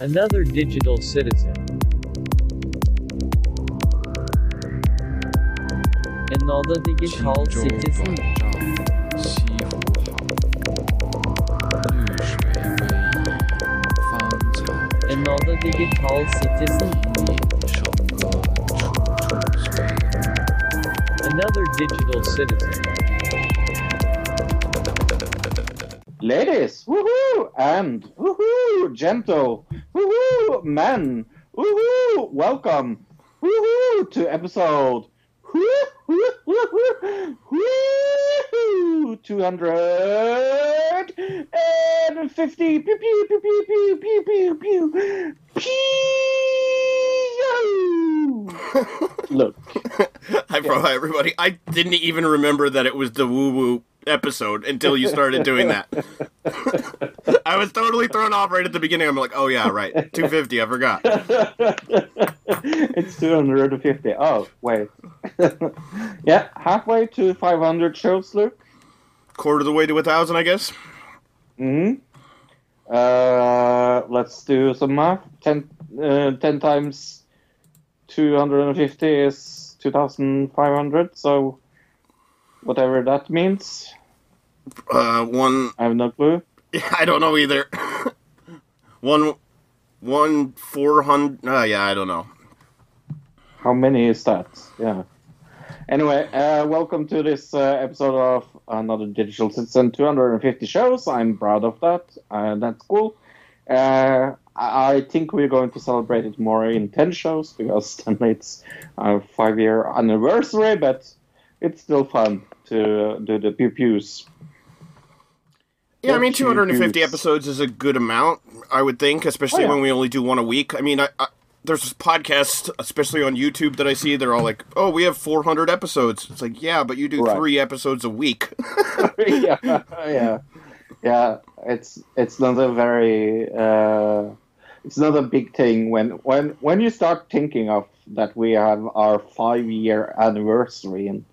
Another digital citizen. Another digital citizen. Another digital citizen. Another digital citizen. Ladies, woohoo! And woohoo! Gentle! Woohoo, men, woohoo, welcome, woohoo, to episode woohoo, woohoo, woohoo, 250, pew, pew, pew, pew, pew, pew, pew, pew, pew. Look, Hi, bro. Hi, everybody. I didn't even remember that it was the woo woo episode until you started doing that. I was totally thrown off right at the beginning. I'm like, oh, yeah, right. 250. I forgot. it's 250. Oh, wait. yeah, halfway to 500 shows, Luke. Quarter of the way to a thousand, I guess. hmm Uh, let's do some math. 10, uh, 10 times 250 is 2,500, so whatever that means. Uh, one. I have no clue. I don't know either. one. One four hundred. Uh, yeah, I don't know. How many is that? Yeah. Anyway, uh, welcome to this uh, episode of another Digital Citizen 250 shows. I'm proud of that. Uh, that's cool. Uh, I think we're going to celebrate it more in 10 shows because then it's our five year anniversary, but it's still fun to do the pew pews. Yeah, I mean, 250 use- episodes is a good amount, I would think, especially Oh, yeah. when we only do one a week. I mean, I, I, there's podcasts, especially on YouTube, that I see. They're all like, "Oh, we have 400 episodes." It's like, yeah, but you do Right. three episodes a week. yeah, yeah, yeah. It's it's not a very uh, it's not a big thing when when when you start thinking of that we have our five year anniversary in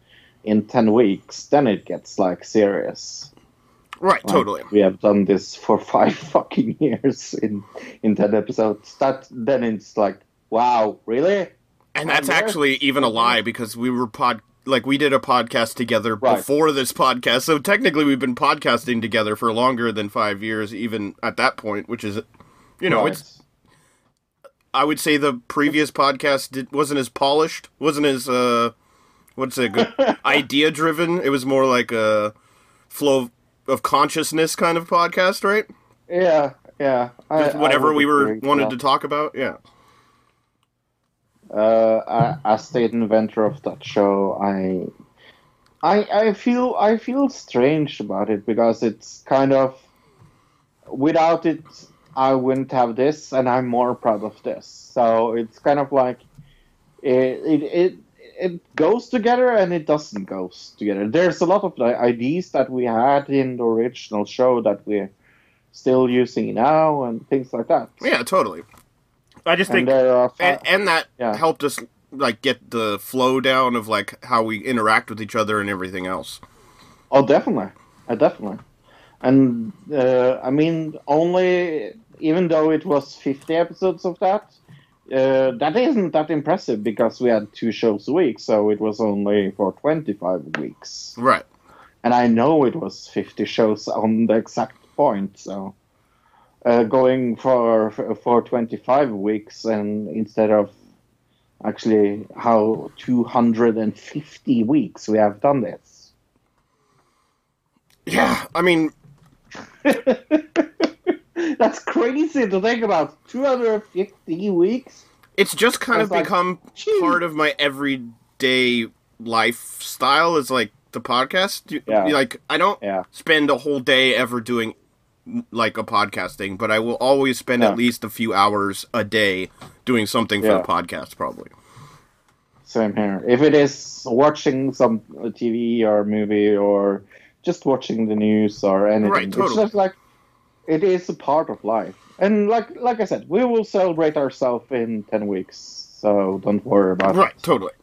in ten weeks, then it gets like serious. Right, Like, totally. we have done this for five fucking years in in ten episodes. That then it's like, wow, really? And that's years? actually even a lie because we were pod like we did a podcast together Right. before this podcast. So technically, we've been podcasting together for longer than five years, even at that point, which is, you know, Right. it's I would say the previous podcast did, wasn't as polished, wasn't as uh, what's it, good idea driven. It was more like a flow of, consciousness kind of podcast, right? yeah, yeah. I- Just I whatever we were wanted that. to talk about. Yeah, uh, a- as the inventor of that show, I, I, I feel I feel strange about it because it's kind of without it, I wouldn't have this, and I'm more proud of this. So it's kind of like it it it, it goes together and it doesn't go together. There's a lot of the ideas that we had in the original show that we're still using now and things like that. yeah, totally. I just And think and, and that Yeah. helped us like get the flow down of like how we interact with each other and everything else. Oh, definitely, uh, definitely. And uh, I mean, only even though it was fifty episodes of that, uh, that isn't that impressive because we had two shows a week, so it was only for twenty-five weeks. Right. And I know it was fifty shows on the exact point, so. Uh, going for for 25 weeks and instead of actually how 250 weeks we have done this Yeah. I mean, That's crazy to think about. 250 weeks? it's just kind of like, become "Gee." part of my everyday lifestyle is like the podcast. Yeah. Like I don't Yeah. spend a whole day ever doing like a podcasting, but I will always spend Yeah. at least a few hours a day doing something for the podcast probably. Same here. If it is watching some uh, TV or movie or just watching the news or anything, Right, it's totally. just like it is a part of life. And like like I said, we will celebrate ourselves in 10 weeks, so don't worry about Right, it. Right, totally.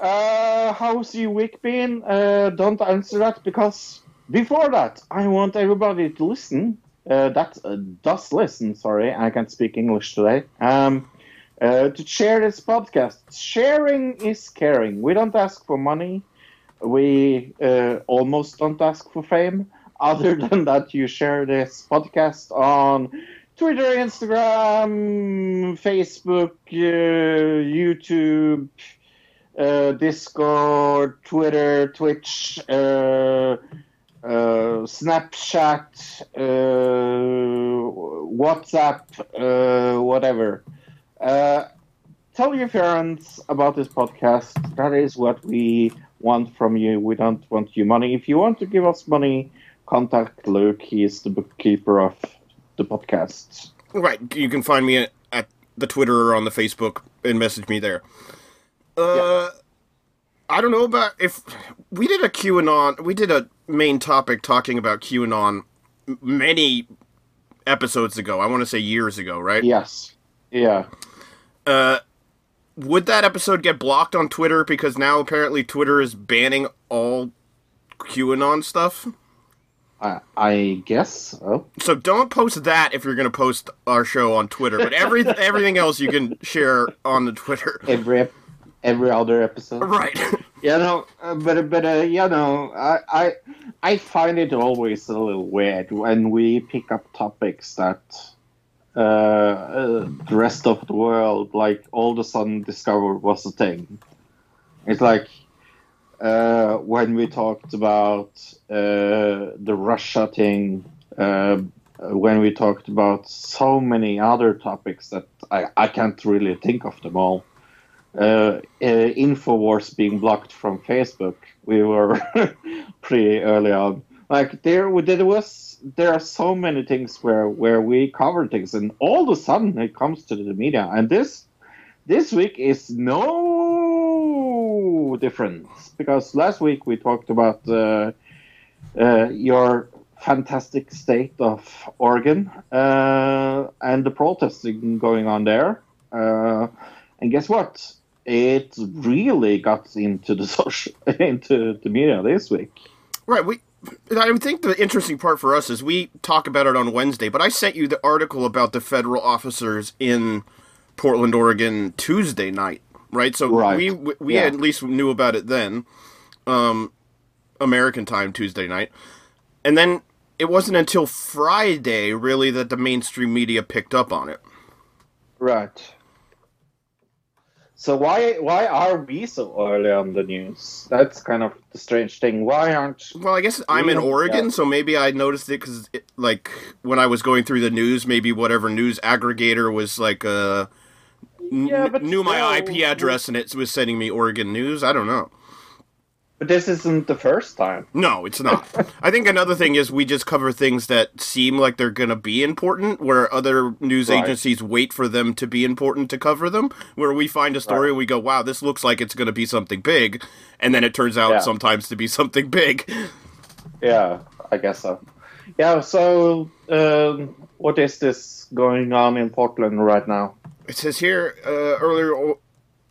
Uh, how's your week been? Uh, don't answer that because before that, I want everybody to listen uh, that uh, does listen. Sorry, I can't speak English today. Um, uh, to share this podcast. Sharing is caring. We don't ask for money. We uh, almost don't ask for fame. Other than that, you share this podcast on Twitter, Instagram, Facebook, uh, YouTube, uh, Discord, Twitter, Twitch, uh, uh, Snapchat, uh, WhatsApp, uh, whatever. Tell your friends about this podcast. That is what we want from you. We don't want you money. If you want to give us money, contact Luke. He is the bookkeeper of the podcast. Right. You can find me at, at the Twitter or on the Facebook and message me there. Uh, I don't know about if we did a QAnon. We did a main topic talking about QAnon many episodes ago. I want to say years ago, right? Yes. Yeah. Uh, would that episode get blocked on Twitter because now apparently Twitter is banning all QAnon stuff? I, I guess so. So don't post that if you're going to post our show on Twitter. But every everything else you can share on the Twitter. Every every other episode. Right. You know, uh, but but uh, you know, I, I I find it always a little weird when we pick up topics that uh, uh, the rest of the world, like all of a sudden, discovered was a thing. It's like uh, when we talked about uh, the Russia thing, uh, when we talked about so many other topics that I, I can't really think of them all. Uh, uh, Infowars being blocked from Facebook, we were pretty early on. Like there, there was there are so many things where where we cover things, and all of a sudden it comes to the media, and this this week is no difference because last week we talked about uh, uh, your fantastic state of Oregon uh, and the protesting going on there. Uh, and guess what? It really got into the social into the media this week. Right. We. I think the interesting part for us is we talk about it on Wednesday, but I sent you the article about the federal officers in Portland, Oregon, Tuesday night. Right. So Right. we we, we Yeah. at least knew about it then, um, American time Tuesday night, and then it wasn't until Friday really that the mainstream media picked up on it. Right. So why why are we so early on the news? That's kind of the strange thing. Why aren't Well, I guess I'm in. Oregon, so maybe I noticed it because, like, when I was going through the news, maybe whatever news aggregator was like, uh, Yeah, but knew my still, IP address and it was sending me Oregon news. I don't know. But this isn't the first time. No, it's not. I think another thing is we just cover things that seem like they're going to be important, where other news Right. agencies wait for them to be important to cover them. Where we find a story Right. and we go, "Wow, this looks like it's going to be something big," and then it turns out Yeah. sometimes to be something big. Yeah, I guess so. Yeah. So um, what is this going on in Portland right now? It says here uh, earlier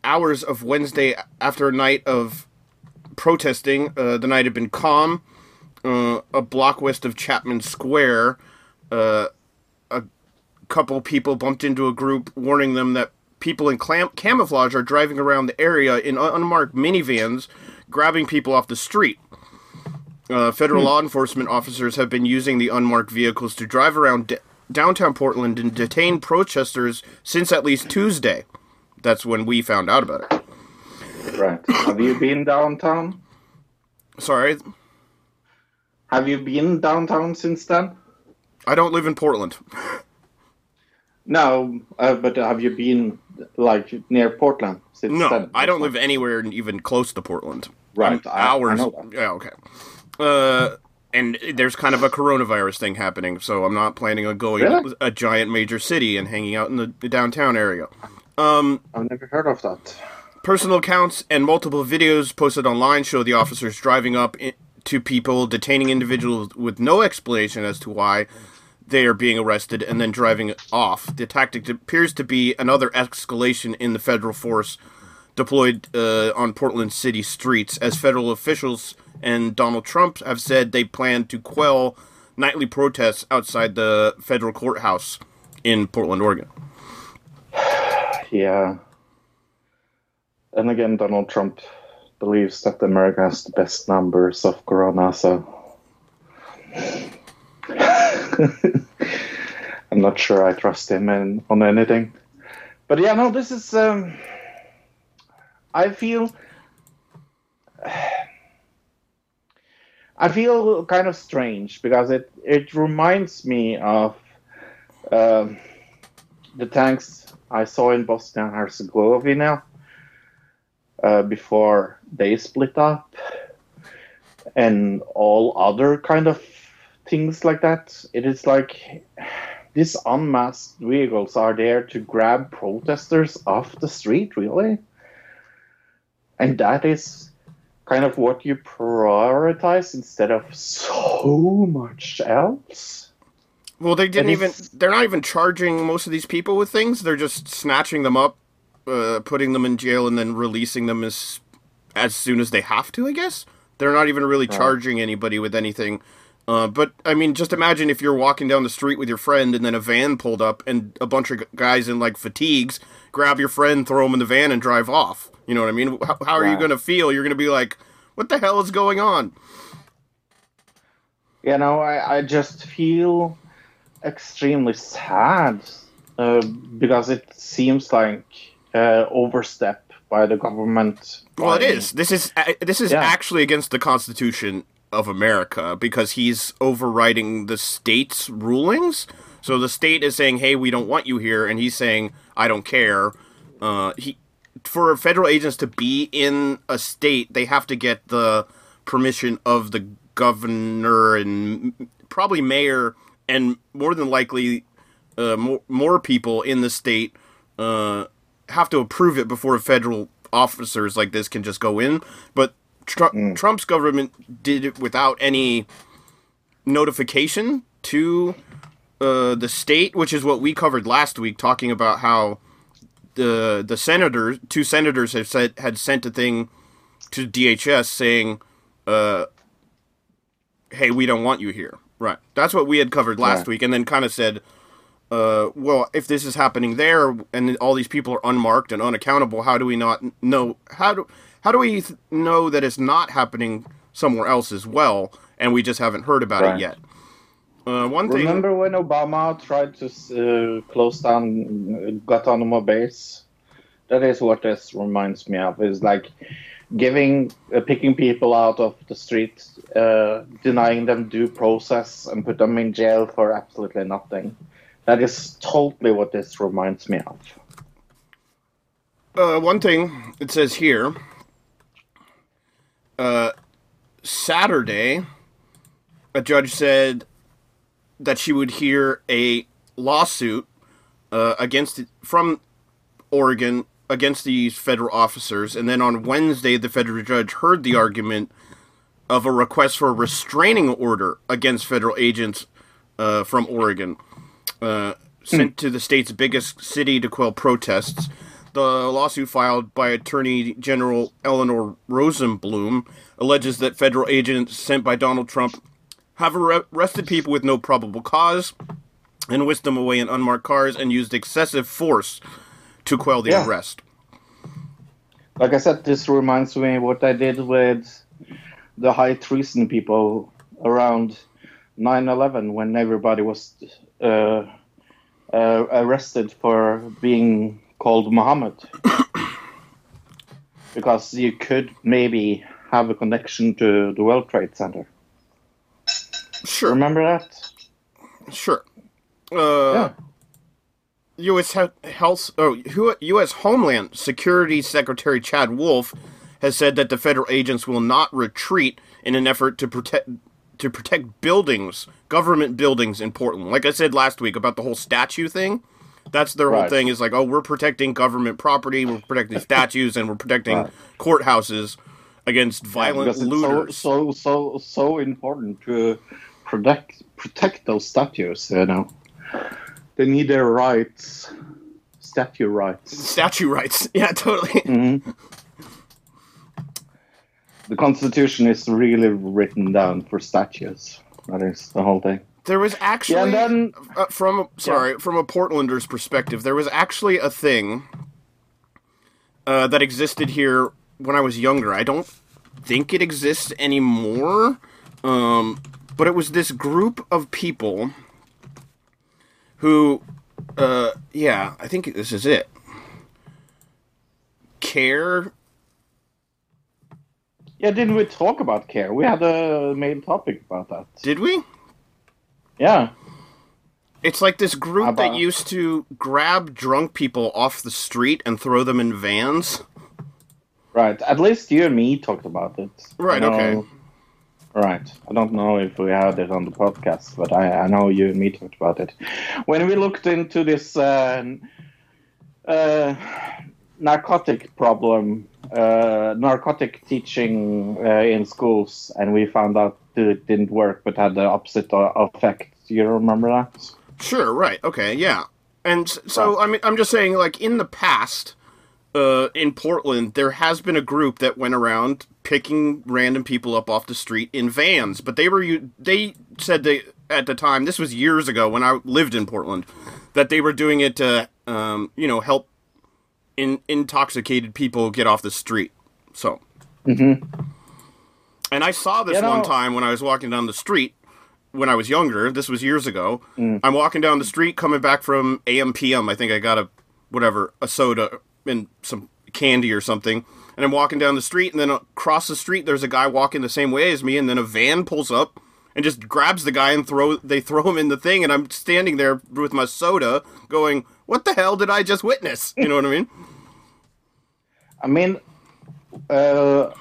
hours of Wednesday after a night of protesting. Uh, the night had been calm. Uh, a block west of Chapman Square, uh, a couple people bumped into a group, warning them that people in clam- camouflage are driving around the area in un- unmarked minivans, grabbing people off the street. Uh, federal law enforcement officers have been using the unmarked vehicles to drive around d- downtown Portland and detain protesters since at least Tuesday. That's when we found out about it. Right. Have you been downtown? Sorry, Have you been downtown since then? I don't live in Portland. No, uh, but have you been like near Portland since No, then? I don't live anywhere even close to Portland. Right, I- I hours. that. Yeah, okay. Uh, and there's kind of a coronavirus thing happening, so I'm not planning on going Really? to a giant major city and hanging out in the, the downtown area. Um, I've never heard of that. Personal accounts and multiple videos posted online show the officers driving up i- to people, detaining individuals with no explanation as to why they are being arrested, and then driving off. The tactic appears to be another escalation in the federal force deployed uh, on Portland city streets, as federal officials and Donald Trump have said they plan to quell nightly protests outside the federal courthouse in Portland, Oregon. Yeah. And again, Donald Trump believes that America has the best numbers of corona, so. I'm not sure I trust him in, on anything. But yeah, no, this is. Um, I feel. I feel kind of strange because it, it reminds me of um, the tanks I saw in Bosnia and Herzegovina uh, before they split up, and all other kind of things like that. It is like these unmasked vehicles are there to grab protesters off the street, really, and that is kind of what you prioritize instead of so much else. Well, they didn't even. They're not even charging most of these people with things. They're just snatching them up, uh, putting them in jail, and then releasing them as as soon as they have to. I guess they're not even really charging anybody with anything. Uh, but I mean, just imagine if you're walking down the street with your friend, and then a van pulled up, and a bunch of guys in like fatigues grab your friend, throw him in the van, and drive off. You know what I mean? How, how are you going to feel? You're going to be like, "What the hell is going on?" You know, I, I just feel extremely sad uh, because it seems like uh, overstep by the government. Well, it is. This is uh, this is Yeah. actually against the Constitution of America because he's overriding the state's rulings. So the state is saying, "Hey, we don't want you here," and he's saying, "I don't care." Uh, he for federal agents to be in a state, they have to get the permission of the governor and probably mayor, and more than likely, uh, more more people in the state uh, have to approve it before federal officers like this can just go in. But Tru- Trump's government did it without any notification to uh, the state, which is what we covered last week, talking about how the the senators, two senators, have said had sent a thing to DHS saying, uh, "Hey, we don't want you here." Right. That's what we had covered last Right. week, and then kind of said, uh, "Well, if this is happening there, and all these people are unmarked and unaccountable, how do we not know? How do how do we th- know that it's not happening somewhere else as well, and we just haven't heard about Right. it yet?" Uh, one thing. Remember when Obama tried to uh, close down uh, Guantanamo Base? That is what this reminds me of. Is like giving, uh, picking people out of the street, uh, denying them due process, and put them in jail for absolutely nothing. That is totally what this reminds me of. Uh, one thing it says here. Uh, Saturday, a judge said that she would hear a lawsuit uh, against from Oregon against these federal officers, and then on Wednesday, the federal judge heard the argument of a request for a restraining order against federal agents uh, from Oregon, uh, sent to the state's biggest city to quell protests. The lawsuit filed by Attorney General Eleanor Rosenblum alleges that federal agents sent by Donald Trump have arrested people with no probable cause and whisked them away in unmarked cars and used excessive force to quell the Yeah. arrest. Like I said, this reminds me what I did with the high treason people around 9/11 when everybody was uh, uh, arrested for being called Muhammad because you could maybe have a connection to the World Trade Center. Sure, Remember that? sure. Uh, Yeah. U.S. Health, oh, U.S. Homeland Security Secretary Chad Wolf has said that the federal agents will not retreat in an effort to protect to protect buildings, government buildings in Portland. Like I said last week about the whole statue thing, that's their whole thing. Is like, oh, we're protecting government property, we're protecting statues, and we're protecting Right. courthouses against violent it's looters. so so so so important to protect protect those statues. You know, they need their rights, statue rights. Statue rights, yeah, totally. Mhm. The Constitution is really written down for statues. That is the whole thing. There was actually Yeah, and then uh, from sorry from a Portlander's perspective, there was actually a thing uh, that existed here when I was younger. I don't think it exists anymore, um, but it was this group of people who, uh, yeah, I think this is it. Care. yeah, didn't we talk about care? We had a main topic about that. Did we? Yeah. It's like this group that used to grab drunk people off the street and throw them in vans. Right. At least you and me talked about it. Right, know- okay. Right. I don't know if we had it on the podcast, but I, I know you and me talked about it. When we looked into this uh, uh, narcotic problem, uh, narcotic teaching uh, in schools, and we found out it didn't work but had the opposite effect. Do you remember that? Sure, right, okay, yeah. And so, I mean, I'm just saying, like, in the past, uh, in Portland, there has been a group that went around picking random people up off the street in vans, but they were, they said they, at the time, this was years ago when I lived in Portland, that they were doing it to, um, you know, help in, intoxicated people get off the street. So. And I saw this You know- one time when I was walking down the street when I was younger. This was years ago. I'm walking down the street coming back from AMPM. I think I got a whatever a soda and some candy or something. And I'm walking down the street, and then across the street there's a guy walking the same way as me, and then a van pulls up and just grabs the guy and throw they throw him in the thing, and I'm standing there with my soda, going, "What the hell did I just witness?" You know what I mean? I mean, uh,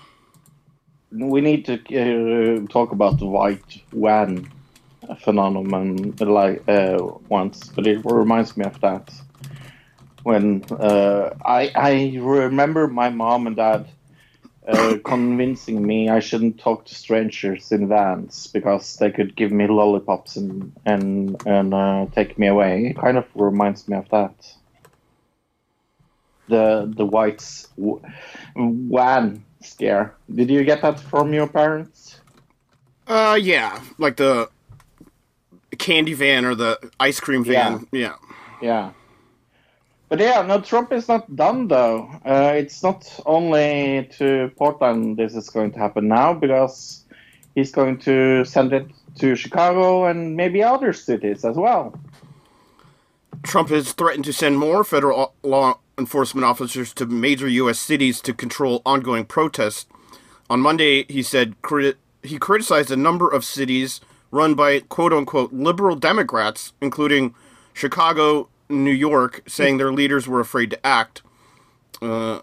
we need to uh, talk about the white van phenomenon like uh, once, but it reminds me of that. When uh, I I remember my mom and dad uh, convincing me I shouldn't talk to strangers in vans because they could give me lollipops and and and uh, take me away. It kind of reminds me of that the the whites w- van scare. Did you get that from your parents? Uh, yeah, like the candy van or the ice cream van. Yeah. Yeah. But yeah, no, Trump is not done though. Uh, it's not only to Portland this is going to happen now because he's going to send it to Chicago and maybe other cities as well. Trump has threatened to send more federal law enforcement officers to major U.S. cities to control ongoing protests. On Monday, he said crit- he criticized a number of cities run by quote unquote liberal Democrats, including Chicago, New York, saying their leaders were afraid to act. Uh,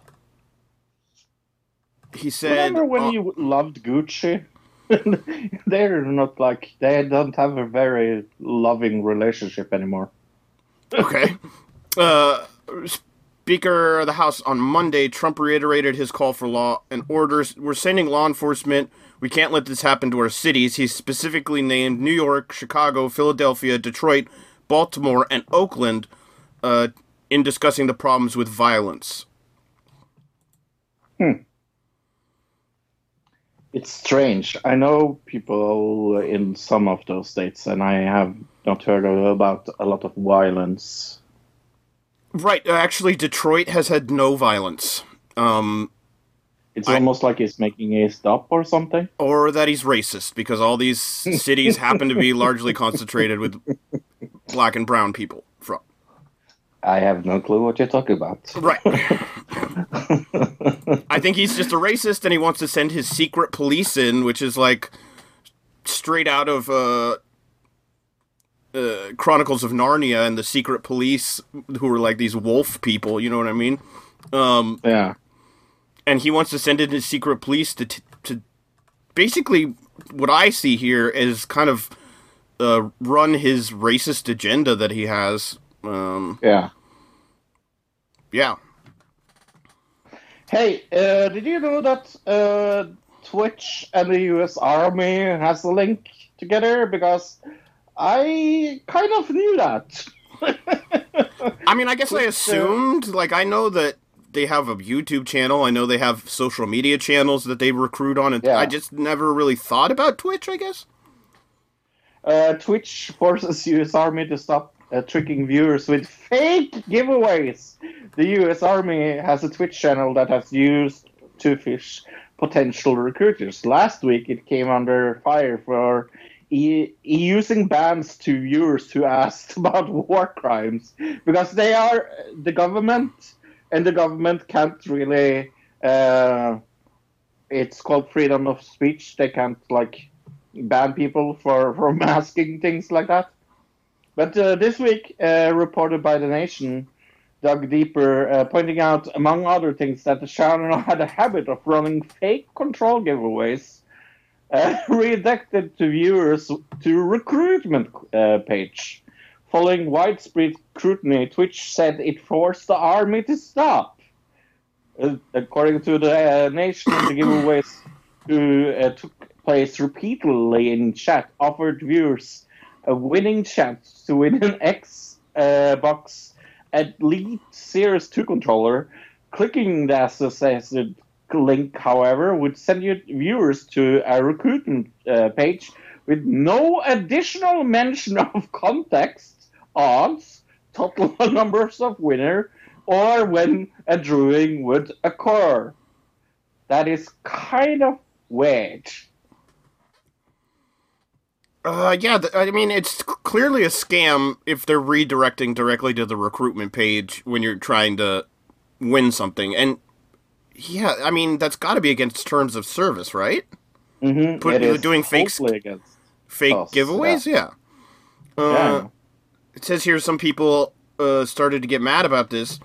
he said, Remember when uh, you loved Gucci? They're not like they don't have a very loving relationship anymore. Okay. Uh, Speaker of the House on Monday, Trump reiterated his call for law and orders. We're sending law enforcement. We can't let this happen to our cities. He specifically named New York, Chicago, Philadelphia, Detroit, Baltimore, and Oakland uh, in discussing the problems with violence. Hmm. It's strange. I know people in some of those states, and I have not heard about a lot of violence. Right. uh, Actually, Detroit has had no violence. Um, It's I- almost like he's making a stop or something. or that he's racist because all these cities happen to be largely concentrated with black and brown people. From I have no clue what you're talking about. right. I think he's just a racist and he wants to send his secret police in, which is like straight out of uh, uh, Chronicles of Narnia and the secret police who were like these wolf people, you know what I mean? Um, yeah. and he wants to send in his secret police to, t- to basically what I see here is kind of uh, run his racist agenda that he has. Um, Yeah. yeah. Hey, uh, did you know that uh, Twitch and the U.S. Army has a link together? Because I kind of knew that. I mean, I guess I uh, assumed, like, I know that they have a YouTube channel. I know they have social media channels that they recruit on, and Yeah. I just never really thought about Twitch. I guess. Uh, Twitch forces U.S. Army to stop uh, tricking viewers with fake giveaways. The U.S. Army has a Twitch channel that has used to fish potential recruiters. Last week, it came under fire for e- using bans to viewers who asked about war crimes because they are the government, and the government can't really. Uh, it's called freedom of speech. They can't like ban people for from asking things like that. But uh, this week, uh, reported by the Nation, dug deeper, uh, pointing out, among other things, that the channel had a habit of running fake control giveaways uh, redirected to viewers to recruitment uh, page. Following widespread scrutiny, Twitch said it forced the army to stop. Uh, according to the uh, Nation, the giveaways who uh, took place repeatedly in chat offered viewers a winning chance to win an Xbox Elite Series 2 controller. Clicking the associated link, however, would send you viewers to a recruitment uh, page with no additional mention of context, odds, total numbers of winner, or when a drawing would occur. That is kind of weird. Uh, yeah, th- I mean, it's clearly a scam if they're redirecting directly to the recruitment page when you're trying to win something. And yeah, I mean, that's got to be against terms of service, right? Mm-hmm. Put- doing fake. Fake giveaways, yeah. Uh, Yeah. It says here some people uh, started to get mad about this.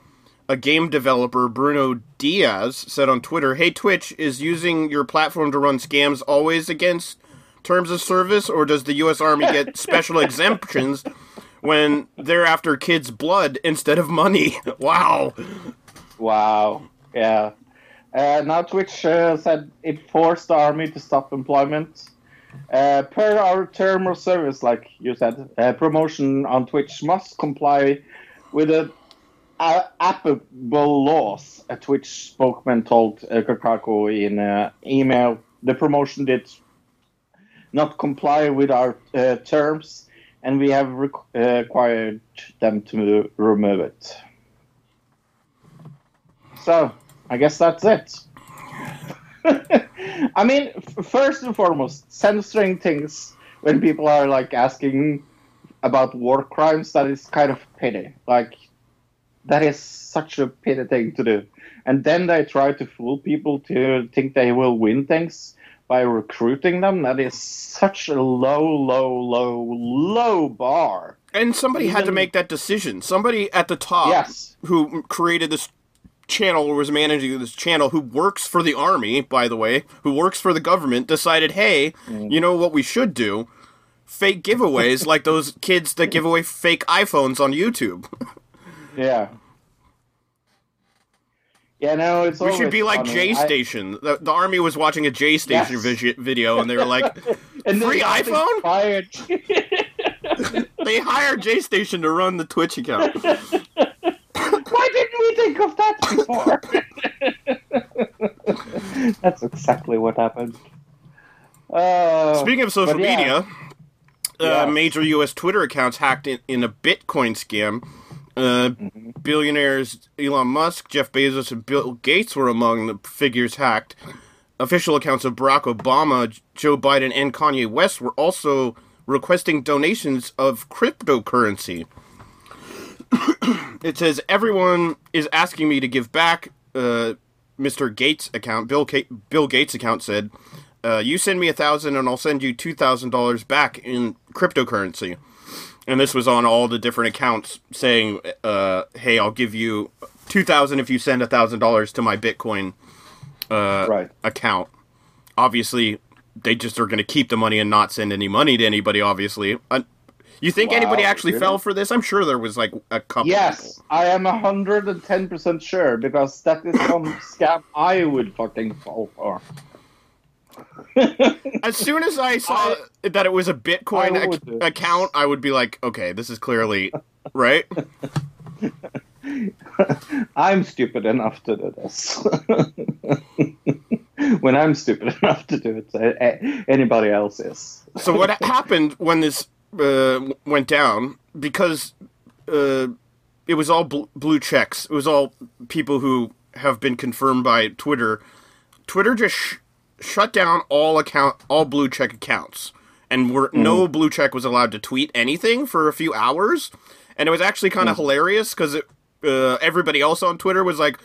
A game developer, Bruno Dias, said on Twitter, Hey, Twitch, is using your platform to run scams always against terms of service, or does the U.S. Army get special exemptions when they're after kids' blood instead of money? wow. Wow. Yeah. Uh, now Twitch uh, said it forced the army to stop employment. Uh, per our term of service, like you said, uh, promotion on Twitch must comply with the uh, applicable laws. A Twitch spokesman told uh, Kotaku in an email the promotion did not comply with our uh, terms, and we have requ- uh, required them to remove it. So, I guess that's it. I mean, f- first and foremost, censoring things when people are like asking about war crimes, that is kind of pity. Like, that is such a pity thing to do. And then they try to fool people to think they will win things by recruiting them. That is such a low, low, low, low bar. And somebody had to make that decision. Somebody at the top Yes. who created this channel or was managing this channel who works for the army, by the way, who works for the government, decided, hey, mm. you know what we should do? Fake giveaways like those kids that give away fake iPhones on YouTube. Yeah. Yeah, no, it's We should be like funny. J I- Station. The, the army was watching a J Station Yes. video and they were like, and Free iPhone? Fired. they hired J Station to run the Twitch account. Why didn't we think of that before? That's exactly what happened. Uh, Speaking of social yeah. media, Yeah. uh, major U.S. Twitter accounts hacked in, in a Bitcoin scam. Uh, Mm-hmm. Billionaires Elon Musk, Jeff Bezos, and Bill Gates were among the figures hacked. Official accounts of Barack Obama, Joe Biden, and Kanye West were also requesting donations of cryptocurrency. it says everyone is asking me to give back. Uh, Mr. Gates account, Bill Ca- Bill Gates account said, uh, "You send me a thousand, and I'll send you two thousand dollars back in cryptocurrency." And this was on all the different accounts saying, uh, "Hey, I'll give you two thousand if you send a thousand dollars to my Bitcoin uh, Right. account." Obviously, they just are going to keep the money and not send any money to anybody. Obviously, you think Wow, anybody actually really? fell for this? I'm sure there was like a couple. Yes, I am hundred and ten percent sure because that is some scam I would fucking fall for. As soon as I saw that it was a Bitcoin I ac- account, I would be like, okay, this is clearly right. I'm stupid enough to do this. when I'm stupid enough to do it. Anybody else is. So what happened when this uh, went down? Because uh, it was all bl- blue checks. It was all people who have been confirmed by Twitter. Twitter just sh- shut down all account, all blue check accounts, and were no blue check was allowed to tweet anything for a few hours. And it was actually kind of hilarious because uh, everybody else on Twitter was like.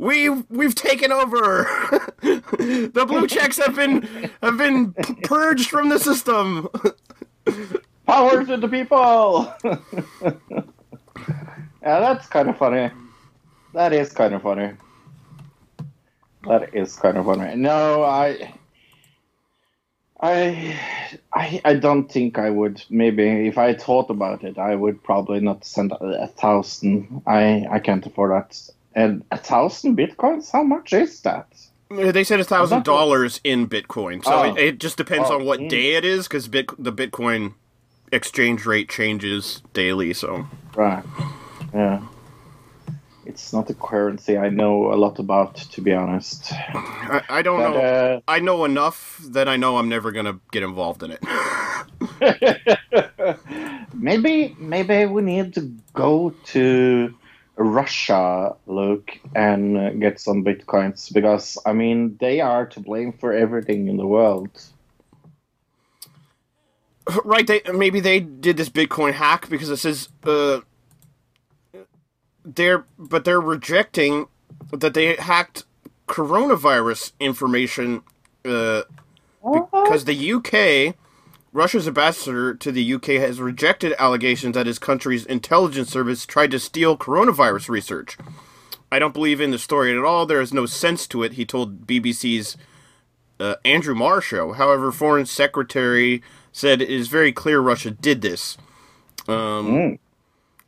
We've we've taken over. the blue checks have been have been p- purged from the system. Power to the people! yeah, that's kind of funny. That is kind of funny. That is kind of funny. No, I. I, I, I don't think I would. Maybe if I thought about it, I would probably not send a, a thousand. I, I can't afford that. And a thousand bitcoins? How much is that? They said a thousand dollars in Bitcoin, so Oh. it, it just depends Oh, on what mm. day it is, because bit, the Bitcoin exchange rate changes daily. So Right. Yeah. It's not a currency I know a lot about, to be honest. I, I don't But, know. uh, I know enough that I know I'm never gonna get involved in it. maybe maybe we need to go to Russia, Luke, and uh, get some bitcoins because I mean they are to blame for everything in the world. Right? They maybe they did this Bitcoin hack because it says uh, they're but they're rejecting that they hacked coronavirus information uh, because the UK, Russia's ambassador to the UK, has rejected allegations that his country's intelligence service tried to steal coronavirus research. I don't believe in the story at all. There is no sense to it, he told BBC's uh, Andrew Marr show. However, Foreign Secretary said it is very clear Russia did this. Um, Mm.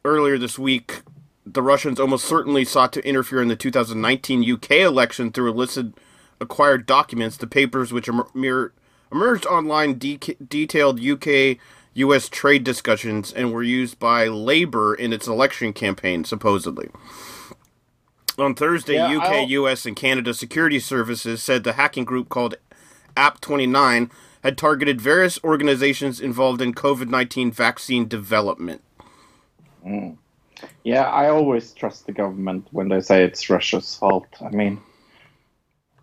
Earlier this week, the Russians almost certainly sought to interfere in the 2019 UK election through illicit acquired documents. The papers, which emer- emerged online, de- detailed UK U.S. trade discussions and were used by Labour in its election campaign, supposedly. On Thursday, Yeah, UK, US, and Canada security services said the hacking group called APT29 had targeted various organizations involved in COVID 19 vaccine development. Mm. Yeah, I always trust the government when they say it's Russia's fault. I mean,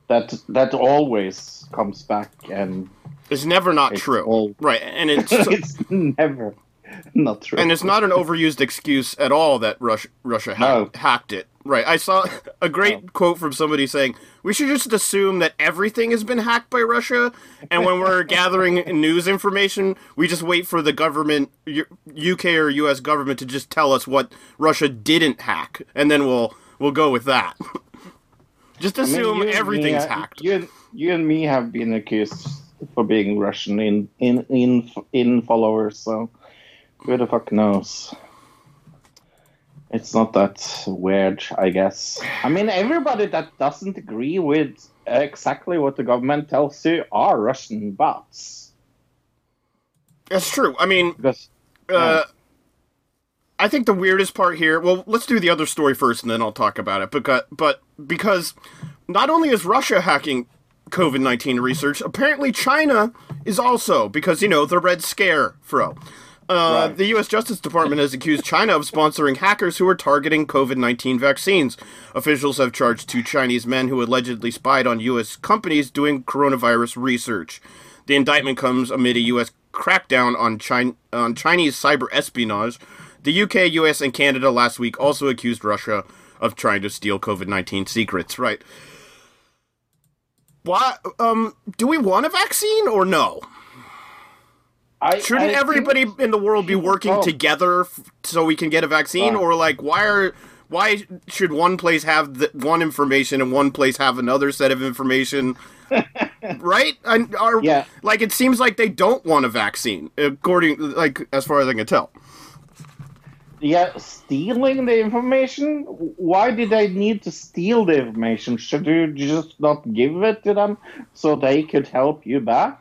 that that always comes back, and It's never not true. all- Right, and it's. it's never not true. and it's not an overused excuse at all that Russia Russia ha- No. hacked it. Right. I saw a great quote from somebody saying, "We should just assume that everything has been hacked by Russia, and when we're gathering news information, we just wait for the government, UK or US government, to just tell us what Russia didn't hack, and then we'll we'll go with that. just I mean, assume you and me, everything's uh, hacked. You, and- you and me have been accused for being Russian in in in in followers, so who the fuck knows? It's not that weird, I guess. I mean, everybody that doesn't agree with exactly what the government tells you are Russian bots. That's true. I mean, Because uh, I think the weirdest part here. Well, let's do the other story first, and then I'll talk about it. Because, but because not only is Russia hacking COVID nineteen research, apparently China is also because you know the Red Scare, fro. Uh, Right. The U.S. Justice Department has accused China of sponsoring hackers who are targeting COVID 19 vaccines. Officials have charged two Chinese men who allegedly spied on U.S. companies doing coronavirus research. The indictment comes amid a U.S. crackdown on, China, on Chinese cyber espionage. The UK, US, and Canada last week also accused Russia of trying to steal COVID 19 secrets, right? Why, um, do we want a vaccine or no? I, Shouldn't I everybody think- in the world be working Oh. together f- so we can get a vaccine, or like why are why should one place have the, one information and one place have another set of information? right? And are, Yeah. Like it seems like they don't want a vaccine, according like as far as I can tell. Yeah, stealing the information? Why did they need to steal the information? Should you just not give it to them so they could help you back?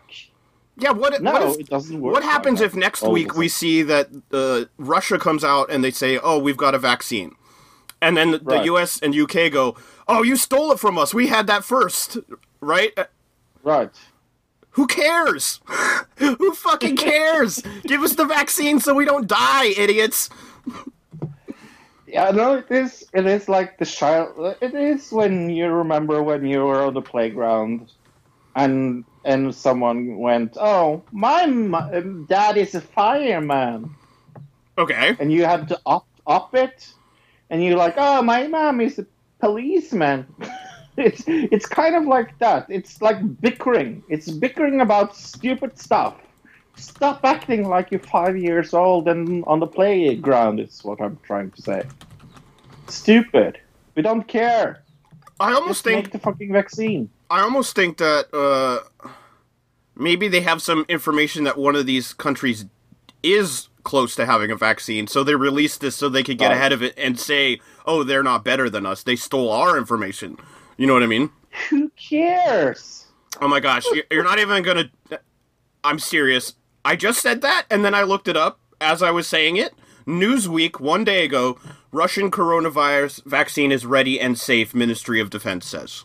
Yeah. What? No, what if, it doesn't work. What happens that if next week we see that uh, Russia comes out and they say, "Oh, we've got a vaccine," and then the Right. U.S. and UK go, "Oh, you stole it from us. We had that first, right?" Right. Who cares? Who fucking cares? Give us the vaccine so we don't die, idiots. Yeah, no, it is. It is like the child. It is when you remember when you were on the playground, and and someone went, "Oh, my mo- um, dad is a fireman," Okay. and you had to up up it, and you're like, "Oh, my mom is a policeman." it's it's kind of like that. It's like bickering. It's bickering about stupid stuff. Stop acting like you're five years old and on the playground. Is what I'm trying to say. Stupid. We don't care. I almost Just think the fucking vaccine. I almost think that uh, maybe they have some information that one of these countries is close to having a vaccine, so they released this so they could get Right. ahead of it and say, "Oh, they're not better than us. They stole our information." You know what I mean? Who cares? Oh my gosh, you're not even gonna. I'm serious. I just said that, and then I looked it up as I was saying it. Newsweek one day ago: Russian coronavirus vaccine is ready and safe. Ministry of Defense says.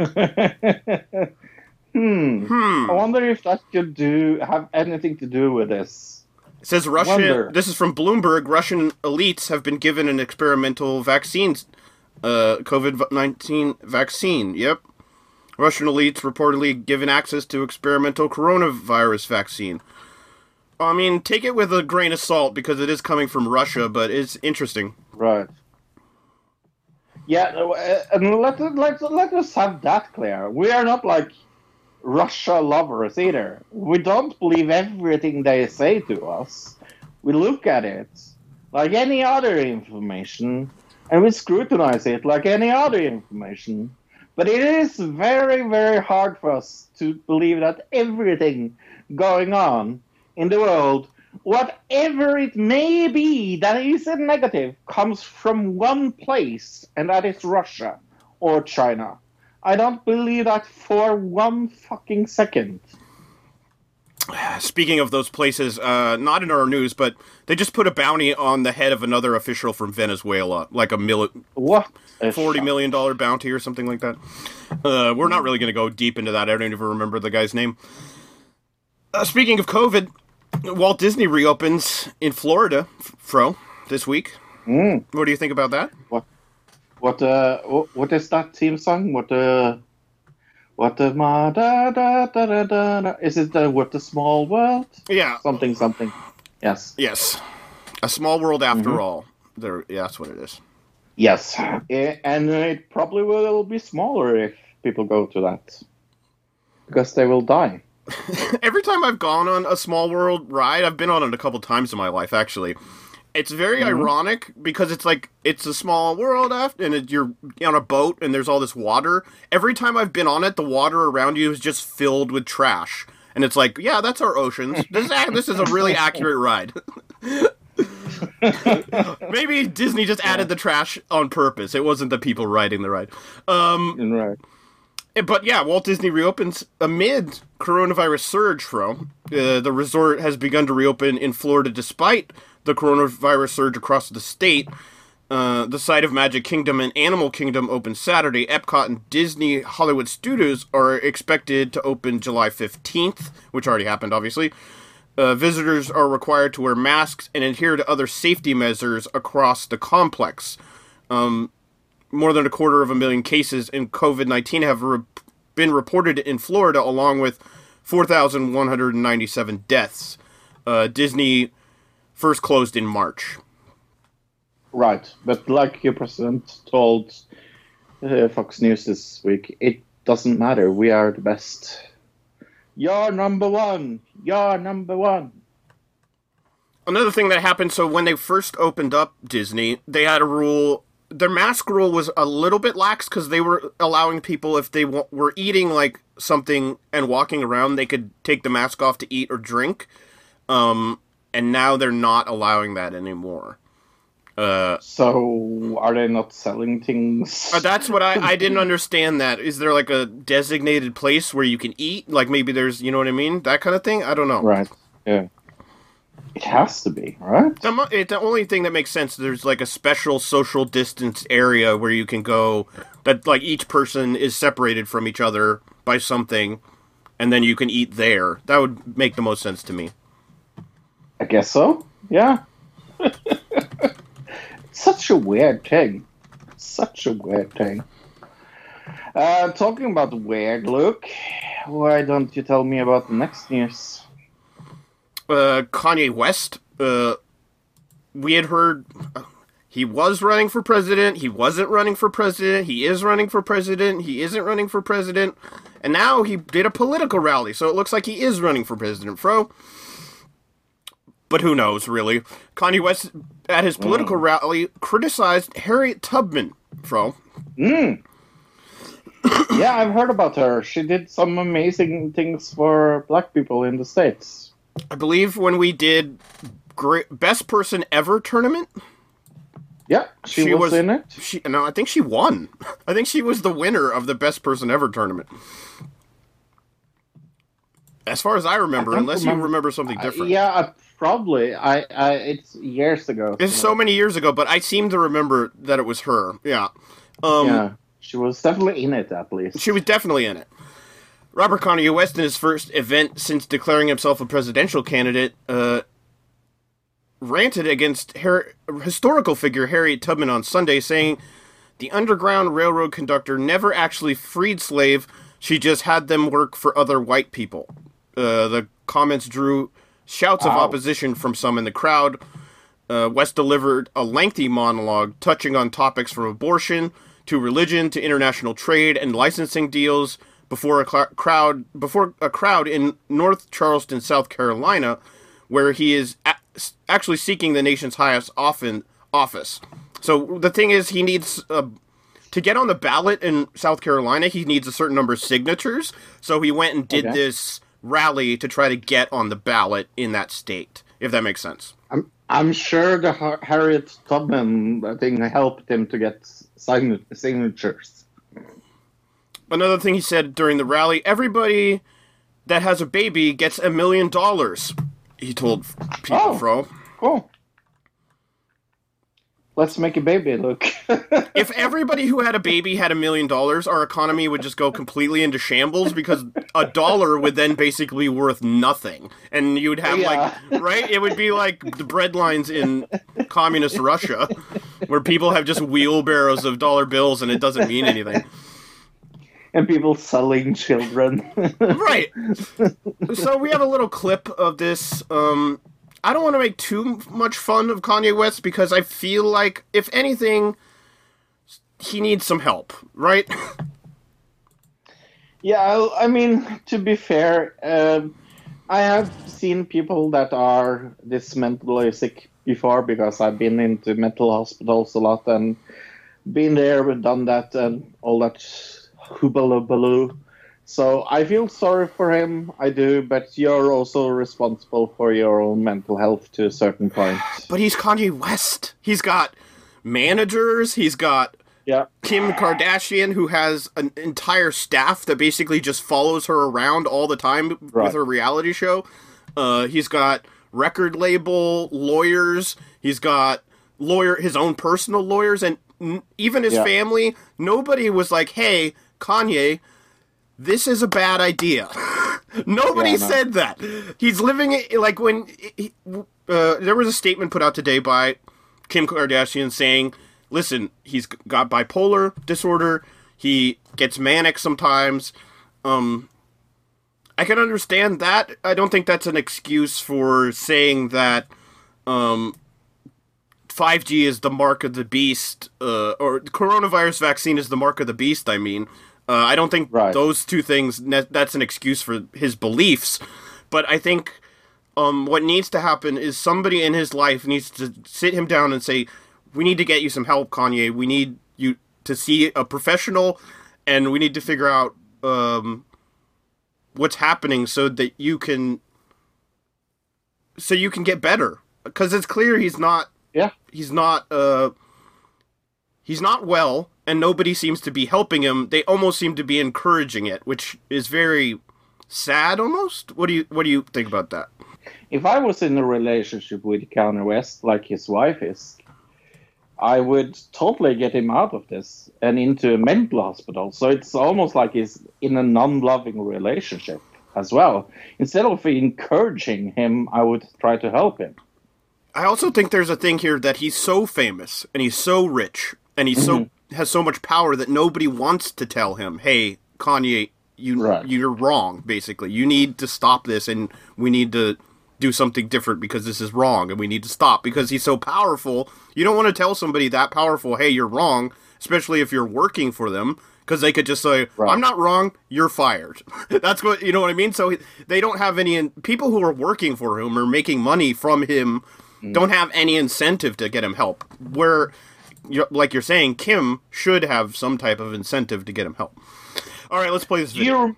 Hmm. Hmm. I wonder if that could do have anything to do with this. It says Russia. Wonder. This is from Bloomberg. Russian elites have been given an experimental vaccine, uh, COVID nineteen vaccine. Yep, Russian elites reportedly given access to experimental coronavirus vaccine. I mean, take it with a grain of salt because it is coming from Russia, but it's interesting. Right. Yeah, uh, and let let let us have that clear. We are not like Russia lovers either. We don't believe everything they say to us. We look at it like any other information, and we scrutinize it like any other information. But it is very, very hard for us to believe that everything going on in the world, whatever it may be that is a negative, comes from one place, and that is Russia or China. I don't believe that for one fucking second. Speaking of those places, uh, not in our news, but they just put a bounty on the head of another official from Venezuela, like a mili- What? a forty million dollar bounty or something like that. Uh, we're not really going to go deep into that. I don't even remember the guy's name. Uh, speaking of COVID, Walt Disney reopens in Florida, Fro, this week. Mm. What do you think about that? What? what Uh, what is that theme song? What? Uh, what the ma da da da da da? da? Is it the what the small world? Yeah. Something something. Yes. Yes. A small world after all. There. Yeah, that's what it is. Yes. And it probably will be smaller if people go to that, because they will die. Every time I've gone on a small world ride, I've been on it a couple times in my life actually. It's very ironic because it's like it's a small world after, and it, you're on a boat and there's all this water. Every time I've been on it, the water around you is just filled with trash, and it's like, yeah, that's our oceans. This is, this is a really accurate ride. Maybe Disney just added the trash on purpose. It wasn't the people riding the ride. Um, Right. But yeah, Walt Disney reopens amid coronavirus surge. From uh, the resort has begun to reopen in Florida despite the coronavirus surge across the state. Uh, the site of Magic Kingdom and Animal Kingdom open Saturday. Epcot and Disney Hollywood Studios are expected to open July 15th, which already happened, obviously. Uh, visitors are required to wear masks and adhere to other safety measures across the complex more than a quarter of a million cases in COVID 19 have re- been reported in Florida, along with 4,197 deaths. Uh, Disney first closed in March. Right, but like your president told uh, Fox News this week, it doesn't matter. We are the best. You're number one. You're number one. Another thing that happened so when they first opened up Disney, they had a rule. Their mask rule was a little bit lax because they were allowing people, if they w- were eating like something and walking around, they could take the mask off to eat or drink. Um, and now they're not allowing that anymore. Uh, So are they not selling things? Uh, that's what I, I didn't understand. That is there like a designated place where you can eat? Like maybe there's you know what I mean, that kind of thing. I don't know. right. Yeah. It has to be right. The, it, the only thing that makes sense there's like a special social distance area where you can go that like each person is separated from each other by something, and then you can eat there. That would make the most sense to me. I guess so. Yeah. Such a weird thing. Such a weird thing. Uh, talking about weird, Luke, why don't you tell me about the next news? Uh, Kanye West. Uh, we had heard he was running for president. He wasn't running for president. He is running for president. He isn't running for president. And now he did a political rally, so it looks like he is running for president, Fro. But who knows, really? Kanye West, at his political rally, criticized Harriet Tubman, Fro. Mm. yeah, I've heard about her. She did some amazing things for black people in the States. I believe when we did great, Best Person Ever tournament, Yeah, she, She was, was- in it. She no, I think she won. I think she was the winner of the best person ever tournament. As far as I remember, I unless you remember- remember something Uh, different. yeah, uh, probably. I, I, it's years ago. It's so many years ago, but I seem to remember that it was her. Yeah. Um, yeah, she was definitely in it at least. She was definitely in it. Robert Kanye West, in his first event since declaring himself a presidential candidate, uh, ranted against Har- historical figure Harriet Tubman on Sunday, saying the Underground Railroad conductor never actually freed slave; she just had them work for other white people. Uh, the comments drew shouts of Wow. opposition from some in the crowd. Uh, West delivered a lengthy monologue touching on topics from abortion to religion to international trade and licensing deals before a cl- crowd before a crowd in North Charleston, South Carolina, where he is a- actually seeking the nation's highest often office. So the thing is, he needs uh, to get on the ballot in South Carolina. He needs a certain number of signatures. So he went and did Okay. this rally to try to get on the ballot in that state. If that makes sense. I'm, I'm sure the Har- Harriet Tubman thing helped him to get sign- signatures. Another thing he said during the rally: everybody that has a baby gets a million dollars. He told people, Oh. Fro. Cool. Let's make a baby, Luke. If everybody who had a baby had a million dollars, our economy would just go completely into shambles because a dollar would then basically be worth nothing, and you'd have Yeah. like right. It would be like the bread lines in communist Russia, where people have just wheelbarrows of dollar bills and it doesn't mean anything. And people selling children. right. So we have a little clip of this. Um, I don't want to make too much fun of Kanye West because I feel like, if anything, he needs some help, right? Yeah, I I mean, to be fair, um, I have seen people that are this mentally sick before because I've been into mental hospitals a lot and been there and done that and all that hoobaloo. So I feel sorry for him, I do, but you're also responsible for your own mental health to a certain point. but he's Kanye West. He's got managers. He's got Yeah. Kim Kardashian, who has an entire staff that basically just follows her around all the time Right. with her reality show. Uh, he's got record label lawyers. He's got lawyer, his own personal lawyers, and n- even his Yeah. family. Nobody was like, "Hey, Kanye, this is a bad idea." Nobody Yeah, said that. He's living it like when he, uh, there was a statement put out today by Kim Kardashian saying, "Listen, he's got bipolar disorder. He gets manic sometimes. Um, I can understand that. I don't think that's an excuse for saying that um, 5G is the mark of the beast, uh, or coronavirus vaccine is the mark of the beast. I mean, uh, I don't think Right. those two things. Ne- that's an excuse for his beliefs, but I think um, what needs to happen is somebody in his life needs to sit him down and say, "We need to get you some help, Kanye. We need you to see a professional, and we need to figure out um, what's happening so that you can so you can get better because it's clear he's not Yeah. he's not uh he's not well and nobody seems to be helping him they almost seem to be encouraging it which is very sad almost what do you what do you think about that if I was in a relationship with Kanye West, like his wife is, I would totally get him out of this and into a mental hospital. So it's almost like he's in a non-loving relationship as well. Instead of encouraging him, I would try to help him. I also think there's a thing here that he's so famous and he's so rich and he's so mm-hmm. has so much power that nobody wants to tell him, "Hey, Kanye, you Right. you're wrong. Basically, you need to stop this, and we need to do something different because this is wrong, and we need to stop because he's so powerful. You don't want to tell somebody that powerful, "Hey, you're wrong," especially if you're working for them. Because they could just say, Right. "I'm not wrong. You're fired." That's what you know what I mean. So they don't have any people who are working for him or making money from him mm. don't have any incentive to get him help. Where, like you're saying, Kim should have some type of incentive to get him help. All right, let's play this video. You,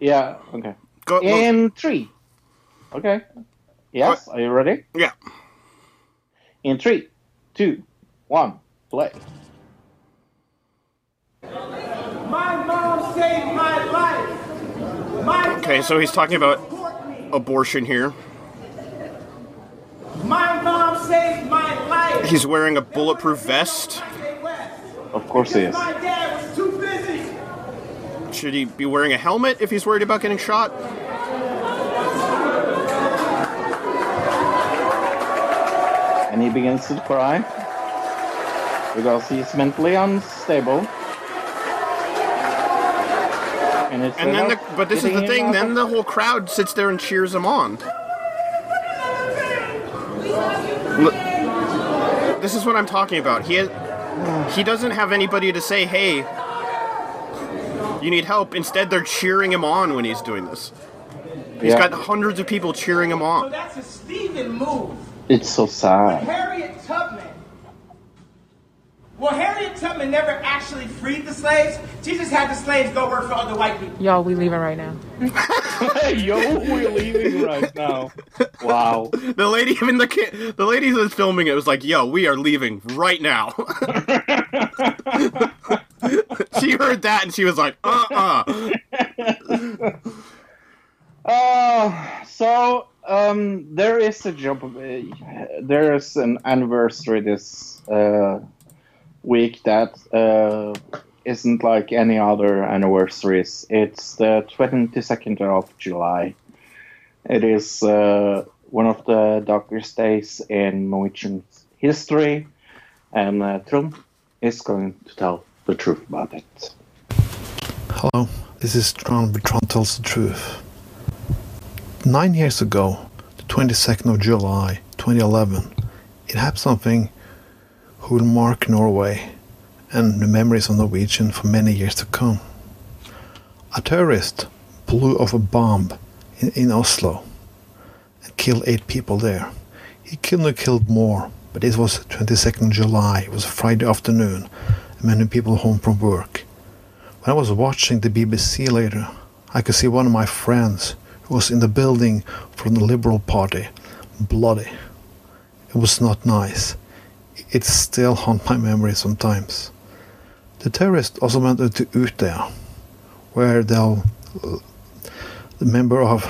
yeah, okay. Go, go- In three. Okay. Yes, are you ready? yeah. In three, two, one, play. My mom saved my life. My Okay, so he's talking about abortion here. My mom saved my life. He's wearing a bulletproof vest. Of course he is. My dad was too busy. Should he be wearing a helmet if he's worried about getting shot? And he begins to cry because he's mentally unstable. And, it's And then, the, but this is the thing. Then the whole crowd sits there and cheers him on. Look, this is what I'm talking about. He he doesn't have anybody to say, "Hey, you need help." Instead, they're cheering him on when he's doing this. He's Yeah. got hundreds of people cheering him So on. that's a Stephen move. It's so sad. Harriet Tubman. Well, Harriet Tubman never actually freed the slaves. She just had the slaves go work for other white people. Y'all, we leaving right now. Yo, we're leaving right now. Wow. The lady in the ki- the lady was filming it was like, "Yo, we are leaving right now." she heard that and she was like, "Uh uh Uh, so um, there is a job. Uh, there is an anniversary this uh, week that uh, isn't like any other anniversaries. It's the twenty second of July. It is uh, one of the darkest days in Norwegian history, and uh, Trond is going to tell the truth about it. Hello, this is Trond Bertrand Tells the Truth. Nine years ago, the 22nd of July 2011, it happened something who will mark Norway and the memories of Norwegian for many years to come. A terrorist blew off a bomb in, in Oslo and killed eight people there. He couldn't have killed more, but it was 22nd July, it was a Friday afternoon, and many people home from work. When I was watching the BBC later, I could see one of my friends who was in the building from the Liberal Party, bloody. It was not nice. It still haunts my memory sometimes. The terrorist also went to Utøya, where the, the member of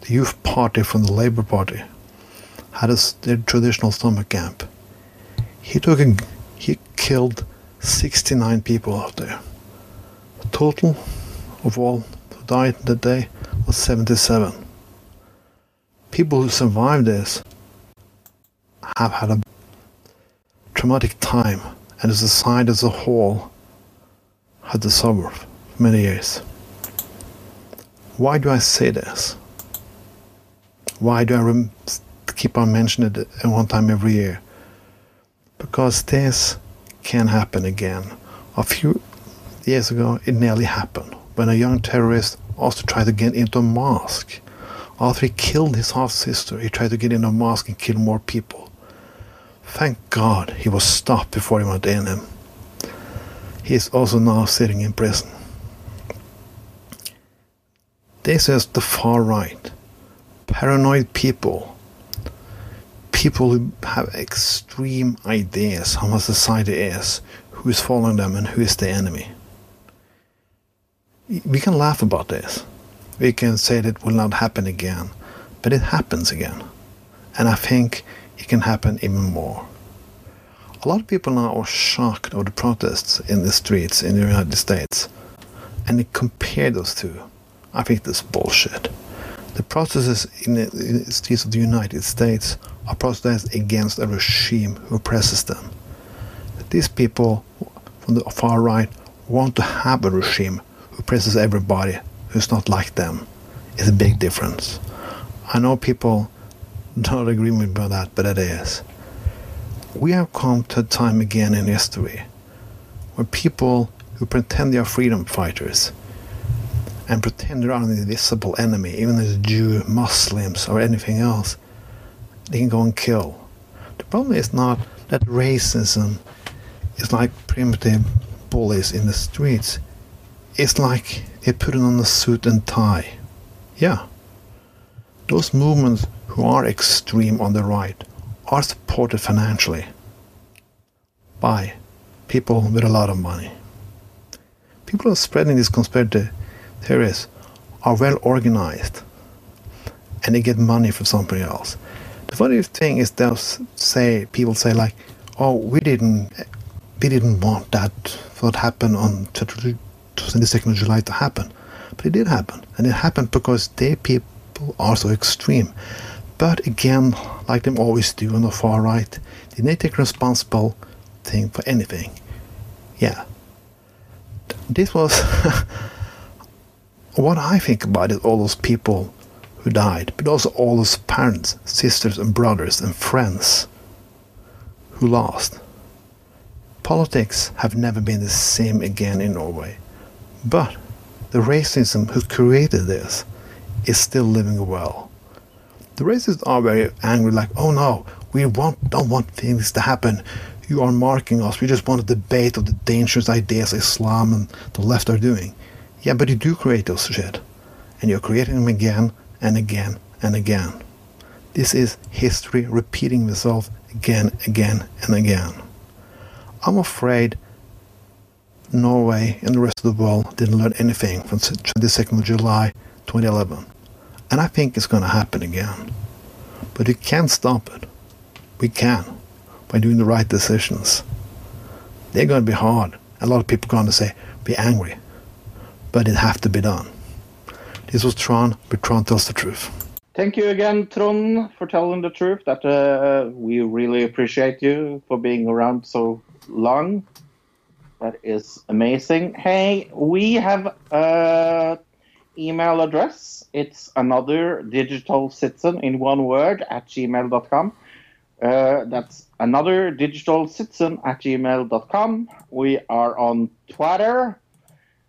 the youth party from the Labour Party had a, their traditional summer camp. He took a, he killed 69 people out there. The total of all who died that day was 77. People who survived this have had a traumatic time, and the society as a whole had to suffer for many years. Why do I say this? Why do I rem- keep on mentioning it at one time every year? Because this can happen again. A few years ago, it nearly happened when a young terrorist also tried to get into a mosque. After he killed his half sister, he tried to get into a mosque and kill more people. Thank God he was stopped before he went in him. He is also now sitting in prison. This is the far right. Paranoid people. People who have extreme ideas how our society is, who is following them, and who is the enemy. We can laugh about this. We can say that it will not happen again, but it happens again. And I think it can happen even more. A lot of people now are shocked of the protests in the streets in the United States, and they compare those two. I think that's bullshit. The protests in the, streets of the United States are protests against a regime who oppresses them. These people from the far right want to have a regime who oppresses everybody who's not like them. It's a big difference. I know people don't agree with about that, but it is. We have come to a time again in history where people who pretend they are freedom fighters and pretend they're an invisible enemy, even as Jew, Muslims, or anything else, they can go and kill. The problem is not that racism is like primitive bullies in the streets. It's like they put on a suit and tie. Yeah. Those movements who are extreme on the right are supported financially by people with a lot of money. People who are spreading these conspiracy theories are well organized and they get money from somebody else. The funny thing is they'll say people say like, "Oh, we didn't, we didn't want that what happened on 22nd of July to happen," but it did happen, and it happened because they people are so extreme. But again, like them always do on the far right, they take responsible thing for anything? Yeah. This was what I think about it, all those people who died, but also all those parents, sisters, and brothers and friends who lost. Politics have never been the same again in Norway. But the racism who created this is still living well. The racists are very angry, like, oh no, we want, don't want things to happen. You are marking us. We just want a debate of the dangerous ideas Islam and the left are doing. Yeah, but you do create those shit. And you're creating them again and again and again. This is history repeating itself again, again, and again. I'm afraid Norway and the rest of the world didn't learn anything from 22nd of July 2011. And I think it's going to happen again. But we can't stop it. We can by doing the right decisions. They're going to be hard. A lot of people are going to say, be angry. But it have to be done. This was Trond, but Trond tells the truth. Thank you again, Trond, for telling the truth. That uh, we really appreciate you for being around so long. That is amazing. Hey, we have a email address. It's another digital citizen in one word at gmail.com. Uh, that's another digital citizen at gmail.com. We are on Twitter.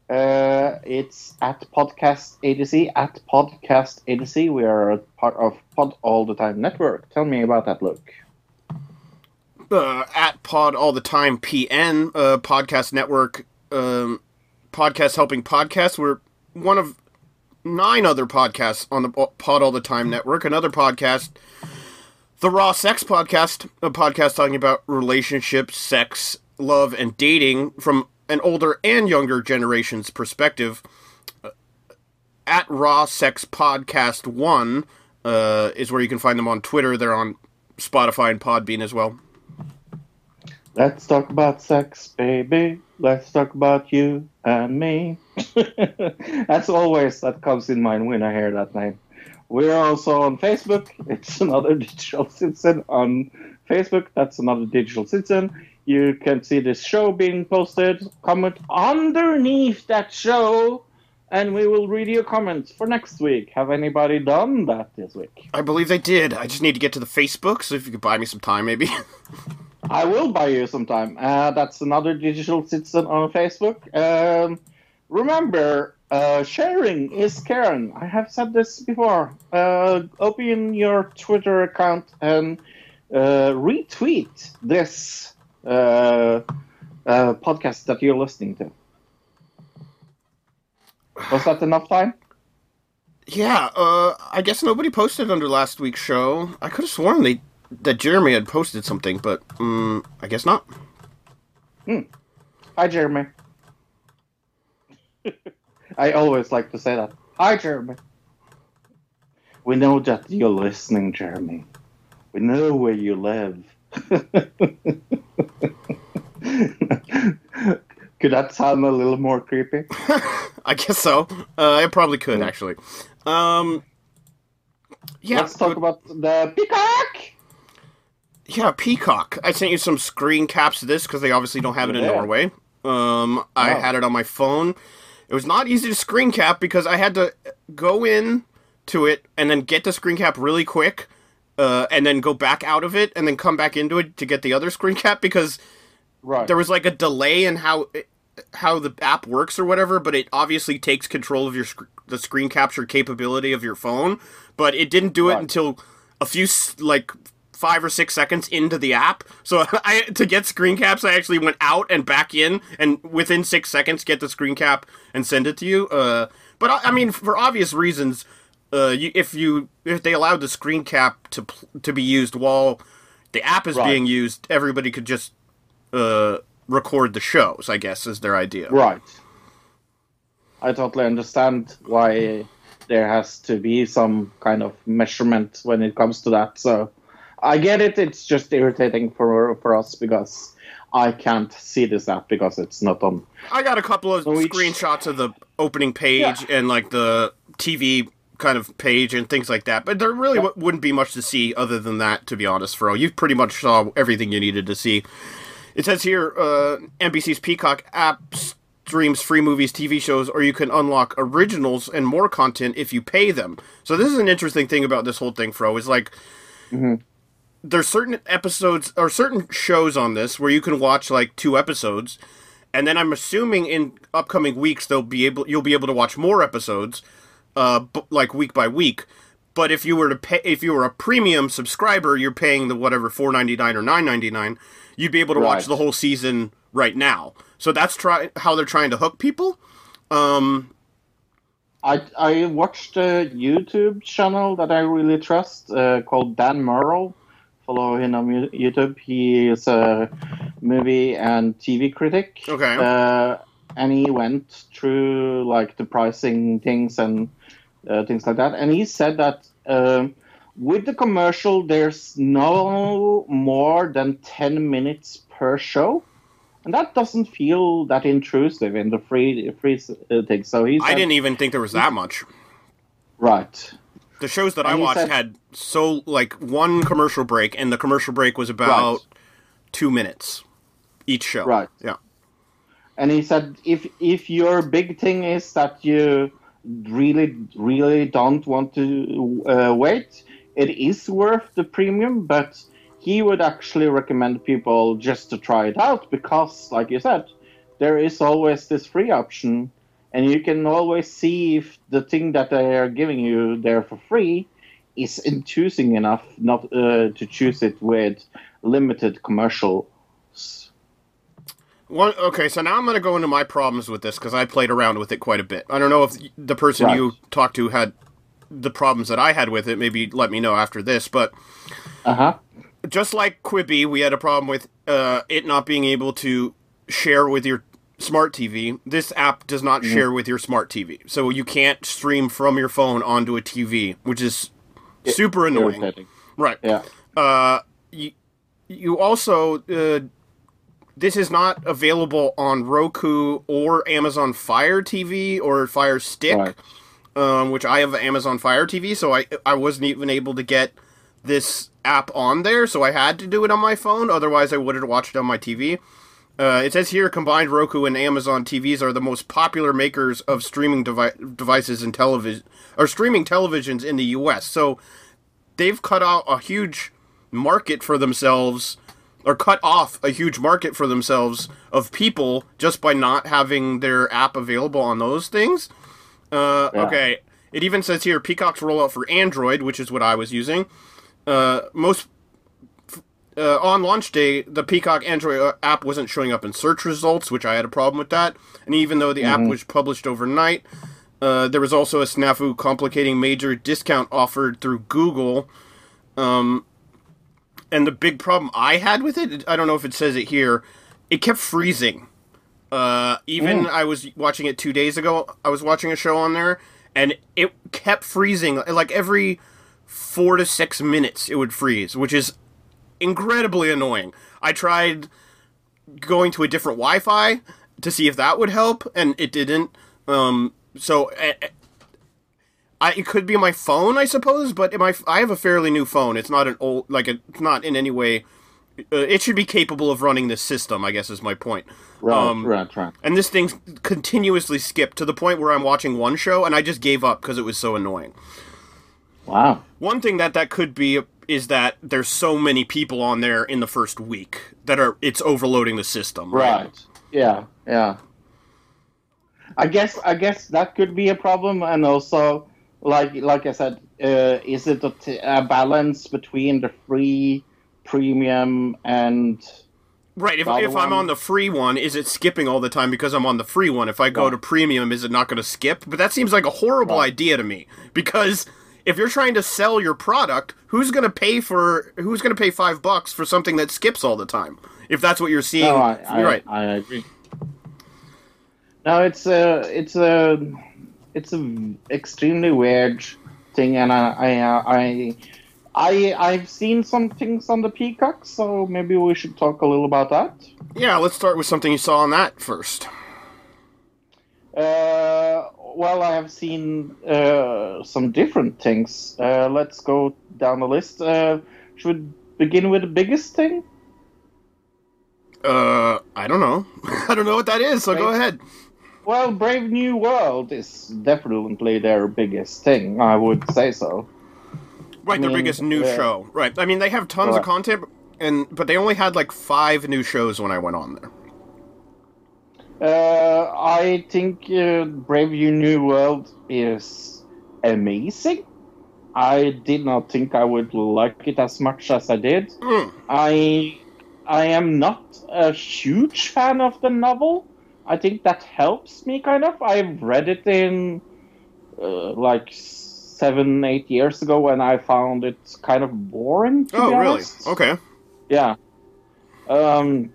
Uh, it's at podcast ADC at podcast ADC. We are a part of Pod All the Time Network. Tell me about that, Luke. uh, at Pod All the Time PN uh, podcast network, um, podcast helping podcast. We're one of nine other podcasts on the Pod All the Time network. Another podcast, the Raw Sex Podcast, a podcast talking about relationships, sex, love, and dating from an older and younger generation's perspective. Uh, At Raw Sex Podcast One uh, is where you can find them on Twitter. They're on Spotify and Podbean as well. Let's talk about sex, baby. Let's talk about you and me. That's always that comes in mind when I hear that name. We're also on Facebook. It's another digital citizen on Facebook. That's another digital citizen. You can see this show being posted. Comment underneath that show, and we will read your comments for next week. Have anybody done that this week? I believe they did. I just need to get to the Facebook, so if you could buy me some time, maybe. I will buy you sometime. Uh, that's another digital citizen on Facebook. Um, remember, uh, sharing is caring. I have said this before. Uh, open your Twitter account and uh, retweet this uh, uh, podcast that you're listening to. Was that enough time? yeah, I guess nobody posted under last week's show. I could have sworn they that Jeremy had posted something, but um, I guess not. Hmm. Hi, Jeremy. I always like to say that. Hi, Jeremy. We know that you're listening, Jeremy. We know where you live. Could that sound a little more creepy? I guess so. Uh, it probably could actually. Um, yeah, Let's talk but- about the peacock. Yeah, Peacock. I sent you some screen caps of this because they obviously don't have it in Yeah. Norway. Um, I Wow. had it on my phone. It was not easy to screen cap because I had to go in to it and then get the screen cap really quick, uh, and then go back out of it and then come back into it to get the other screen cap because Right. there was like a delay in how how the app works or whatever, but it obviously takes control of your sc- the screen capture capability of your phone, but it didn't do it until a few like five or six seconds into the app. So I to get screen caps, I actually went out and back in, and within six seconds get the screen cap and send it to you. Uh, but I, I mean, for obvious reasons, uh, you, if you if they allowed the screen cap to to be used while the app is Right. being used, everybody could just uh, record the shows. I guess is their idea. Right. I totally understand why there has to be some kind of measurement when it comes to that. So I get it. It's just irritating for for us because I can't see this app because it's not on. I got a couple of screenshots of the opening page and like the TV kind of page and things like that, but there really w- wouldn't be much to see other than that. To be honest, Fro, you pretty much saw everything you needed to see. It says here, uh, NBC's Peacock app streams free movies, TV shows, or you can unlock originals and more content if you pay them. So this is an interesting thing about this whole thing, Fro. Is like there's certain episodes or certain shows on this where you can watch like two episodes, and then I'm assuming in upcoming weeks they'll be able you'll be able to watch more episodes, uh, b- like week by week. But if you were to pay, if you were a premium subscriber, you're paying the whatever four ninety nine or nine ninety nine, you'd be able to watch the whole season right now. So that's try how they're trying to hook people. um I I watched a YouTube channel that I really trust uh, called Dan Murrell. Follow him on YouTube. He is a movie and TV critic. Okay. Uh, and he went through like the pricing things and uh, things like that. And he said that um, with the commercial, there's no more than ten minutes per show. And that doesn't feel that intrusive in the free free uh, thing. So he said, I didn't even think there was that much. Right. The shows that I And he watched said- had so like one commercial break, and the commercial break was about Right. two minutes each show. Right. Yeah. And he said if if your big thing is that you really really don't want to uh, wait, it is worth the premium. But he would actually recommend people just to try it out because, like you said, there is always this free option, and you can always see if the thing that they are giving you there for free is enthusing enough not uh, to choose it with limited commercials. One, okay, so now I'm going to go into my problems with this because I played around with it quite a bit. I don't know if the person you talked to had the problems that I had with it. Maybe let me know after this. But Uh huh. just like Quibi, we had a problem with uh, it not being able to share with your smart TV. This app does not share with your smart TV, so you can't stream from your phone onto a TV, which is super annoying. Irritating. Right. Yeah. Uh, you, you also uh, this is not available on Roku or Amazon Fire TV or Fire Stick, Right. um, which I have Amazon Fire TV, so I I wasn't even able to get this app on there, so I had to do it on my phone. Otherwise, I would have watched it on my TV. Uh, it says here combined Roku and Amazon TVs are the most popular makers of streaming devi- devices and television or streaming televisions in the U.S. So they've cut out a huge market for themselves or cut off a huge market for themselves of people just by not having their app available on those things. Uh, Yeah. Okay. It even says here Peacock's rollout for Android, which is what I was using. Uh, most uh, on launch day, the Peacock Android uh, app wasn't showing up in search results, which I had a problem with that. And even though the app was published overnight, uh, there was also a snafu complicating major discount offered through Google. Um, and the big problem I had with it, I don't know if it says it here, it kept freezing. Uh, even I was watching it two days ago. I was watching a show on there, and it kept freezing. Like every four to six minutes, it would freeze, which is incredibly annoying. I tried going to a different Wi-Fi to see if that would help, and it didn't. Um, so eh, eh, I, it could be my phone, I suppose, but my I have a fairly new phone. It's not an old like it's not in any way. Uh, it should be capable of running this system. I guess is my point. Right, Um, right, right. And this thing's continuously skipped to the point where I'm watching one show and I just gave up because it was so annoying. Wow. One thing that that could be is that there's so many people on there in the first week that are it's overloading the system. Right. Yeah. Yeah. I guess I guess that could be a problem, and also, like like I said, uh, is it a, t- a balance between the free, premium, and Right. If, if I'm on the free one, is it skipping all the time because I'm on the free one? If I go Right. to premium, is it not going to skip? But that seems like a horrible Right. idea to me because if you're trying to sell your product, who's going to pay for who's going to pay five bucks for something that skips all the time? If that's what you're seeing, No, I, I, you're right. I agree. No, it's a it's a it's a extremely weird thing, and I I I. I I've seen some things on the Peacock, so maybe we should talk a little about that. Yeah, let's start with something you saw on that first. Uh, well, I have seen uh, some different things. Uh, let's go down the list. Uh, should we begin with the biggest thing? Uh, I don't know. I don't know what that is. So go ahead. Well, Brave New World is definitely their biggest thing. I would say so. Right, their mean, biggest new yeah. show. Right. I mean, they have tons of content, and but they only had like five new shows when I went on there. Uh, I think uh, Brave New World is amazing. I did not think I would like it as much as I did. Mm. I I am not a huge fan of the novel. I think that helps me kind of. I've read it in uh, like seven, eight years ago, and I found it kind of boring. To Oh, really? Okay. Yeah. Um,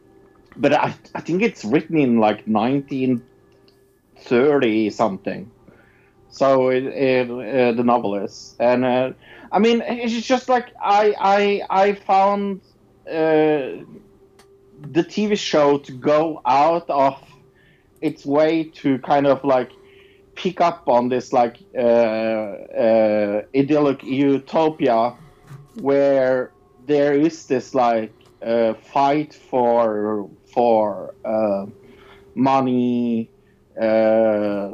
but I I think it's written in like 1930 something. So it, it uh, the novel is, and uh, I mean it's just like I I I found uh, the TV show to go out of its way to kind of like pick up on this like uh, uh, idyllic utopia where there is this like uh, fight for for uh, money. Uh,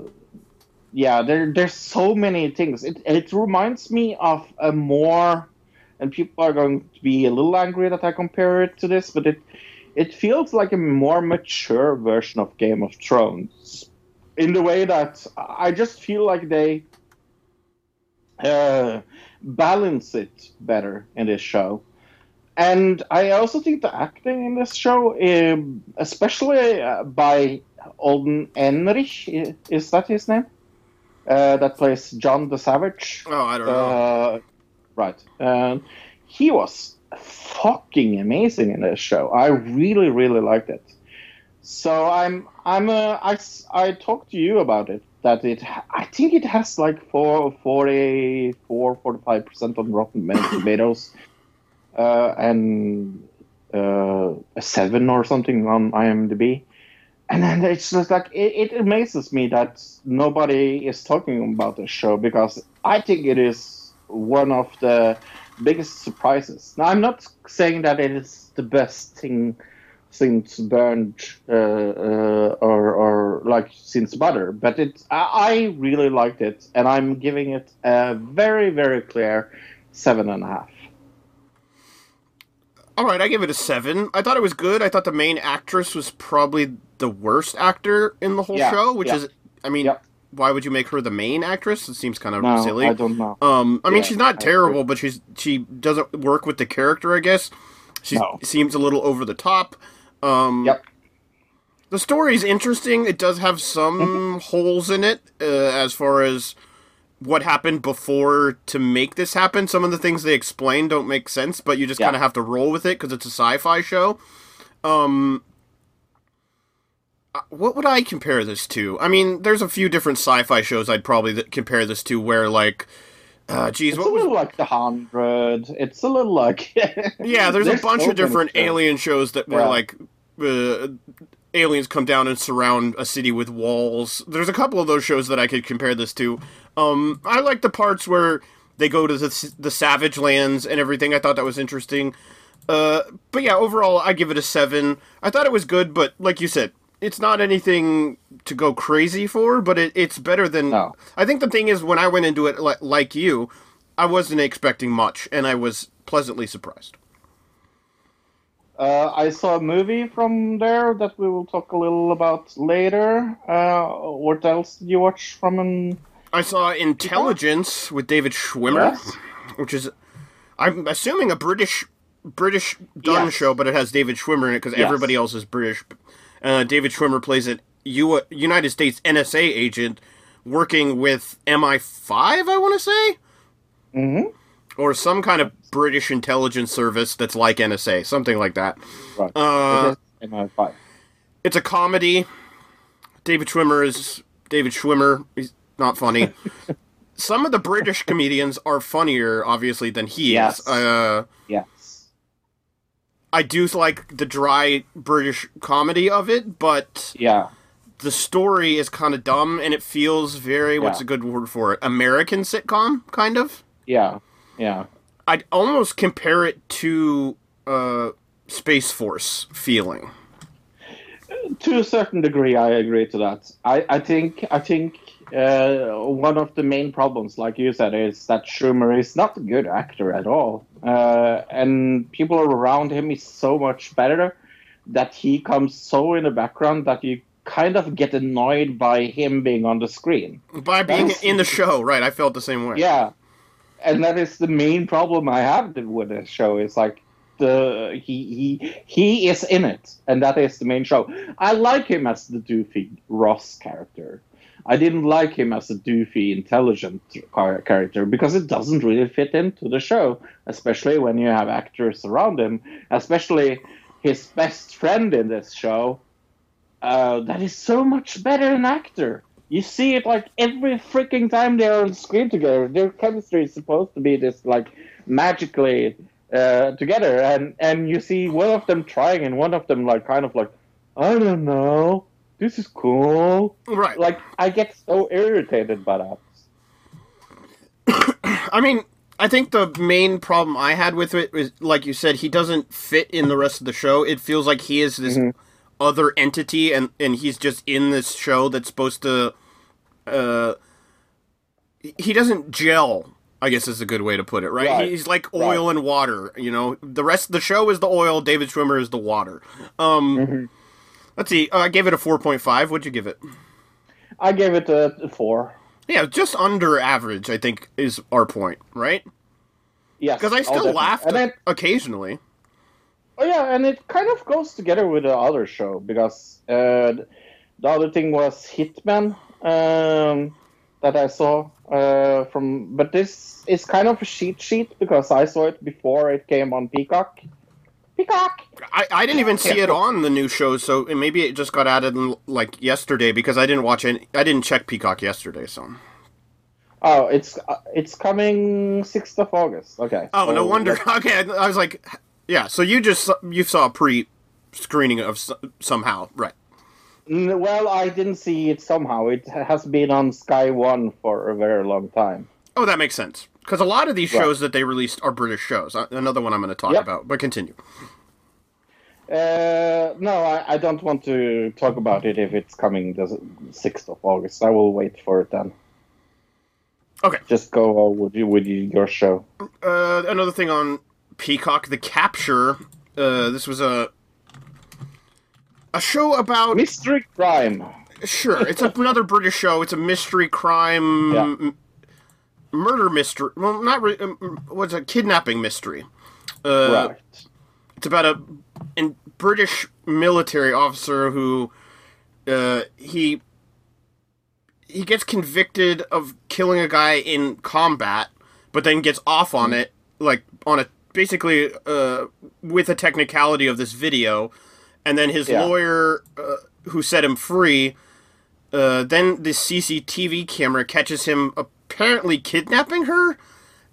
yeah, there there's so many things. It it reminds me of a more, and people are going to be a little angry that I compare it to this, but it it feels like a more mature version of Game of Thrones, in the way that I just feel like they uh, balance it better in this show. And I also think the acting in this show, um, especially uh, by Alden Ehrenreich, is that his name? Uh, that plays John the Savage. Oh, I don't know. Uh, right. Um, he was fucking amazing in this show. I really, really liked it. So I'm, I'm, uh, I, I talked to you about it. That it, I think it has like four, 44, 45 percent on Rotten Tomatoes, uh, and uh, a seven or something on IMDb. And then it's just like it, it amazes me that nobody is talking about the show because I think it is one of the biggest surprises. Now I'm not saying that it is the best thing since Burned uh, uh, or or like since Butter, but it I, I really liked it, and I'm giving it a very very clear seven and a half. All right, I give it a seven. I thought it was good. I thought the main actress was probably the worst actor in the whole Yeah, show, which yeah. is, I mean, Yep. why would you make her the main actress? It seems kind of No, silly. I don't know. Um, I mean, she's not terrible, but she's she doesn't work with the character. I guess she No. seems a little over the top. Um, Yep. The story's interesting. It does have some Mm-hmm. holes in it uh, as far as what happened before to make this happen. Some of the things they explain don't make sense, but you just Yeah. kind of have to roll with it because it's a sci-fi show. Um, uh, what would I compare this to? I mean, there's a few different sci-fi shows I'd probably th- compare this to where like, uh, geez, It's what a was little like The Hundred. It's a little like yeah, there's, a bunch so of different alien shows that were Yeah. like uh, aliens come down and surround a city with walls. There's a couple of those shows that I could compare this to. Um, I like the parts where they go to the, the Savage Lands and everything. I thought that was interesting. Uh, but yeah, overall, I give it a seven. I thought it was good, but like you said, it's not anything to go crazy for. But it, it's better than. No. I think the thing is, when I went into it li- like you, I wasn't expecting much, and I was pleasantly surprised. Uh, I saw a movie from there that we will talk a little about later. Uh, what else did you watch from an? I saw Intelligence with David Schwimmer, Yes. which is, I'm assuming a British British done Yes. show, but it has David Schwimmer in it because Yes. everybody else is British. Uh, David Schwimmer plays a U- United States NSA agent working with MI5, I want to say, Mm-hmm. Or some kind of British intelligence service that's like NSA, something like that. Right. Uh, It is MI5. It's a comedy. David Schwimmer is David Schwimmer. He's not funny. Some of the British comedians are funnier, obviously, than he Yes. is. Uh, Yes. I do like the dry British comedy of it, but Yeah. the story is kind of dumb, and it feels very what's a good word for it? American sitcom, kind of. Yeah. Yeah. I'd almost compare it to uh, Space Force feeling. to a certain degree, I agree to that. I, I think I think uh, one of the main problems, like you said, is that Schwimmer is not a good actor at all, uh, and people around him is so much better that he comes so in the background that you kind of get annoyed by him being on the screen. By being That's- in the show, right? I felt the same way. Yeah, and that is the main problem I have with this show. Is like the he he he is in it, and that is the main show. I like him as the doofy Ross character. I didn't like him as a doofy, intelligent character because it doesn't really fit into the show, especially when you have actors around him, especially his best friend in this show. Uh, that is so much better an actor. You see it like every freaking time they're on screen together. Their chemistry is supposed to be this like magically uh, together, and and you see one of them trying and one of them like kind of like, I don't know, this is cool. Right. Like I get so irritated by that. I mean, I think the main problem I had with it is, like you said, he doesn't fit in the rest of the show. It feels like he is this other entity, and and he's just in this show that's supposed to. Uh, he doesn't gel. I guess is a good way to put it, right? Right. He's like oil and water. You know, the rest of the show is the oil. David Schwimmer is the water. Um, let's see. Uh, I gave it a four point five. What'd you give it? I gave it a, a four. Yeah, just under average. I think is our point, right? yeah Because I still laughed then, occasionally. Oh yeah, and it kind of goes together with the other show because uh, the other thing was Hitman um, that I saw uh, from, but this is kind of a cheat sheet because I saw it before it came on Peacock. Peacock. I, I didn't even see it on the new show, so maybe it just got added in, like yesterday because I didn't watch any. I didn't check Peacock yesterday, so. Oh, it's uh, it's coming sixth of August. Okay. Oh, no wonder. Okay, I I was like, yeah. So you just you saw a pre screening of somehow, right? Well, I didn't see it somehow. It has been on Sky One for a very long time. Oh, that makes sense because a lot of these Right. shows that they released are British shows. Another one I'm going to talk Yep. about, but continue. Uh, no, I, I don't want to talk about it if it's coming the 6th of August. I will wait for it then. Okay. Just go with, you, with you- your show. Uh, another thing on Peacock, The Capture. Uh, this was a a show about Mystery Crime. Sure, it's another British show. It's a mystery crime, Yeah. m- murder mystery. Well, not re- um, what's a kidnapping mystery. Uh, right. It's about a an British military officer who uh, he he gets convicted of killing a guy in combat, but then gets off on it, like on a basically uh, with a technicality of this video, and then his Yeah. lawyer uh, who set him free. Uh, then the CCTV camera catches him apparently kidnapping her.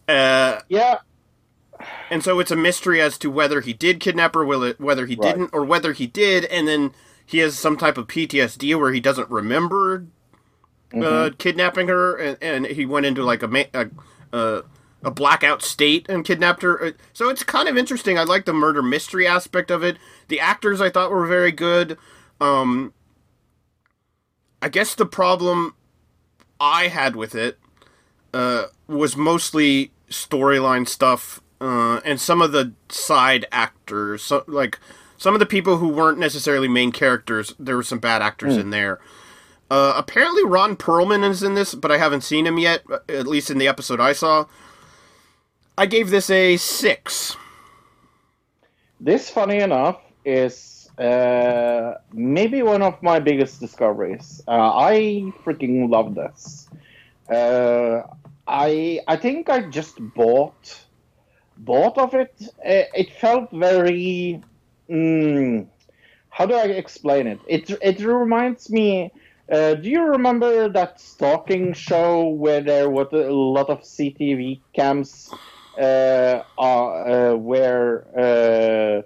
Uh, Yeah. and so it's a mystery as to whether he did kidnap her, whether he Right. didn't, or whether he did, and then he has some type of PTSD where he doesn't remember uh, Mm-hmm. kidnapping her, and, and he went into like a, ma- a a blackout state and kidnapped her. Uh, So it's kind of interesting. I like the murder mystery aspect of it. The actors I thought were very good. Um, I guess the problem I had with it uh, was mostly storyline stuff uh, and some of the side actors. So, like some of the people who weren't necessarily main characters, there were some bad actors in there. Uh, apparently, Ron Perlman is in this, but I haven't seen him yet. At least in the episode I saw. I gave this a six. This, funny enough, is uh, maybe one of my biggest discoveries. Uh, I freaking love this. Uh, I I think I just bought bought of it. Uh, it felt very. Mm, how do I explain it? It it reminds me. Uh, do you remember that stalking show where there was a lot of CTV cams? Uh, uh, where uh,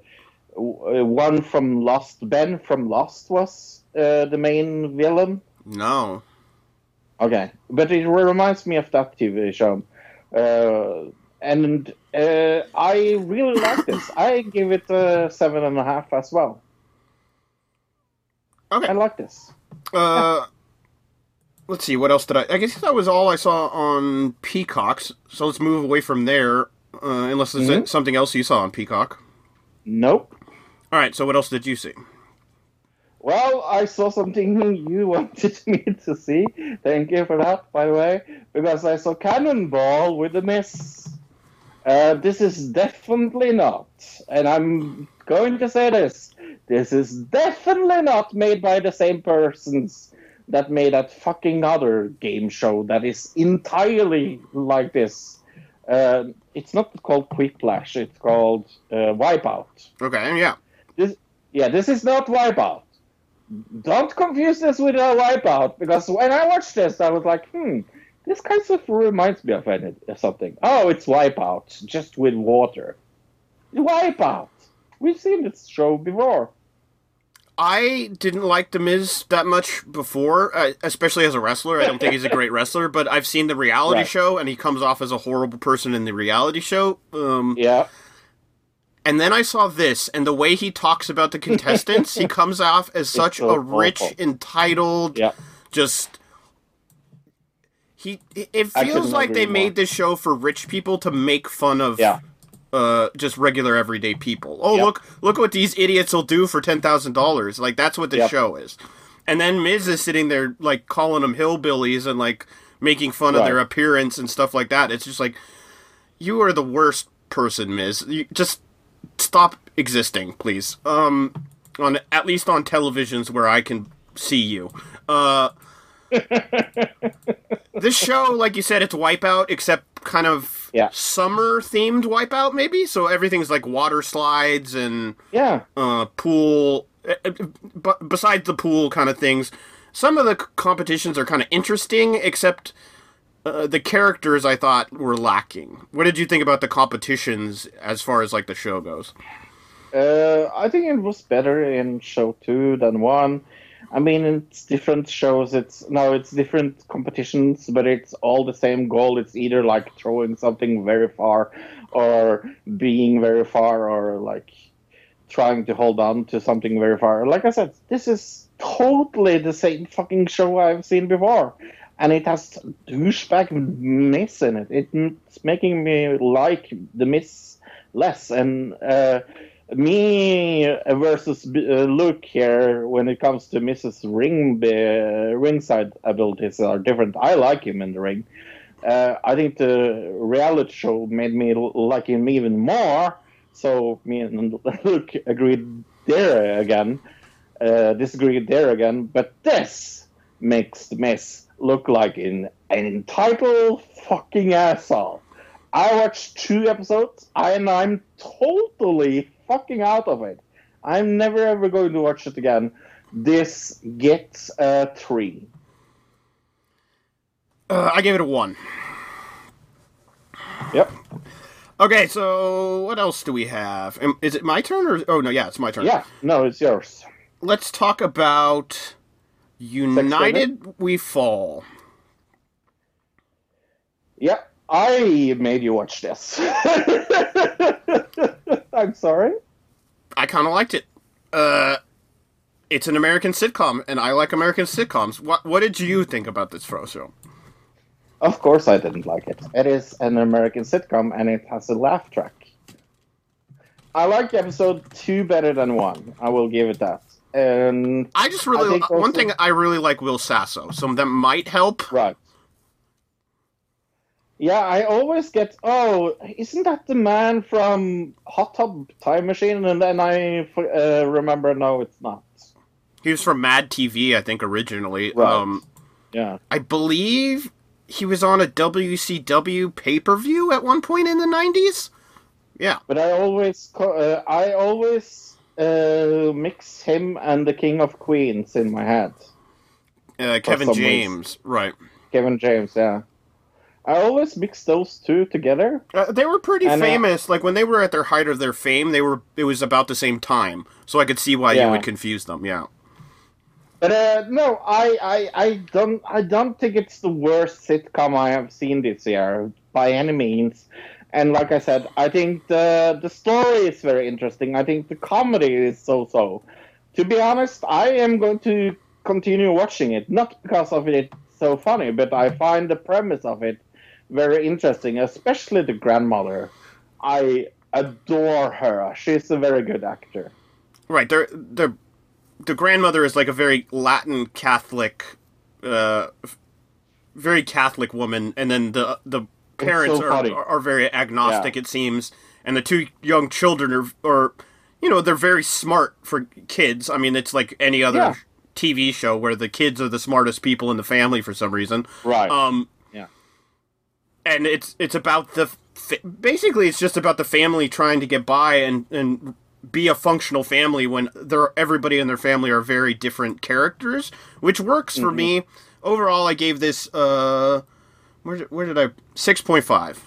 uh, one from Lost, Ben from Lost, was uh, the main villain. No. Okay, but it reminds me of that TV show, uh, and uh, I really like this. I give it a seven and a half as well. Okay. I like this. Uh, let's see. What else did I? I guess that was all I saw on Peacocks. So let's move away from there. Uh, unless there's Mhm. something else you saw on Peacock. Nope. All right. So what else did you see? Well, I saw something you wanted me to see. Thank you for that, by the way, because I saw Cannonball with a Miz. Uh, this is definitely not, and I'm going to say this: this is definitely not made by the same persons that made that fucking other game show that is entirely like this. Uh, it's not called Quiplash; it's called uh, Wipeout. Okay. Yeah. This, yeah, this is not Wipeout. Don't confuse this with a Wipeout because when I watched this, I was like, hmm, this kind of reminds me of something. Oh, it's Wipeout, just with water. Wipeout. We've seen this show before. I didn't like The Miz that much before, uh, especially as a wrestler. I don't think he's a great wrestler, but I've seen the reality Right. show, and he comes off as a horrible person in the reality show. Um, Yeah. And then I saw this, and the way he talks about the contestants, he comes off as such so a rich, awful. entitled, Yeah. just. He. It feels like they made this show for rich people to make fun of. Yeah. Uh, just regular everyday people. Oh Yep. look, look what these idiots will do for ten thousand dollars. Like that's what the Yep. show is. And then Miz is sitting there like calling them hillbillies and like making fun of their appearance and stuff like that. It's just like you are the worst person, Miz. You just stop existing, please. Um, on at least on televisions where I can see you. Uh, this show, like you said, it's Wipeout, except kind of Yeah. summer themed Wipeout, maybe. So everything's like water slides and Yeah. uh, pool. uh, uh, But besides the pool kind of things, some of the competitions are kind of interesting, except. Uh, the characters I thought were lacking. What did you think about the competitions as far as like the show goes? Uh, I think it was better in show two than one. I mean, it's different shows. It's no, it's different competitions, but it's all the same goal. It's either like throwing something very far, or being very far, or like trying to hold on to something very far. Like I said, this is totally the same fucking show I've seen before, and it has douchebag Miz in it. It's making me like the Miz less, and. Uh, me versus uh, Luke here when it comes to Miz's Ring uh, ringside abilities are different. I like him in the ring. Uh, I think the reality show made me like him even more. So me and Luke agreed there again, uh, disagreed there again. But this makes the Miz look like an, an entitled fucking asshole. I watched two episodes and I'm totally fucking out of it. I'm never ever going to watch it again. This gets a three. Uh, I gave it a one. Yep. Okay, so what else do we have? Is it my turn or? Oh no, yeah, it's my turn. Yeah, no, it's yours. Let's talk about United We Fall. Yeah, I made you watch this. I'm sorry. I kind of liked it. Uh, it's an American sitcom, and I like American sitcoms. What What did you think about this Frozo? Of course, I didn't like it. It is an American sitcom, and it has a laugh track. I like episode two better than one. I will give it that. And I just really I one also- thing I really like Will Sasso, so that might help. Right. Yeah, I always get. Oh, isn't that the man from Hot Tub Time Machine? And then I uh, remember, no, it's not. He was from Mad TV, I think, originally. Right. Um, Yeah. I believe he was on a WCW pay per view at one point in the nineties. Yeah, But I always, uh, I always uh, mix him and the King of Queens in my head. uh, Kevin James, right? Kevin James, yeah. I always mix those two together. Uh, they were pretty And, uh, famous. Like when they were at their height of their fame, they were. It was about the same time, so I could see why you would confuse them. Yeah. But uh, no, I, I, I don't, I don't think it's the worst sitcom I have seen this year by any means. And like I said, I think the the story is very interesting. I think the comedy is so-so. To be honest, I am going to continue watching it, not because of it so funny, but I find the premise of it very interesting, especially the grandmother. I adore her. She's a very good actor. Right. They're the the grandmother is like a very Latin Catholic, uh, very Catholic woman, and then the the parents so are, are very agnostic. Yeah. It seems, and the two young children are are you know they're very smart for kids. I mean, it's like any other Yeah. TV show where the kids are the smartest people in the family for some reason. Right. Um. And it's it's about the basically it's just about the family trying to get by and and be a functional family when they're everybody in their family are very different characters, which works for me. Overall, I gave this uh, where did, where did I six point five.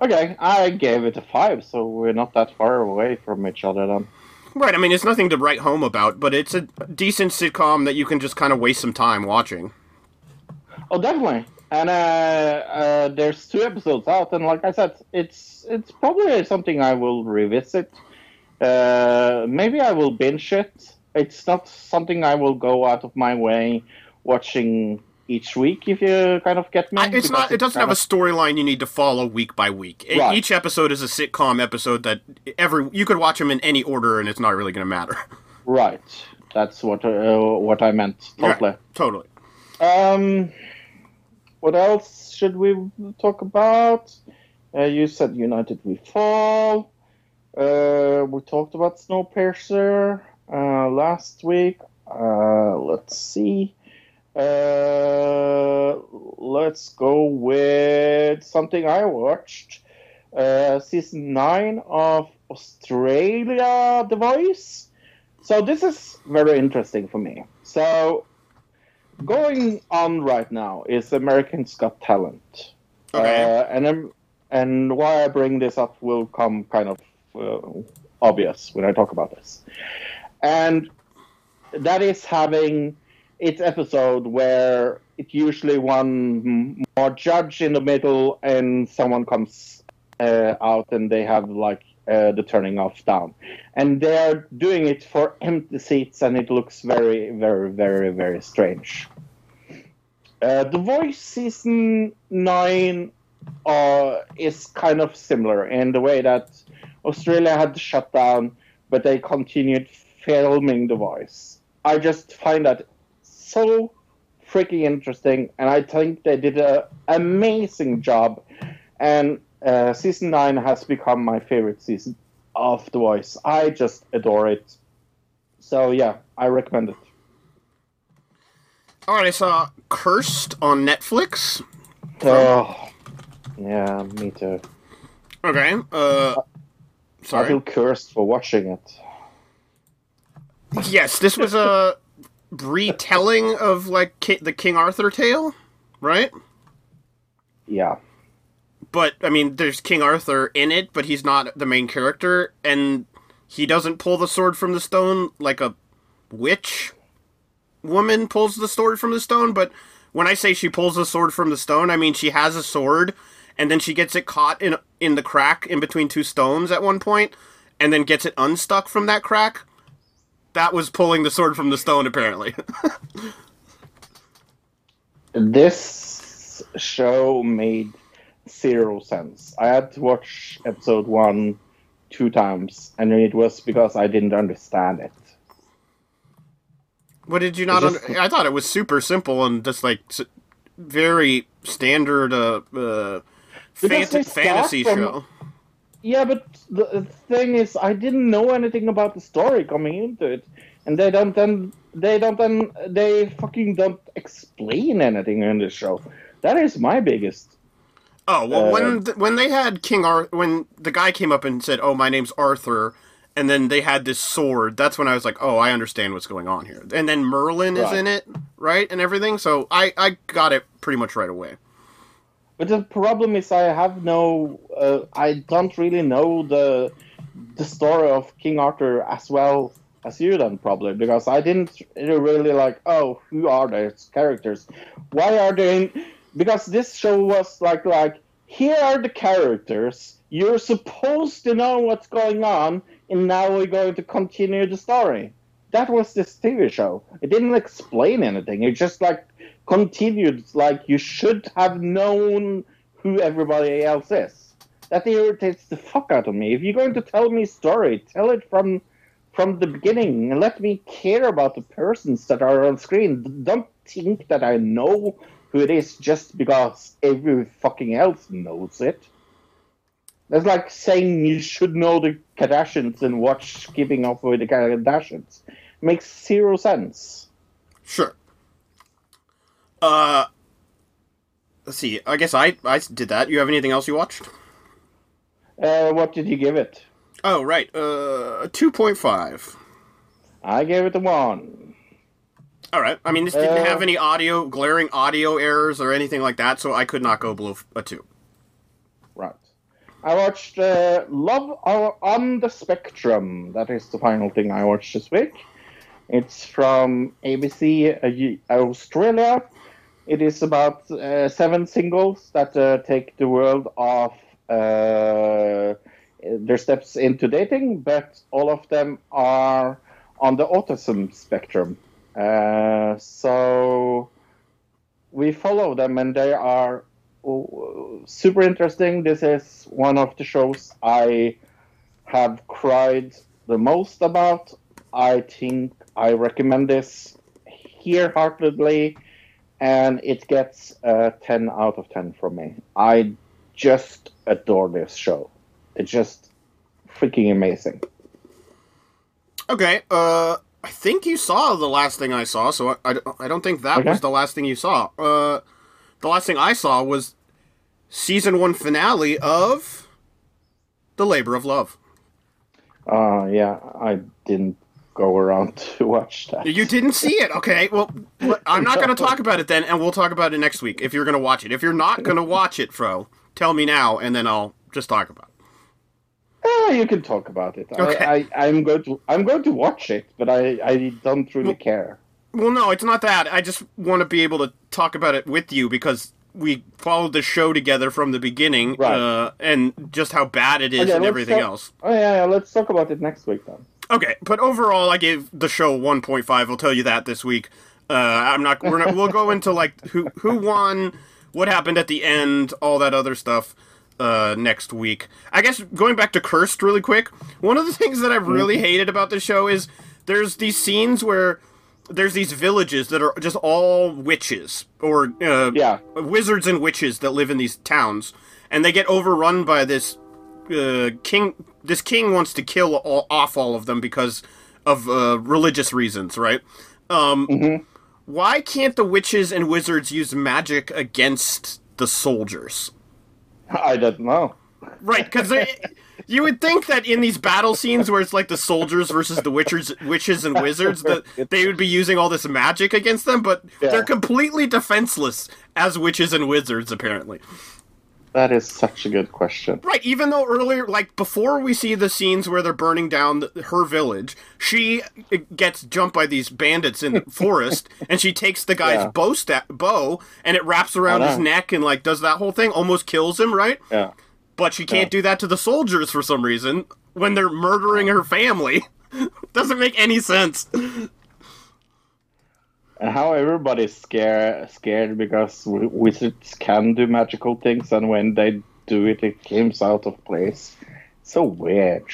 Okay, I gave it a five, so we're not that far away from each other then. Right, I mean it's nothing to write home about, but it's a decent sitcom that you can just kind of waste some time watching. Oh, definitely. And uh, uh, there's two episodes out, and like I said, it's it's probably something I will revisit. Uh, maybe I will binge it. It's not something I will go out of my way watching each week. If you kind of get me, it's not. It doesn't have kind a storyline you need to follow week by week. Right. Each episode is a sitcom episode that every you could watch them in any order, and it's not really going to matter. right. That's what uh, what I meant. Totally. Totally. Um, what else should we talk about? Uh, you said United We Fall. Uh, we talked about Snowpiercer uh, last week. Uh, let's see. Uh, let's go with something I watched. Uh, season 9 of Australia The Voice. So this is very interesting for me. So going on right now is America's Got Talent. Okay. Uh, and I'm, and why I bring this up will come kind of uh, obvious when I talk about this. And that is having its episode where it usually one more judge in the middle and someone comes uh, out and they have like uh, the turning off down. And they're doing it for empty seats and it looks very, very, very, very strange. Uh, the Voice season 9 uh, is kind of similar in the way that Australia had to shut down, but they continued filming The Voice. I just find that so freaking interesting, and I think they did an amazing job. And uh, season 9 has become my favorite season of The Voice. I just adore it. So, yeah, I recommend it. All right, I saw Cursed on Netflix. Oh, yeah, me too. Okay. Uh, I feel cursed for watching it. Yes, this was a retelling of like the King Arthur tale, right? Yeah. But I mean, there's King Arthur in it, but he's not the main character, and he doesn't pull the sword from the stone like a witch woman pulls the sword from the stone. But when I say she pulls the sword from the stone, I mean she has a sword, and then she gets it caught in in the crack in between two stones at one point, and then gets it unstuck from that crack. That was pulling the sword from the stone, apparently. This show made zero sense. I had to watch episode one two times, and it was because I didn't understand it. What did you not? Just- Under- I thought it was super simple and just like very standard uh, uh, fant- fantasy from- show. Yeah, but the thing is, I didn't know anything about the story coming into it, and they don't then they don't then they fucking don't explain anything in the show. That is my biggest. Oh well, uh, when th- when they had King Arthur, when the guy came up and said, "Oh, my name's Arthur," and then they had this sword. That's when I was like, "Oh, I understand what's going on here." And then Merlin is in it, right, and everything. So I I got it pretty much right away. But the problem is, I have no. Uh, I don't really know the the story of King Arthur as well as you then probably because I didn't really like. Oh, who are these characters? Why are they? In, because this show was like like here are the characters. You're supposed to know what's going on, and now we're going to continue the story. That was this TV show. It didn't explain anything. It just like continued like you should have known who everybody else is. That irritates the fuck out of me. If you're going to tell me a story, tell it from from the beginning and let me care about the persons that are on screen. Don't think that I know who it is just because every fucking else knows it. That's like saying you should know the Kardashians and watch Keeping Up with the Kardashians. Makes zero sense. Sure. Uh, let's see. I guess I I did that. You have anything else you watched? Uh, what did you give it? Oh right, uh, two point five. I gave it a one. All right. I mean, this didn't Uh, have any audio, glaring audio errors or anything like that, so I could not go below a two. Right. I watched uh, Love on the Spectrum. That is the final thing I watched this week. It's from ABC uh, Australia. It is about uh, seven singles that uh, take the world off uh, their steps into dating, but all of them are on the autism spectrum. Uh, so we follow them, and they are oh, super interesting. This is one of the shows I have cried the most about. I think I recommend this here heartedly, and it gets a 10 out of 10 from me. I just adore this show. It's just freaking amazing. Okay. Uh, I think you saw the last thing I saw, so I, I, I don't think that Okay. was the last thing you saw. Uh, the last thing I saw was season one finale of The Labor of Love. Uh, yeah, I didn't go around to watch that. You didn't see it, okay? Well, I'm not going to talk about it then, and we'll talk about it next week if you're going to watch it. If you're not going to watch it, Fro, tell me now, and then I'll just talk about it. Ah, you can talk about it. Okay. I, I, I'm going to I'm going to watch it, but I, I don't really care. Well, no, it's not that. I just want to be able to talk about it with you because we followed the show together from the beginning, Right. uh, and just how bad it is Okay, and everything talk- else. Oh yeah, yeah, let's talk about it next week then. Okay, but overall, I gave the show 1.5. I'll tell you that this week. Uh, I'm not. We're not. We'll go into like who who won, what happened at the end, all that other stuff. Uh, next week. I guess going back to Cursed really quick. One of the things that I've really hated about the show is there's these scenes where there's these villages that are just all witches or uh, Yeah. wizards and witches that live in these towns, and they get overrun by this uh, king. This king wants to kill all, off all of them because of uh, religious reasons, right? Um, Why can't the witches and wizards use magic against the soldiers? I don't know. Right, because you would think that in these battle scenes where it's like the soldiers versus the witches, witches and wizards, that they would be using all this magic against them, but Yeah. they're completely defenseless as witches and wizards, apparently. That is such a good question. Right, even though earlier, like before we see the scenes where they're burning down the, her village, she uh, gets jumped by these bandits in the forest, and she takes the guy's Yeah. bow sta- bow, and it wraps around his neck and like does that whole thing, almost kills him, right? Yeah. But she can't do that to the soldiers for some reason when they're murdering her family. Doesn't make any sense. And how everybody's scared scared because wizards can do magical things, and when they do it, it comes out of place. So weird.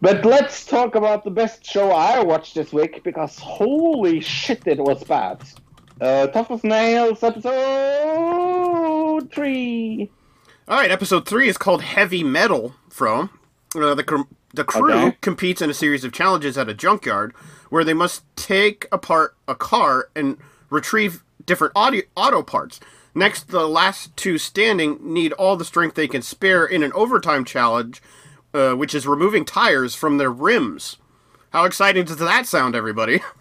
But let's talk about the best show I watched this week because holy shit, it was bad. Uh, Tough as Nails episode three. All right, episode three is called Heavy Metal. From uh, the cr- the crew Okay. competes in a series of challenges at a junkyard where they must take apart a car and retrieve different audio, auto parts. Next, the last two standing need all the strength they can spare in an overtime challenge, uh, which is removing tires from their rims. How exciting does that sound, everybody?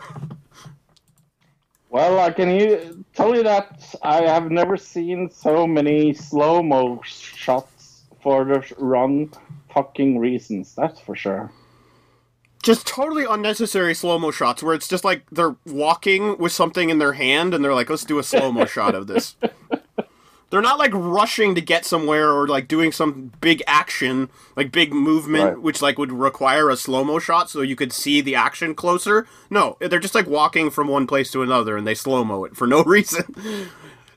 Well, I can you tell you that I have never seen so many slow mo shots for the wrong fucking reasons. That's for sure. just totally unnecessary slow mo shots where it's just like they're walking with something in their hand and they're like, let's do a slow mo shot of this. They're not like rushing to get somewhere or like doing some big action, like big movement, Right. which like would require a slow mo shot so you could see the action closer. No, they're just like walking from one place to another and they slow mo it for no reason.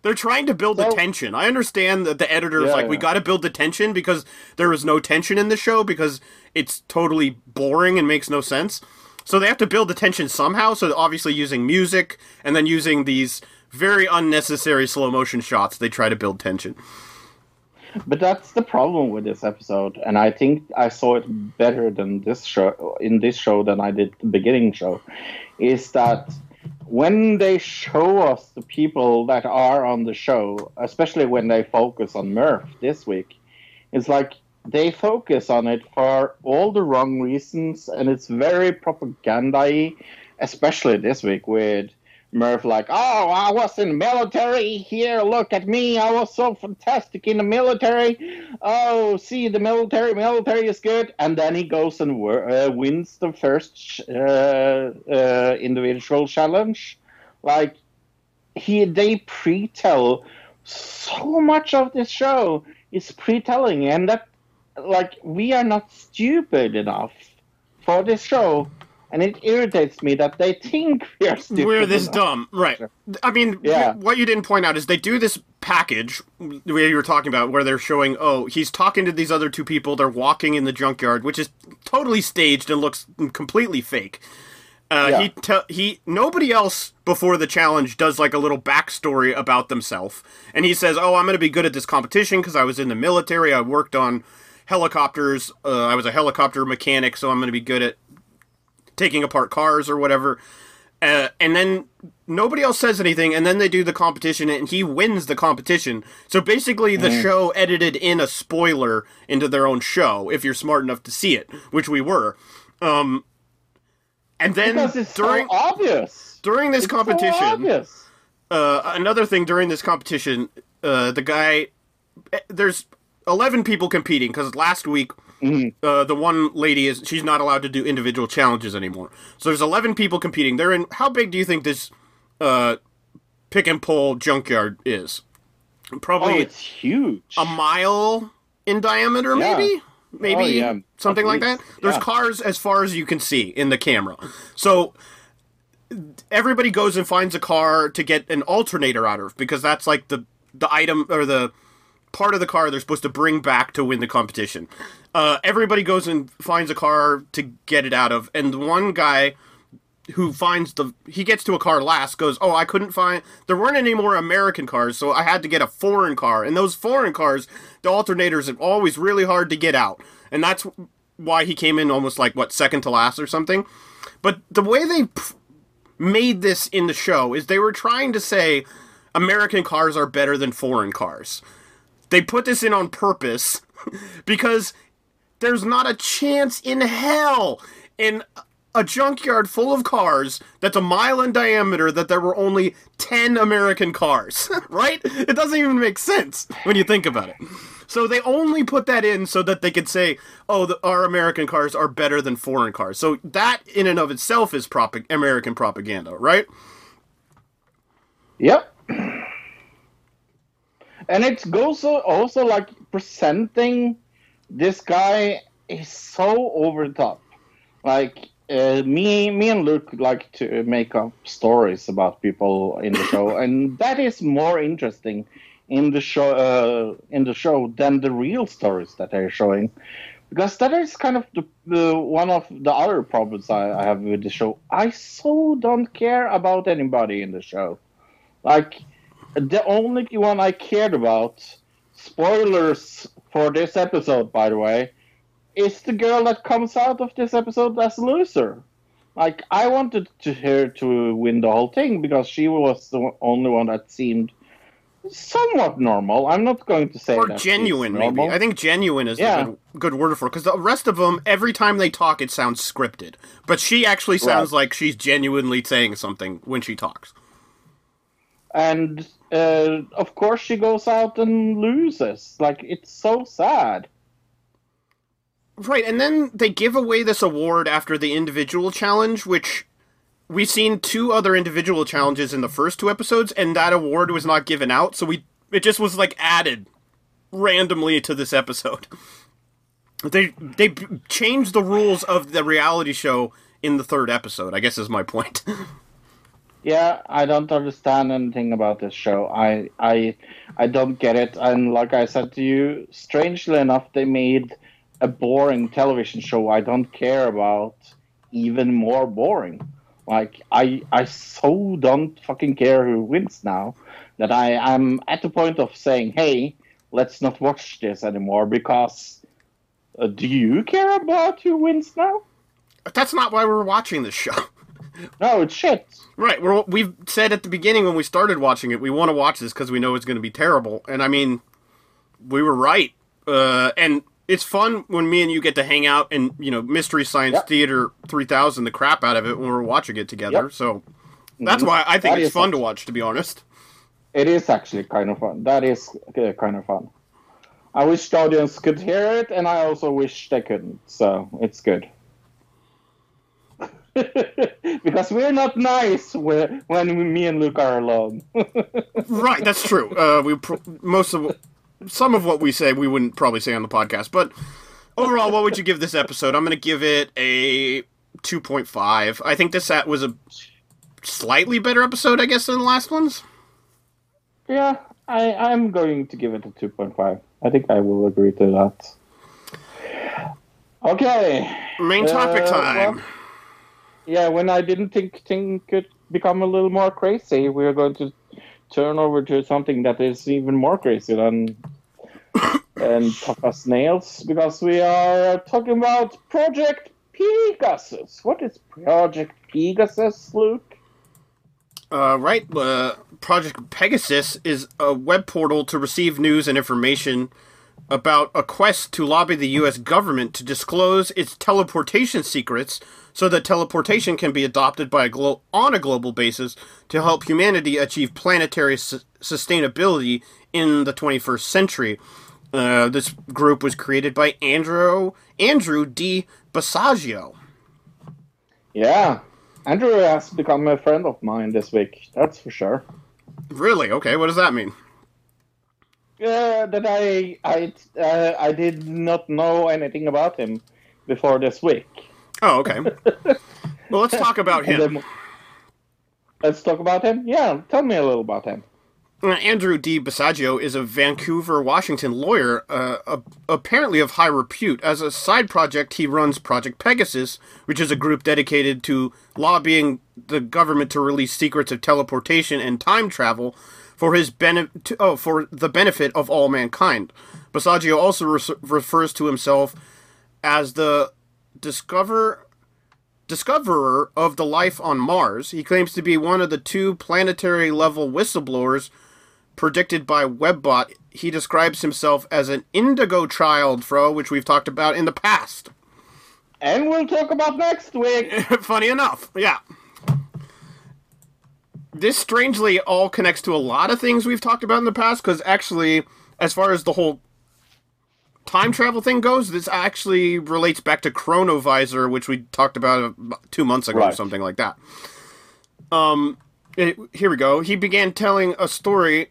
They're trying to build the tension. I understand that the editor's Yeah, like, we got to build the tension because there is no tension in the show because it's totally boring and makes no sense. So they have to build the tension somehow. So obviously using music and then using these very unnecessary slow motion shots, they try to build tension. But that's the problem with this episode, and I think I saw it better than this show in this show than I did the beginning show. Is that when they show us the people that are on the show, especially when they focus on Murph this week, it's like they focus on it for all the wrong reasons, and it's very propaganda especially this week with Murph like, oh, I was in the military. Here, look at me. I was so fantastic in the military. Oh, see, the military, military is good. And then he goes and uh, wins the first uh, uh, individual challenge. Like, he they pre-tell so much of this show is pre-telling, and that, like, we are not stupid enough for this show. And it irritates me that they think we are stupid. We're this dumb, right? I mean, Yeah. what you didn't point out is they do this package the way you were talking about, where they're showing, oh, he's talking to these other two people. They're walking in the junkyard, which is totally staged and looks completely fake. Uh, Yeah. He te- he nobody else before the challenge does like a little backstory about themselves, and he says, "Oh, I'm going to be good at this competition because I was in the military. I worked on helicopters. Uh, I was a helicopter mechanic, so I'm going to be good at taking apart cars or whatever." Uh, and then nobody else says anything, and then they do the competition, and he wins the competition. So basically, the show edited in a spoiler into their own show, if you're smart enough to see it, which we were. Um, and then during so obvious. during this It's competition, obvious. uh, another thing during this competition, uh, the guy, eh, there's eleven people competing because last week, uh, the one lady is she's not allowed to do individual challenges anymore. So there's eleven people competing. They're in. How big do you think this uh, pick and pull junkyard is? Oh, Probably it's huge. a mile in diameter, Yeah. maybe, maybe Oh, yeah. something At like least, that. There's yeah. cars as far as you can see in the camera. So everybody goes and finds a car to get an alternator out of because that's like the the item or the part of the car they're supposed to bring back to win the competition. Uh, everybody goes and finds a car to get it out of, and the one guy who finds the he gets to a car last goes oh i couldn't find there weren't any more american cars so i had to get a foreign car. And those foreign cars the alternators are always really hard to get out. And that's why he came in almost like what second to last or something? But the way they p- made this in the show is they were trying to say american cars are better than foreign cars they put this in on purpose because there's not a chance in hell in a junkyard full of cars that's a mile in diameter that there were only 10 American cars, right? It doesn't even make sense when you think about it. So they only put that in so that they could say, "Oh, the, our American cars are better than foreign cars." So that in and of itself is prop- American propaganda, right? Yep. And it goes also like presenting this guy is so over the top. Like uh, me, me and Luke like to make up stories about people in the show, and that is more interesting in the show uh, in the show than the real stories that they're showing. Because that is kind of the, the one of the other problems I, I have with the show. I so don't care about anybody in the show. Like the only one I cared about, spoilers for this episode, by the way, is the girl that comes out of this episode as a loser. Like I wanted to her to win the whole thing because she was the only one that seemed somewhat normal. I'm not going to say or genuine maybe i think genuine is Yeah. a good, good word for it because the rest of them every time they talk it sounds scripted but she actually sounds Right. like she's genuinely saying something when she talks and uh, of course she goes out and loses. Like it's so sad. right and then they give away this award after the individual challenge which we've seen two other individual challenges in the first two episodes and that award was not given out so we it just was like added randomly to this episode they they changed the rules of the reality show in the third episode i guess is my point Yeah, I don't understand anything about this show. I I I don't get it. And like I said to you, strangely enough, they made a boring television show I don't care about even more boring. Like I I so don't fucking care who wins now that I am at the point of saying, hey, let's not watch this anymore because. Uh, do you care about who wins now? That's not why we're watching this show. No, it's shit. Right. We're, we've said at the beginning when we started watching it, we want to watch this because we know it's going to be terrible. And I mean, we were right. Uh, and it's fun when me and you get to hang out and, you know, Mystery Science Yep. Theater 3000, the crap out of it when we're watching it together. Yep. So that's why I think That it's fun to watch, to be honest. It is actually kind of fun. That is uh, kind of fun. I wish the audience could hear it, and I also wish they couldn't. So it's good. because we're not nice when, when me and Luke are alone. right. That's true. Uh, we pro- most of some of what we say we wouldn't probably say on the podcast, but overall, what would you give this episode? I'm going to give it a 2.5. I think this was a slightly better episode, I guess, than the last ones. yeah, I, I'm going to give it a 2.5. I think I will agree to that. Okay. Main topic Uh, time. well- Yeah, when I didn't think things could become a little more crazy, we are going to turn over to something that is even more crazy than and tough as nails because we are talking about Project Pegasus. What is Project Pegasus, Luke? Uh, right. Uh, Project Pegasus is a web portal to receive news and information about a quest to lobby the U.S. government to disclose its teleportation secrets so that teleportation can be adopted by a glo- on a global basis to help humanity achieve planetary su- sustainability in the 21st century. Uh, this group was created by Andrew Andrew D. Basiago. Yeah, Andrew has become a friend of mine this week. That's for sure. Really? Okay. What does that mean? Yeah, that I I uh, I did not know anything about him before this week. Oh, okay. well, let's talk about him. then- let's talk about him. Yeah, tell me a little about him. Uh, Andrew D. Basiago is a Vancouver, Washington lawyer, uh, apparently of high repute. As a side project, he runs Project Pegasus, which is a group dedicated to lobbying the government to release secrets of teleportation and time travel for his bene- to, oh, for the benefit of all mankind. Basiago also re- refers to himself as the discover discoverer of the life on Mars. He claims to be one of the two planetary level whistleblowers predicted by Webbot. He describes himself as an indigo child, Fro, which we've talked about in the past. and we'll talk about next week. Funny enough, yeah. This strangely all connects to a lot of things we've talked about in the past, because actually, as far as the whole time travel thing goes, this actually relates back to Chronovisor, which we talked about about two months ago or something like that. Um, it- here we go. He began telling a story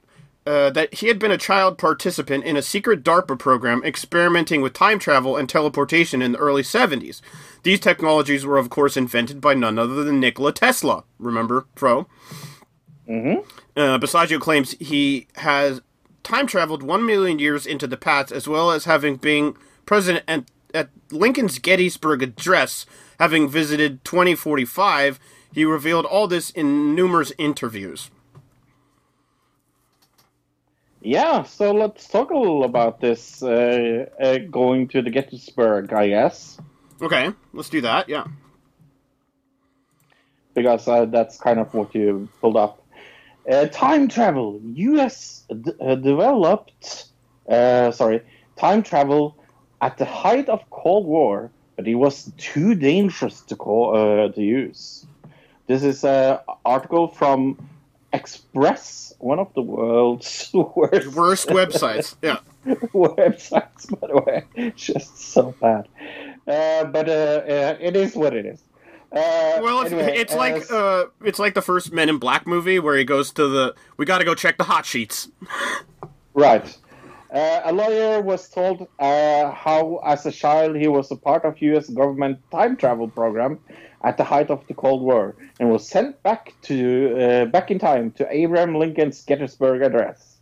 uh, that he had been a child participant in a secret DARPA program experimenting with time travel and teleportation in the early 70s. These technologies were, of course, invented by none other than Nikola Tesla. Remember, Fro? Mm-hmm. Uh, claims he has time traveled one million years into the past, as well as having been present at, at Lincoln's Gettysburg Address, having visited 2045. He revealed all this in numerous interviews. Yeah, so let's talk a little about this uh, uh, going to the Gettysburg, I guess, Okay, let's do that. Yeah. because uh, that's kind of what you pulled up. Uh, time travel. U.S. D- uh, developed, uh, sorry, time travel at the height of Cold War, but it was too dangerous to call uh, to use. This is an article from Express, one of the world's worst Worst websites. Yeah. websites, by the way. Just so bad. Uh, but uh, uh, it is what it is. Uh, Well, it's, anyway, it's uh, like uh, it's like the first Men in Black movie where he goes to the. We got to go check the hot sheets. Right. Uh, a lawyer was told uh, how, as a child, he was a part of U.S. government time travel program at the height of the Cold War, and was sent back to uh, back in time to Abraham Lincoln's Gettysburg Address.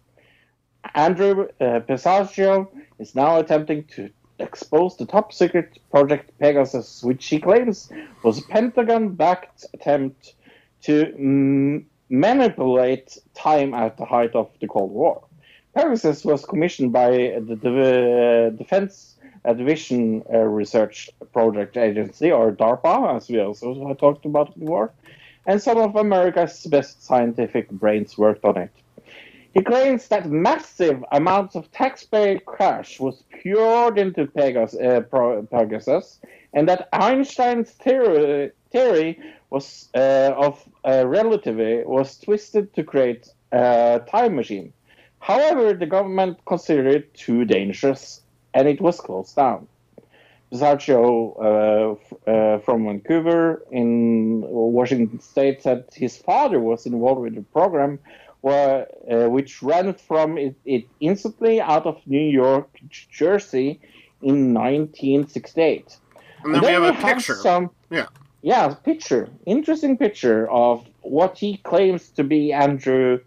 Andrew uh, Basiago is now attempting to expose the top secret project Pegasus, which he claims was a Pentagon-backed attempt to manipulate time at the height of the Cold War. Pegasus was commissioned by the, uh, Defense Division uh, Research Project Agency, or DARPA, as we also talked about before, and some of America's best scientific brains worked on it. He claims that massive amounts of taxpayer cash was poured into Pegasus, uh, Pegasus and that Einstein's theory, theory was uh, of uh, relativity was twisted to create a time machine. However, the government considered it too dangerous, and it was closed down. Basiago uh, uh, from Vancouver in Washington State said his father was involved with the program, where, uh, which ran from it, it instantly out of New York, Jersey, in 1968. And then we have a we picture. some, Yeah. yeah, picture, interesting picture of what he claims to be Andrew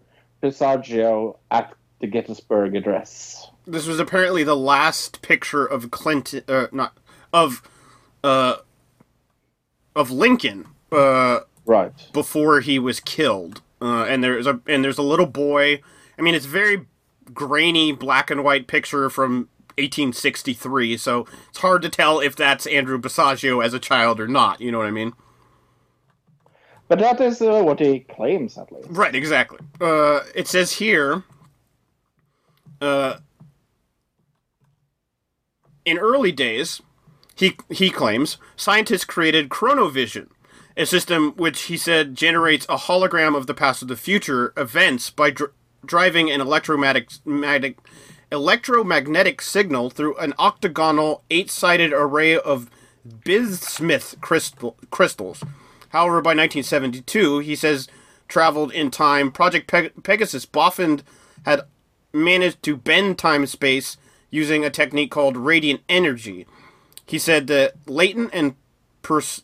Basiago at the Gettysburg Address. This was apparently the last picture of Clinton, uh, not of, uh, of Lincoln, uh, Right. before he was killed. Uh, and there's a and there's a little boy. I mean, it's very grainy black and white picture from 1863, so it's hard to tell if that's Andrew Basiago as a child or not. You know what I mean? But that is uh, what he claims, at least. Right, exactly. Uh, it says here, uh, in early days, he he claims scientists created chronovision, a system which he said generates a hologram of the past or the future events by dr- driving an electromagnetic magnetic, electromagnetic signal through an octagonal eight-sided array of bismuth crystal, crystals. However, by 1972, he says traveled in time. Project Peg- Pegasus Boffin had managed to bend time space using a technique called radiant energy. He said that latent and pers-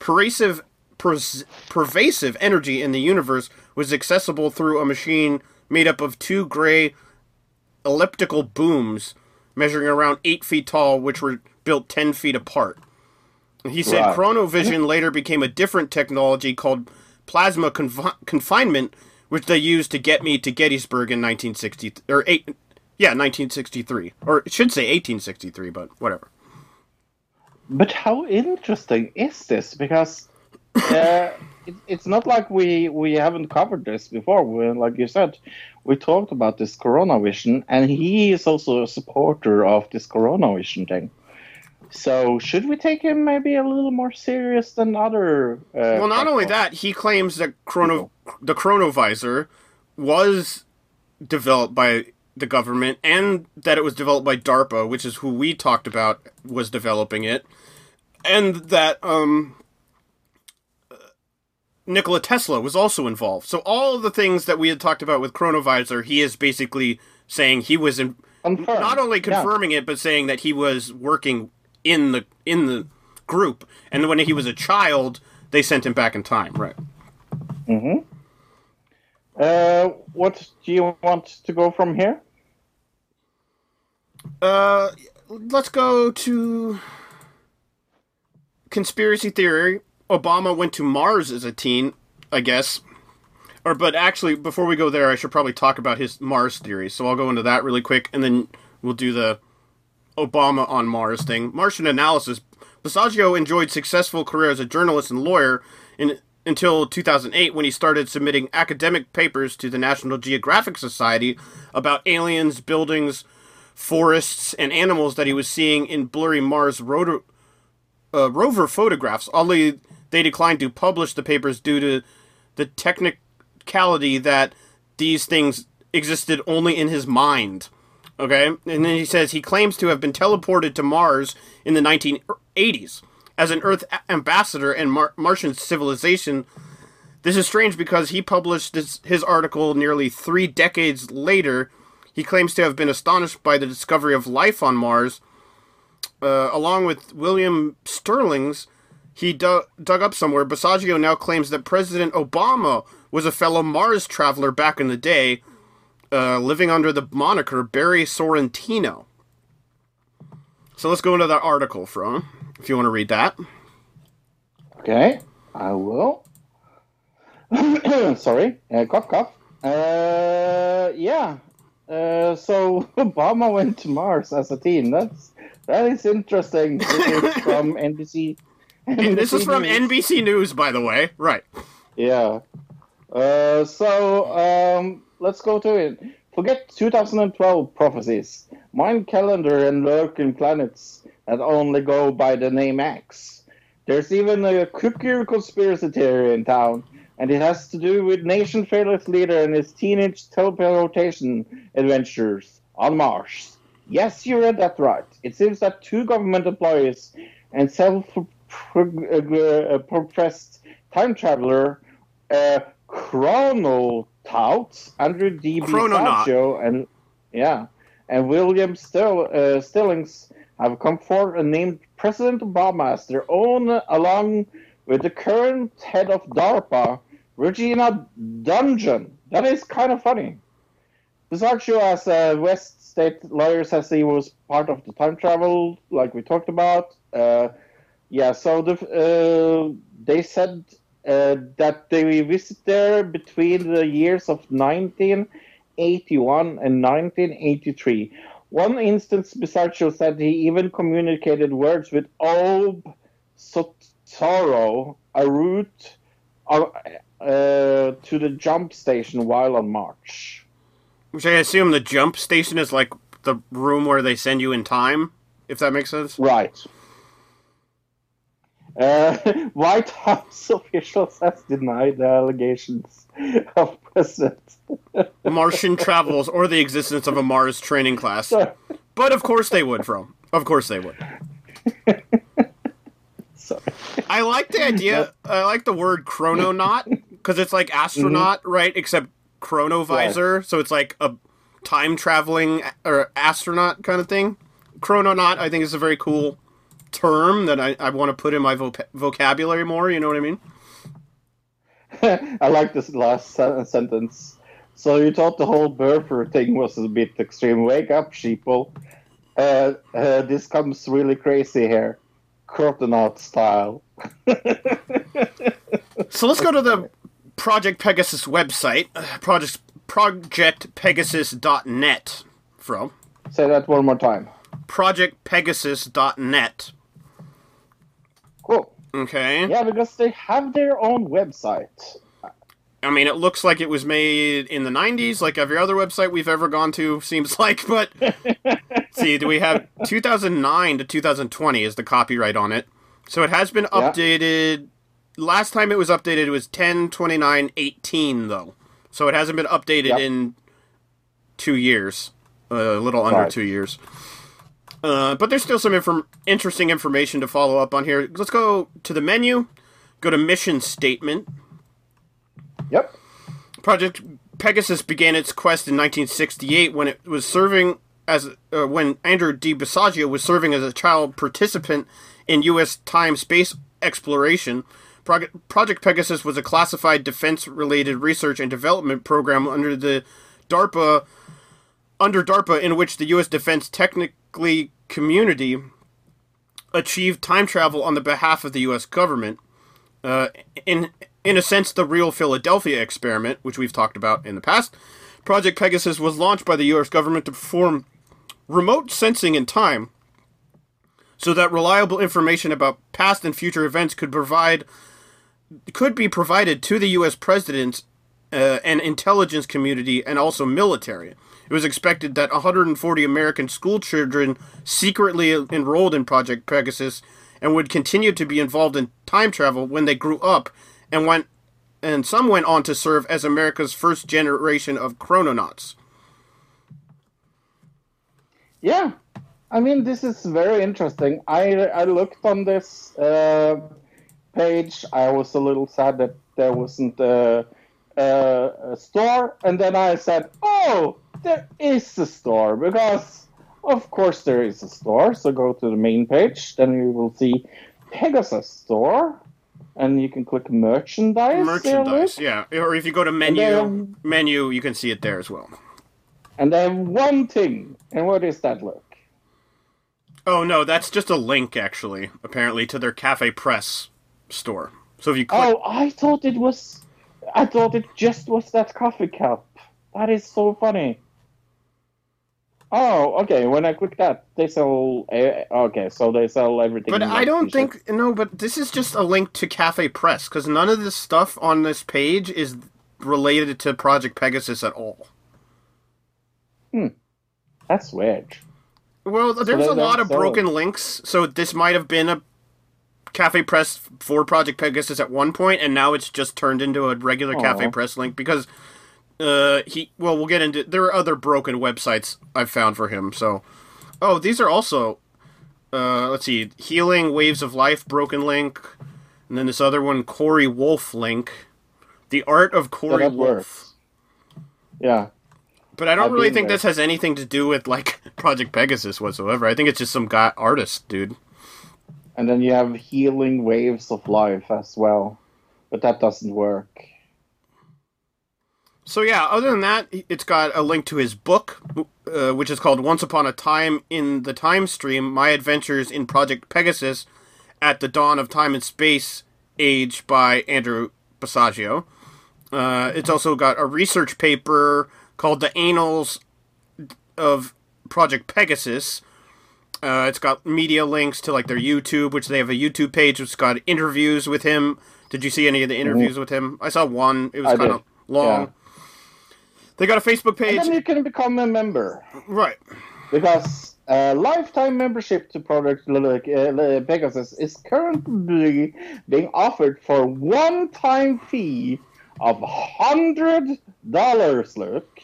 pervasive, pervasive energy in the universe was accessible through a machine made up of two gray elliptical booms measuring around eight feet tall, which were built 10 feet apart. He said chronovision later became a different technology called plasma confi- confinement, which they used to get me to Gettysburg in 1960 or eight, yeah, 1963, or it should say 1863, but whatever. But how interesting is this? Because uh, it, it's not like we we haven't covered this before. We, like you said, we talked about this Corona Vision, and he is also a supporter of this Corona Vision thing. So should we take him maybe a little more serious than other? Uh, Well, not only that, he claims that chrono the chronovisor was developed by the government and that it was developed by DARPA, which is who we talked about was developing it, and that um Nikola Tesla was also involved. So all of the things that we had talked about with chronovisor, he is basically saying he was in Confirmed. not only Yeah. confirming it but saying that he was working in the in the group and when he was a child they sent him back in time right Hmm. Uh, what do you want to go from here? uh let's go to conspiracy theory obama went to mars as a teen i guess. Or but actually before we go there i should probably talk about his mars theory. So i'll go into that really quick and then we'll do the obama on mars thing. Martian analysis. Basiago enjoyed successful career as a journalist and lawyer in, until 2008 when he started submitting academic papers to the National Geographic Society about aliens, buildings, forests, and animals that he was seeing in blurry Mars rotor, uh, rover photographs. Although they declined to publish the papers due to the technicality that these things existed only in his mind. Okay? And then he says he claims to have been teleported to Mars in the 1980s as an Earth ambassador and Mar- Martian civilization. This is strange because he published his article nearly three decades later. He claims to have been astonished by the discovery of life on Mars. Uh, along with William Sterling's, he du- dug up somewhere. Basiago now claims that President Obama was a fellow Mars traveler back in the day, uh, living under the moniker Barry Sorrentino. So let's go into that article from, if you want to read that. Okay, I will. Sorry, uh, cough, cough. Uh, yeah. Uh, so Obama went to Mars as a teen. That's that is interesting. This is from NBC. And this is from News. NBC News, by the way. Right. Yeah. Uh, so um, let's go to it. Forget 2012 prophecies. Mayan calendar and lurking planets that only go by the name X. There's even a cookie conspiracy theory in town, and it has to do with nation fearless leader and his teenage teleportation adventures on Mars. Yes, you read that right. It seems that two government employees and self-professed time traveler uh, Chronotaut, Andrew D. Chrononaut. And yeah, and William Still, uh, Stillings have come forward and named President Obama as their own, along with the current head of DARPA, Regina Dugan. That is kind of funny. Basiago, as a West State lawyers says he was part of the time travel, like we talked about. Uh, yeah, so the, uh, they said uh, that they visit there between the years of 1981 and 1983. One instance, Basiago said he even communicated words with Ob Soetoro, a route uh, uh, to the jump station while on march. Which I assume the jump station is like the room where they send you in time, if that makes sense. Right. Uh, White House officials has denied the allegations of President. Martian travels or the existence of a Mars training class. But of course they would, from. Of course they would. Sorry. I like the idea. I like the word chrononaut because it's like astronaut, right? Except chronovisor, so it's like a time traveling or astronaut kind of thing. Chrononaut, I think, is a very cool term that I, I want to put in my voc- vocabulary more. You know what I mean? I like this last sen- sentence. So you thought the whole birther thing was a bit extreme. Wake up, sheeple. Uh, uh, this comes really crazy here. Crotonaut style. So let's go to the Project Pegasus website, uh, project projectpegasus.net. From Say that one more time. projectpegasus.net. Cool. Okay. Yeah, because they have their own website. I mean, it looks like it was made in the 90s, like every other website we've ever gone to, seems like, but See, do we have 2009 to 2020 is the copyright on it. So it has been Yeah. Last time it was updated it was 10 29 18 though. So it hasn't been updated Yep. in 2 years. a little under Right. 2 years. Uh, but there's still some inform- interesting information to follow up on here. Let's go to the menu. Go to mission statement. Yep. Project Pegasus began its quest in 1968 when it was serving as uh, when Andrew D. Basiago was serving as a child participant in U.S. time space exploration. Project Pegasus was a classified defense-related research and development program under the DARPA under DARPA in which the U.S. defense technically community achieved time travel on the behalf of the U.S. government uh, in in a sense the real Philadelphia experiment, which we've talked about in the past. Project Pegasus was launched by the U.S. government to perform remote sensing in time, so that reliable information about past and future events could provide could be provided to the U.S. president uh, and intelligence community and also military. It was expected that 140 American school children secretly enrolled in Project Pegasus and would continue to be involved in time travel when they grew up and went and some went on to serve as America's first generation of chrononauts. Yeah, I mean this is very interesting. I I looked on this uh, page. I was a little sad that there wasn't a, a, a store, and then I said, "Oh, there is a store," because of course there is a store. So go to the main page, then you will see Pegasus store, and you can click merchandise. Merchandise, yeah. Or if you go to menu, menu, you can see it there as well. And then one thing, and what is that? Look. Oh no, that's just a link actually, apparently to their Cafe Press store. So if you click Oh, I thought it was. I thought it just was that coffee cup. That is so funny. Oh, okay. When I click that, they sell. Uh, okay, so they sell everything. But I don't think no. But this is just a link to Cafe Press because none of this stuff on this page is related to Project Pegasus at all. Hmm, that's weird. Well, there's they a lot of broken links, so this might have been a Cafe Press for Project Pegasus at one point, and now it's just turned into a regular Cafe Press link because uh he. Well, we'll get into. There are other broken websites I've found for him. So, oh, these are also. Uh, let's see, Healing Waves of Life broken link, and then this other one, Corey Wolf link. The art of Corey that Wolf. works. Yeah. But I don't I've really think there. this has anything to do with like Project Pegasus whatsoever. I think it's just some guy artist, dude. And then you have healing waves of life as well, but that doesn't work. So yeah, other than that, it's got a link to his book, uh, which is called "Once Upon a Time in the Time Stream: My Adventures in Project Pegasus at the Dawn of Time and Space Age" by Andrew Basiago. Uh, it's also got a research paper called "The Annals of Project Pegasus." Uh, it's got media links to like their YouTube, which they have a YouTube page. It's got interviews with him. Did you see any of the interviews with him? I saw one. It was kind of long. Yeah. They got a Facebook page. And then you can become a member. Right. Because uh, lifetime membership to Project uh, Pegasus is currently being offered for one-time fee of hundred dollars. Look,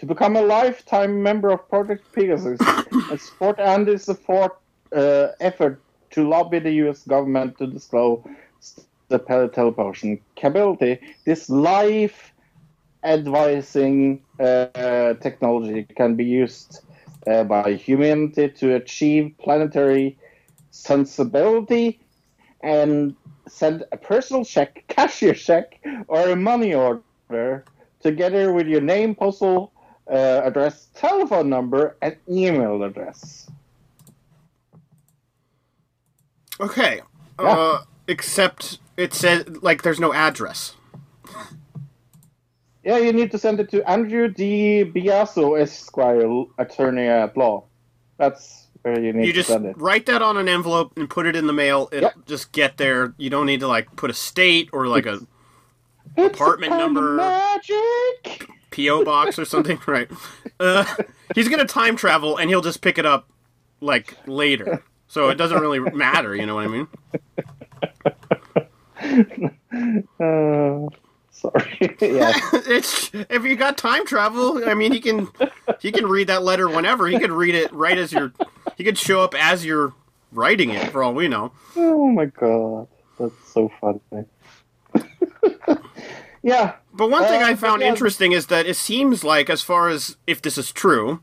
to become a lifetime member of Project Pegasus and support Andy's support uh, effort to lobby the U.S. government to disclose the teleportation capability. This life advising uh, technology can be used uh, by humanity to achieve planetary sensibility and send a personal check, cashier check, or a money order together with your name, postal uh, address, telephone number, and email address. Okay. Uh, except it says like there's no address. Yeah, you need to send it to Andrew D. Basiago, Esquire, attorney at law. That's where you need You to send it. write that on an envelope and put it in the mail. It'll Yep. just get there. You don't need to like put a state or like a It's apartment number. Magic. PO box or something, right? Uh, he's gonna time travel and he'll just pick it up like later, so it doesn't really matter. You know what I mean? Uh, sorry. yeah. it's if you got time travel. I mean, he can he can read that letter whenever. He could read it right as you're. He could show up as you're writing it, for all we know. Oh my god, that's so funny. yeah, But one thing Uh, I found yeah. interesting is that it seems like, as far as if this is true,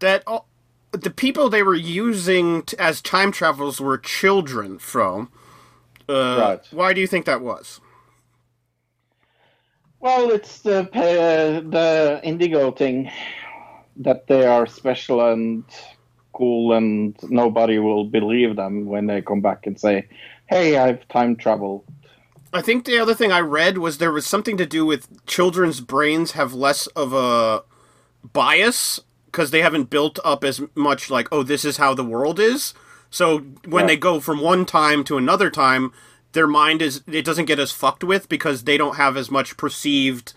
that all, the people they were using t- as time travelers were children from. Uh, Right. Why do you think that was? Well, it's the uh, the Indigo thing that they are special and cool, and nobody will believe them when they come back and say, "Hey, I've time traveled." I think the other thing I read was there was something to do with children's brains have less of a bias because they haven't built up as much like, oh, this is how the world is. So when Yeah. they go from one time to another time, their mind is it doesn't get as fucked with because they don't have as much perceived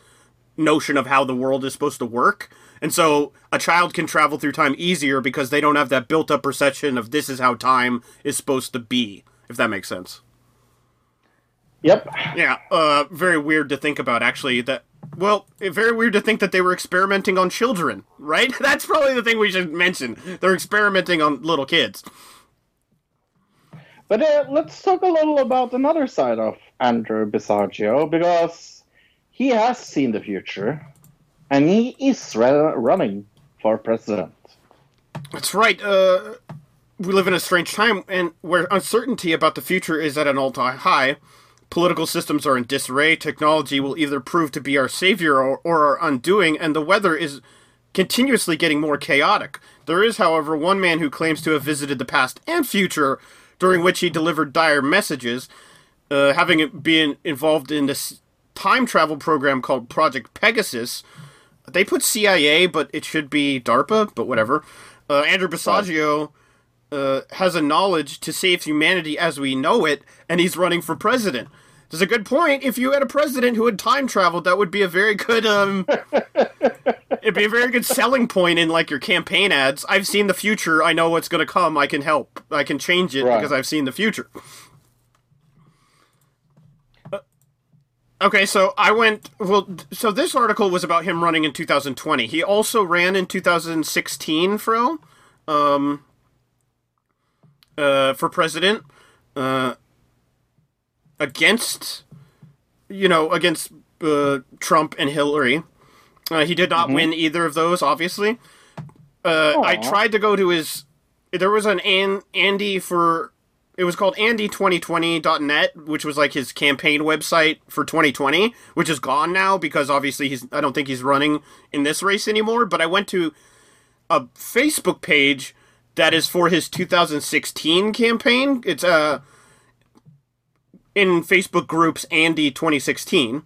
notion of how the world is supposed to work. And so a child can travel through time easier because they don't have that built up perception of this is how time is supposed to be, if that makes sense. Yep. Yeah, uh, very weird to think about, actually. That well, eh, very weird to think that they were experimenting on children, right? That's probably the thing we should mention. They're experimenting on little kids. But uh, let's talk a little about another side of Andrew Basiago because he has seen the future, and he is ra- running for president. That's right. Uh, we live in a strange time, and where uncertainty about the future is at an all-time high. Political systems are in disarray. Technology will either prove to be our savior or, or our undoing, and the weather is continuously getting more chaotic. There is, however, one man who claims to have visited the past and future, during which he delivered dire messages, uh, having been involved in this time travel program called Project Pegasus. They put CIA, but it should be DARPA, but whatever. Uh, Andrew Basiago uh, has a knowledge to save humanity as we know it, and he's running for president. There's a good point. If you had a president who had time traveled, that would be a very good um it'd be a very good selling point in like your campaign ads. I've seen the future, I know what's gonna come, I can help. I can change it Right. because I've seen the future. Uh, Okay, so I went. Well, so this article was about him running in 2020. He also ran in 2016, Fro, um, uh, for president, uh, against, you know, against uh, Trump and Hillary. Uh, he did not win either of those, obviously. Uh, I tried to go to his. There was an, an Andy for. It was called Andy2020.net, which was like his campaign website for 2020, which is gone now because obviously he's. I don't think he's running in this race anymore. But I went to a Facebook page that is for his 2016 campaign. It's uh in Facebook groups Andy 2016.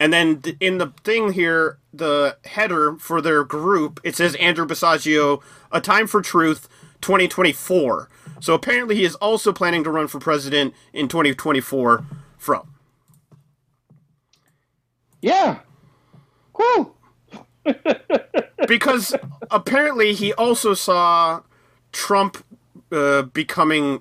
And then in the thing here, the header for their group, it says Andrew Basiago, A Time for Truth 2024. So apparently he is also planning to run for president in 2024 from. Yeah. Cool. Because apparently he also saw Trump uh, becoming.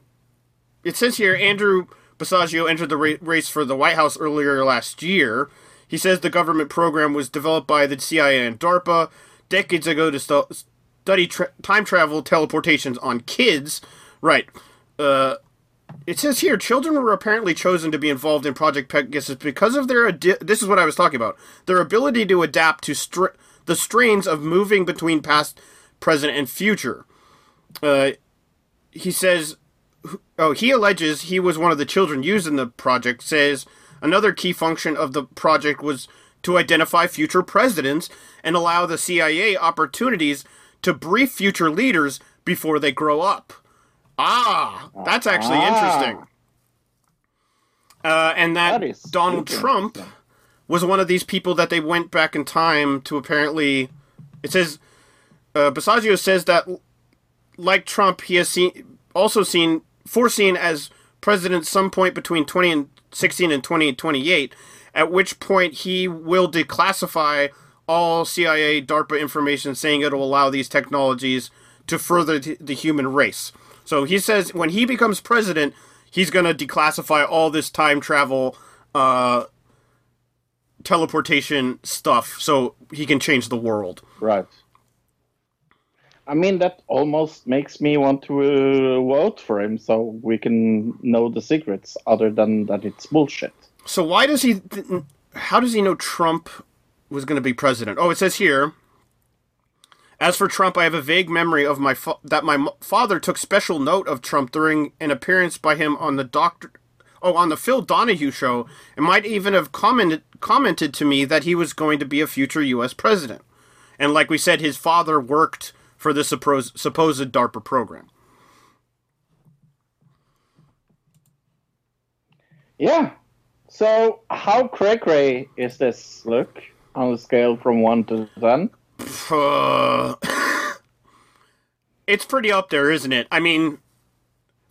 It says here Andrew Basiago entered the ra- race for the White House earlier last year. He says the government program was developed by the CIA and DARPA decades ago to stu- study tra- time travel teleportations on kids. Right. Uh, it says here children were apparently chosen to be involved in Project Pegasus because of their adi- this is what I was talking about their ability to adapt to str- the strains of moving between past, present, and future. Uh, he says, oh, he alleges he was one of the children used in the project. Says another key function of the project was to identify future presidents and allow the CIA opportunities to brief future leaders before they grow up. Ah, that's actually Ah. interesting. Uh, and that, That Donald Trump was one of these people that they went back in time to apparently. It says, uh, Basiago says that, like Trump, he has seen also seen foreseen as president some point between 20 and 16 and 2028, at which point he will declassify all CIA, DARPA information, saying it'll allow these technologies to further the human race. So he says when he becomes president, he's going to declassify all this time travel, uh, teleportation stuff, so he can change the world. Right. I mean, that almost makes me want to uh, vote for him so we can know the secrets, other than that it's bullshit. So why does he? Th- how does he know Trump was going to be president? Oh, it says here. As for Trump, I have a vague memory of my fa- that my father took special note of Trump during an appearance by him on the doctor, oh, on the Phil Donahue show, and might even have commented commented to me that he was going to be a future U.S. president. And like we said, his father worked for the supposed DARPA program. Yeah. So, how cray cray is this look on a scale from 1 to 10? Uh, it's pretty up there, isn't it? I mean,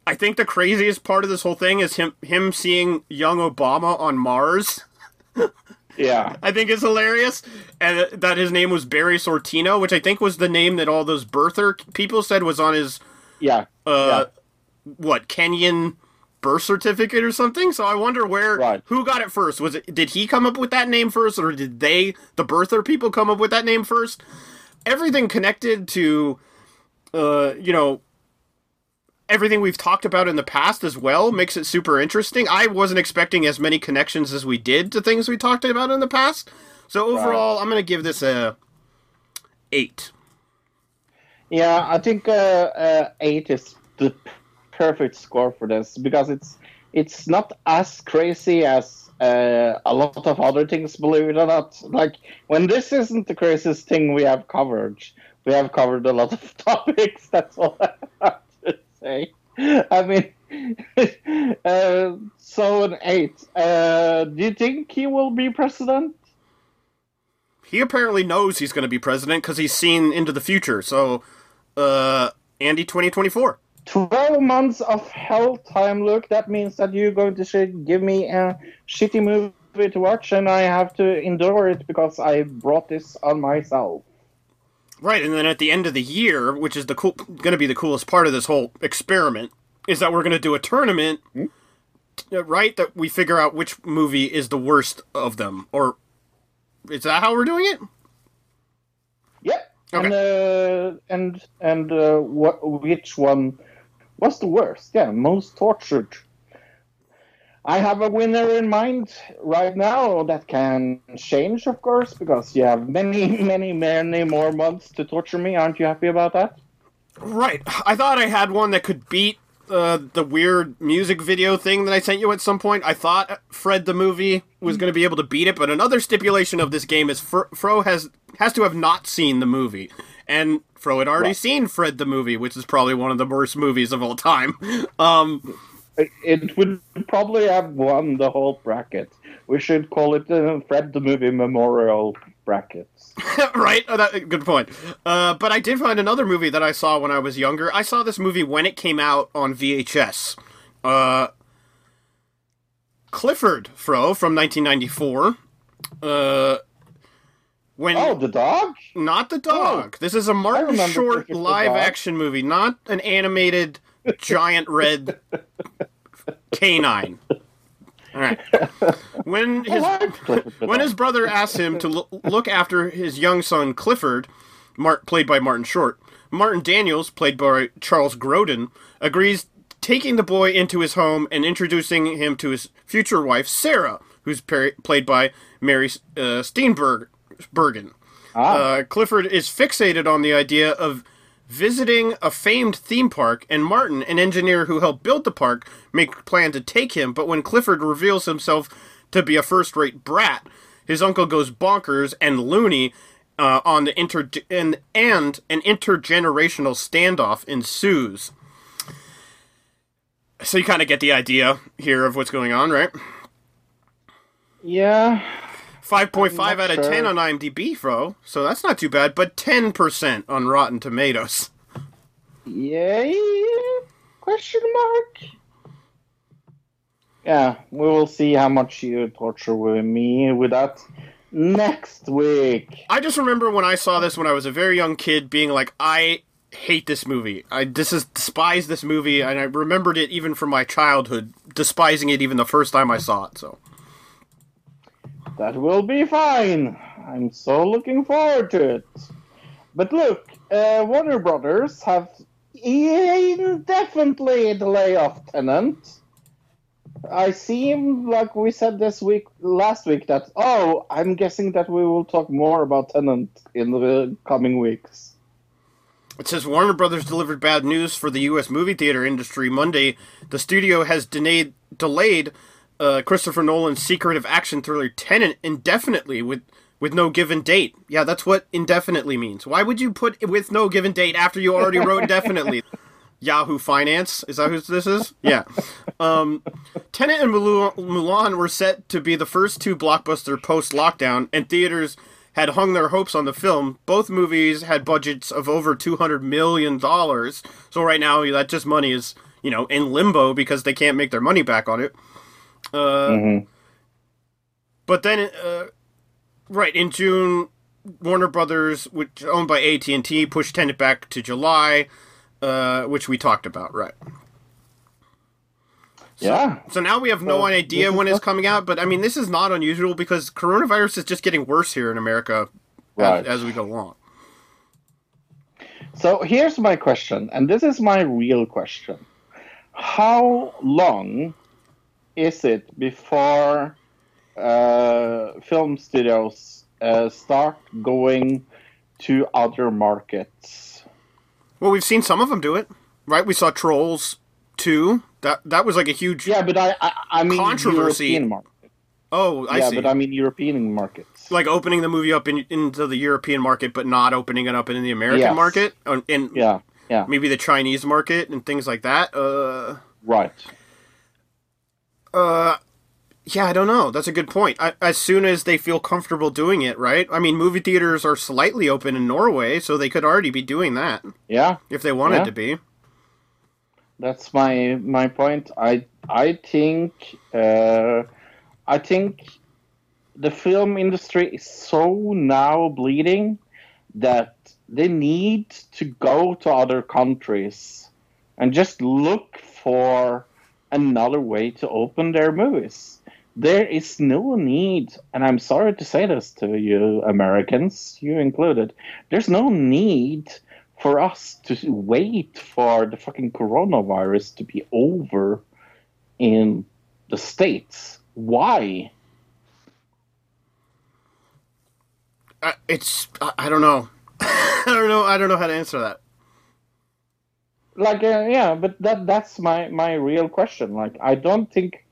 I think the craziest part of this whole thing is him him seeing young Obama on Mars. Yeah. I think is hilarious, and that his name was Barry Sortino, which I think was the name that all those birther people said was on his Yeah. uh, what Kenyan birth certificate or something. So I wonder where Right. who got it first. Was it did he come up with that name first, or did they the birther people come up with that name first? Everything connected to, uh, you know. Everything we've talked about in the past as well makes it super interesting. I wasn't expecting as many connections as we did to things we talked about in the past. So overall, I'm going to give this a eight. Yeah, I think uh, uh, 8 is the perfect score for this because it's it's not as crazy as uh, a lot of other things, believe it or not. Like, when this isn't the craziest thing we have covered, we have covered a lot of topics. That's all I have to say. I mean, uh, so an 8. Uh, do you think he will be president? He apparently knows he's going to be president because he's seen into the future. So, uh, Andy 2024. 12 months of hell time look that means that you're going to sh- give me a shitty movie to watch and i have to endure it because i brought this on myself Right, and then at the end of the year, which is the cool, going to be the coolest part of this whole experiment, is that we're going to do a tournament, uh, right? That we figure out which movie is the worst of them, or is that how we're doing it? yep and uh, and and uh, what which one was the worst yeah most tortured I have a winner in mind right now that can change, of course, because you have many, many, many more months to torture me. Aren't you happy about that? Right. I thought I had one that could beat uh, the weird music video thing that I sent you at some point. I thought Fred the movie was going to be able to beat it, but another stipulation of this game is Fro, Fro has has to have not seen the movie, and Fro had already Right. seen Fred the movie, which is probably one of the worst movies of all time. Um, It would probably have won the whole bracket. We should call it the Fred the Movie Memorial Brackets. right? Oh, that, good point. Uh, but I did find another movie that I saw when I was younger. I saw this movie when it came out on VHS. Uh, Clifford, Fro, from 1994. Uh, when Oh, the dog? not the dog. this is a Martin Short live action movie, not an animated giant red canine. All right. When his like Clifford the when his brother asks him to lo- look after his young son Clifford, Mar- played by Martin Short, Martin Daniels, played by Charles Grodin, agrees taking the boy into his home and introducing him to his future wife Sarah, who's par- played by Mary uh, Steenburgen. Ah, Uh, Clifford is fixated on the idea of visiting a famed theme park, and Martin, an engineer who helped build the park, make plan to take him. But when Clifford reveals himself to be a first-rate brat, his uncle goes bonkers and loony. Uh, on the inter and, and an intergenerational standoff ensues. So you kind of get the idea here of what's going on, right? yeah. 5.5 I'm out of 10 sure. on IMDb, Fro. So that's not too bad, but 10% on Rotten Tomatoes. Yay? Question mark? Yeah, we will see how much you torture with me with that. next week. I just remember when I saw this when I was a very young kid, being like, I hate this movie. I this is despise this movie, and I remembered it even from my childhood, despising it even the first time I saw it. So That will be fine. I'm so looking forward to it. But look, uh, Warner Brothers have indefinitely delay of Tenet. I seem like we said this week, last week, that oh, I'm guessing that we will talk more about Tenet in the coming weeks. it says Warner Brothers delivered bad news for the U.S. movie theater industry Monday. The studio has delayed delayed uh, Christopher Nolan's secretive action thriller Tenet indefinitely with with no given date. Yeah, that's what indefinitely means. Why would you put with no given date after you already wrote indefinitely? Yahoo Finance is that who this is? Yeah. Um, Tenet and Mulan were set to be the first two blockbuster post lockdown, and theaters had hung their hopes on the film. Both movies had budgets of over two hundred million dollars. So right now, that just money is you know in limbo because they can't make their money back on it. Uh, Mhm. But then, uh, right in June, Warner Brothers, which owned by AT and T, pushed Tenet back to July, uh, which we talked about, right? Yeah. So now we have no So, idea when it's coming out, but I mean, this is not unusual because coronavirus is just getting worse here in America Right. as, as we go along. So here's my question, and this is my real question. How long is it before uh, film studios uh, start going to other markets? Well, we've seen some of them do it, right? We saw Trolls two. That that was like a huge. Yeah, but I, I, I mean Controversy. European market. Oh, I yeah, see. but I mean European markets. like opening the movie up in, into the European market, but not opening it up in the American Yes. market, and, and yeah, yeah, maybe the Chinese market and things like that. Uh, right. Uh, yeah, I don't know. That's a good point. I, as soon as they feel comfortable doing it, right? I mean, movie theaters are slightly open in Norway, so they could already be doing that Yeah, if they wanted Yeah. to be. that's my my point. I I think uh, I think the film industry is so now bleeding that they need to go to other countries and just look for another way to open their movies. There is no need, and I'm sorry to say this to you Americans, you included, there's no need for us to wait for the fucking coronavirus to be over in the States. Why? I, it's I, I don't know. I don't know. I don't know how to answer that. Like, uh, yeah, but that that's my my real question. Like, I don't think,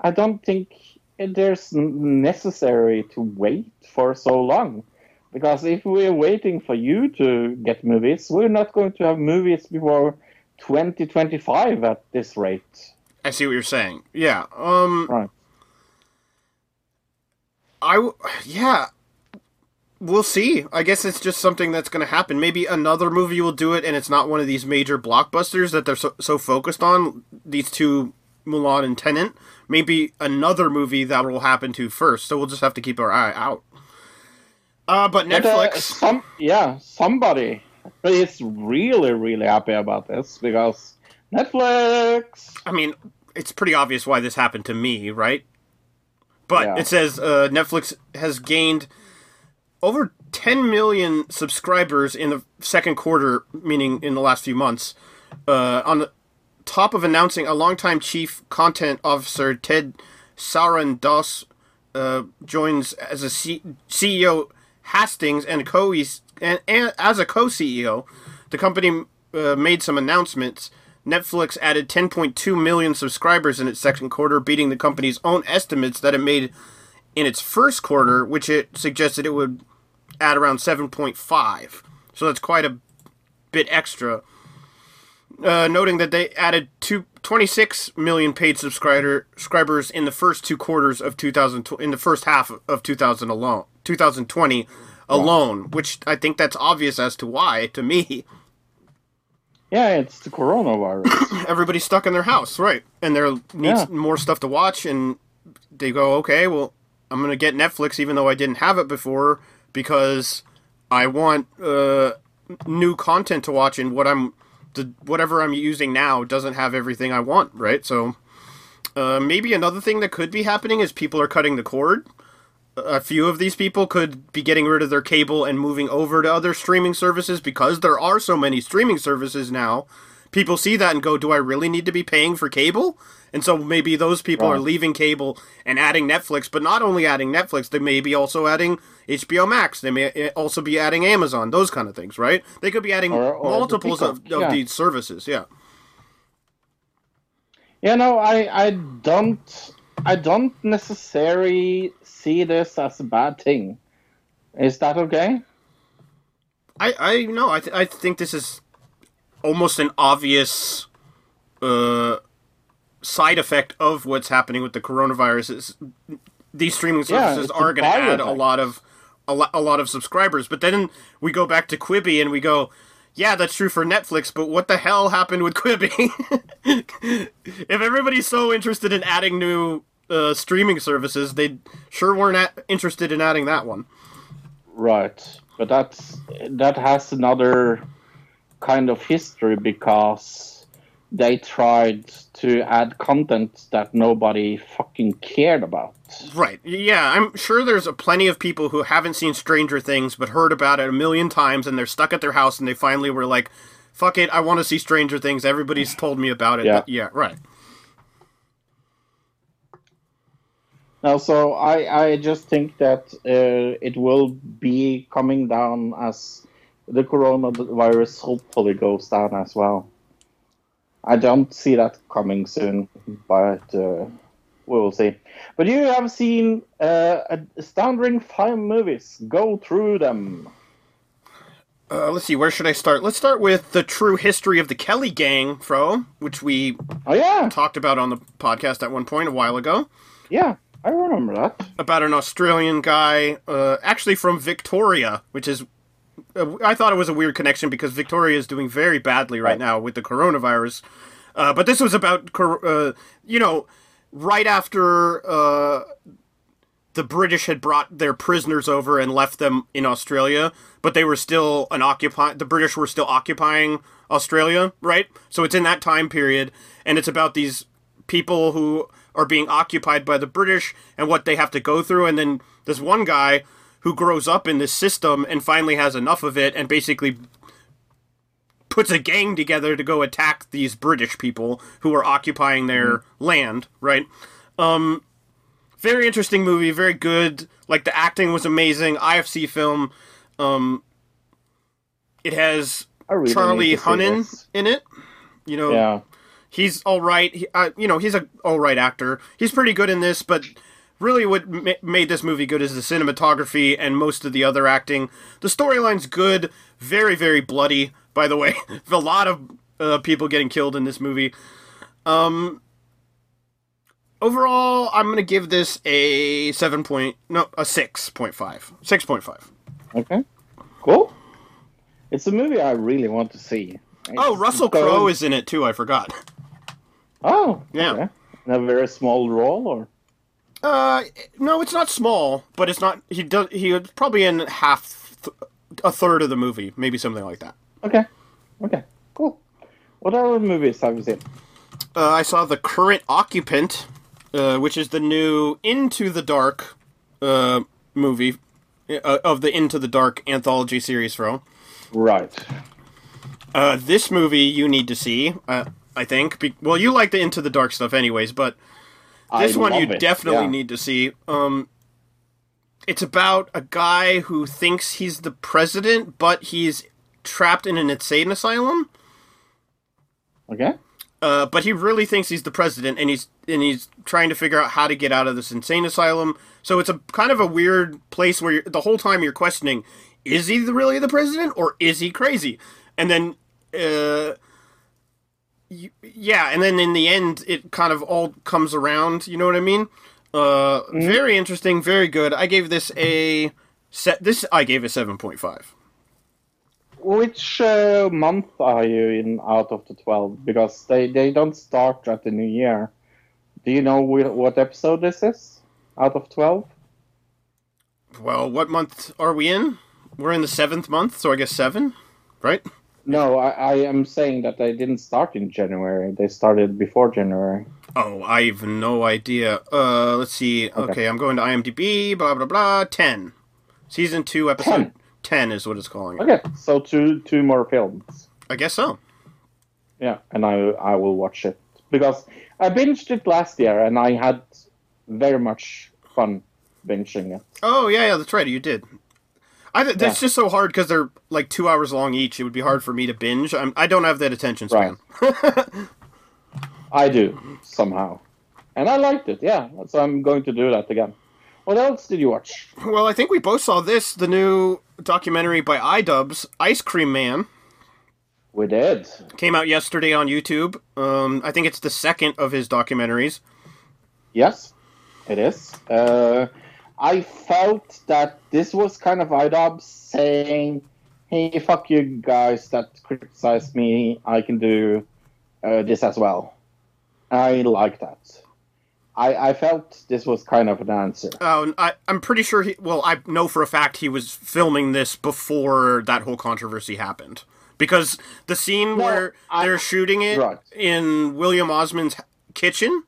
I don't think there's necessary to wait for so long, because if we're waiting for you to get movies, we're not going to have movies before 2025 at this rate. I see what you're saying. Yeah. Um. Right. I w- yeah. We'll see. I guess it's just something that's going to happen. Maybe another movie will do it, and it's not one of these major blockbusters that they're so, so focused on. These two, Mulan and Tenet. Maybe another movie that will happen to first. So we'll just have to keep our eye out. Uh, but But, uh, Netflix. some yeah, somebody is really really happy about this because Netflix. I mean, it's pretty obvious why this happened to me, right? But Yeah. it says uh, Netflix has gained over 10 million subscribers in the second quarter, meaning in the last few months, uh, on top of announcing a longtime chief content officer, Ted Sarandos, uh, joins as a C- CEO Hastings and co and, and as a co-CEO. The company uh, made some announcements. Netflix added 10.2 million subscribers in its second quarter, beating the company's own estimates that it made in its first quarter, which it suggested it would add around 7.5. So that's quite a bit extra. Uh, noting that they added two, 26 million paid subscriber subscribers in the first two quarters of 2000 in the first half of 2000 alone 2020 alone which i think that's obvious as to why to me Yeah, it's the coronavirus. everybody's stuck in their house right and there needs Yeah. more stuff to watch and they go okay well I'm gonna get Netflix even though I didn't have it before because I want uh, new content to watch and what I'm the whatever I'm using now doesn't have everything I want, right? So uh, maybe another thing that could be happening is people are cutting the cord. A few of these people could be getting rid of their cable and moving over to other streaming services because there are so many streaming services now. People see that and go, "Do I really need to be paying for cable?" And so maybe those people are leaving cable and adding Netflix, but not only adding Netflix, they may be also adding HBO Max. They may eh, also be adding Amazon, those kind of things, right? They could be adding Or- or the multiples of, of yeah. these services, yeah. You know, I, I don't, I don't necessarily see this as a bad thing. Is that okay? I I no, I th- I think this is almost an obvious uh side effect of what's happening with the coronavirus. Is these streaming services a are going to add a lot of a, lo- a lot of subscribers, but then we go back to Quibi and we go. Yeah, that's true for Netflix, but what the hell happened with Quibi? if everybody's so interested in adding new uh, streaming services, they sure weren't at- interested in adding that one. Right, but that's that has another kind of history because they tried to add content that nobody fucking cared about. Right. Yeah, I'm sure there's a plenty of people who haven't seen Stranger Things but heard about it a million times and they're stuck at their house and they finally were like, fuck it, I want to see Stranger Things. Everybody's told me about it. Yeah. Yeah, right. Now, so I, I just think that uh, it will be coming down as the coronavirus hopefully goes down as well. I don't see that coming soon, but uh, we will see. But you have seen uh, astounding five movies. Go through them. Uh, let's see, where should I start? Let's start with the true history of the Kelly Gang, Fro, which we Oh yeah, talked about on the podcast at one point a while ago. yeah, I remember that. About an Australian guy, uh, actually from Victoria, which is. I thought it was a weird connection because Victoria is doing very badly right Right. now with the coronavirus. Uh, but this was about, uh, you know, right after uh, the British had brought their prisoners over and left them in Australia, but they were still an occupy. The British were still occupying Australia, right? So it's in that time period, and it's about these people who are being occupied by the British and what they have to go through. And then this one guy who grows up in this system and finally has enough of it and basically puts a gang together to go attack these British people who are occupying their land, right? Um very interesting movie, very good. Like the acting was amazing. IFC film. Um it has really Charlie need to see Hunnam in it. You know, Yeah, he's all right. He, uh, you know, he's a all right actor. He's pretty good in this, but really, what ma- made this movie good is the cinematography and most of the other acting. The storyline's good, very very bloody. By the way, a lot of uh, people getting killed in this movie. Um, overall, I'm gonna give this a seven point no a six point five. Six point five. okay, cool. It's a movie I really want to see. Oh, Russell Crowe is in it too. I forgot. Oh, Yeah. okay. In a very small role, or Uh, no, it's not small, but it's not. He does. He was probably in half, th- a third of the movie, maybe something like that. okay, okay, cool. What other movies have you seen? Uh, I saw the current occupant, uh, which is the new Into the Dark, uh, movie, uh, of the Into the Dark anthology series. Fro. Right. Uh, this movie you need to see. Uh, I think. Be- well, you like the Into the Dark stuff, anyways, but this I one you it, definitely yeah. need to see. Um, it's about a guy who thinks he's the president, but he's trapped in an insane asylum. Okay. Uh, but he really thinks he's the president, and he's and he's trying to figure out how to get out of this insane asylum. So it's a kind of a weird place where you're, the whole time you're questioning: is he the, really the president, or is he crazy? And then, uh, you, yeah, and then in the end, it kind of all comes around. You know what I mean? Uh, very interesting, very good. I gave this a set. This I gave a seven point five. Which uh, month are you in out of the 12? Because they, they don't start at the new year. Do you know wh- what episode this is out of 12? Well, what month are we in? We're in the seventh month, so I guess seven, right? No, I, I am saying that they didn't start in January. They started before January. Oh, I have no idea. Uh, let's see. Okay, I'm going to IMDb. Blah blah blah. Ten, season two, episode ten, is what it's calling. it. Okay, so two two more films. I guess so. Yeah, and I I will watch it because I binged it last year and I had very much fun binging it. Oh yeah, yeah, that's right. You did. I th- that's Yeah. just so hard because they're like two hours long each. It would be hard for me to binge. I'm, I don't have that attention span. I do somehow, and I liked it. Yeah, so I'm going to do that again. What else did you watch? Well, I think we both saw this, the new documentary by iDubbbz, Ice Cream Man. We did. Came out yesterday on YouTube. Um, I think it's the second of his documentaries. Yes, it is. Uh, I felt that this was kind of iDubbbz saying, "Hey, fuck you guys that criticize me. I can do uh, this as well." I like that. I, I felt this was kind of an answer. Oh, I, I'm pretty sure he. Well, I know for a fact he was filming this before that whole controversy happened. Because the scene No, where I- they're shooting it Right. in William Osman's kitchen,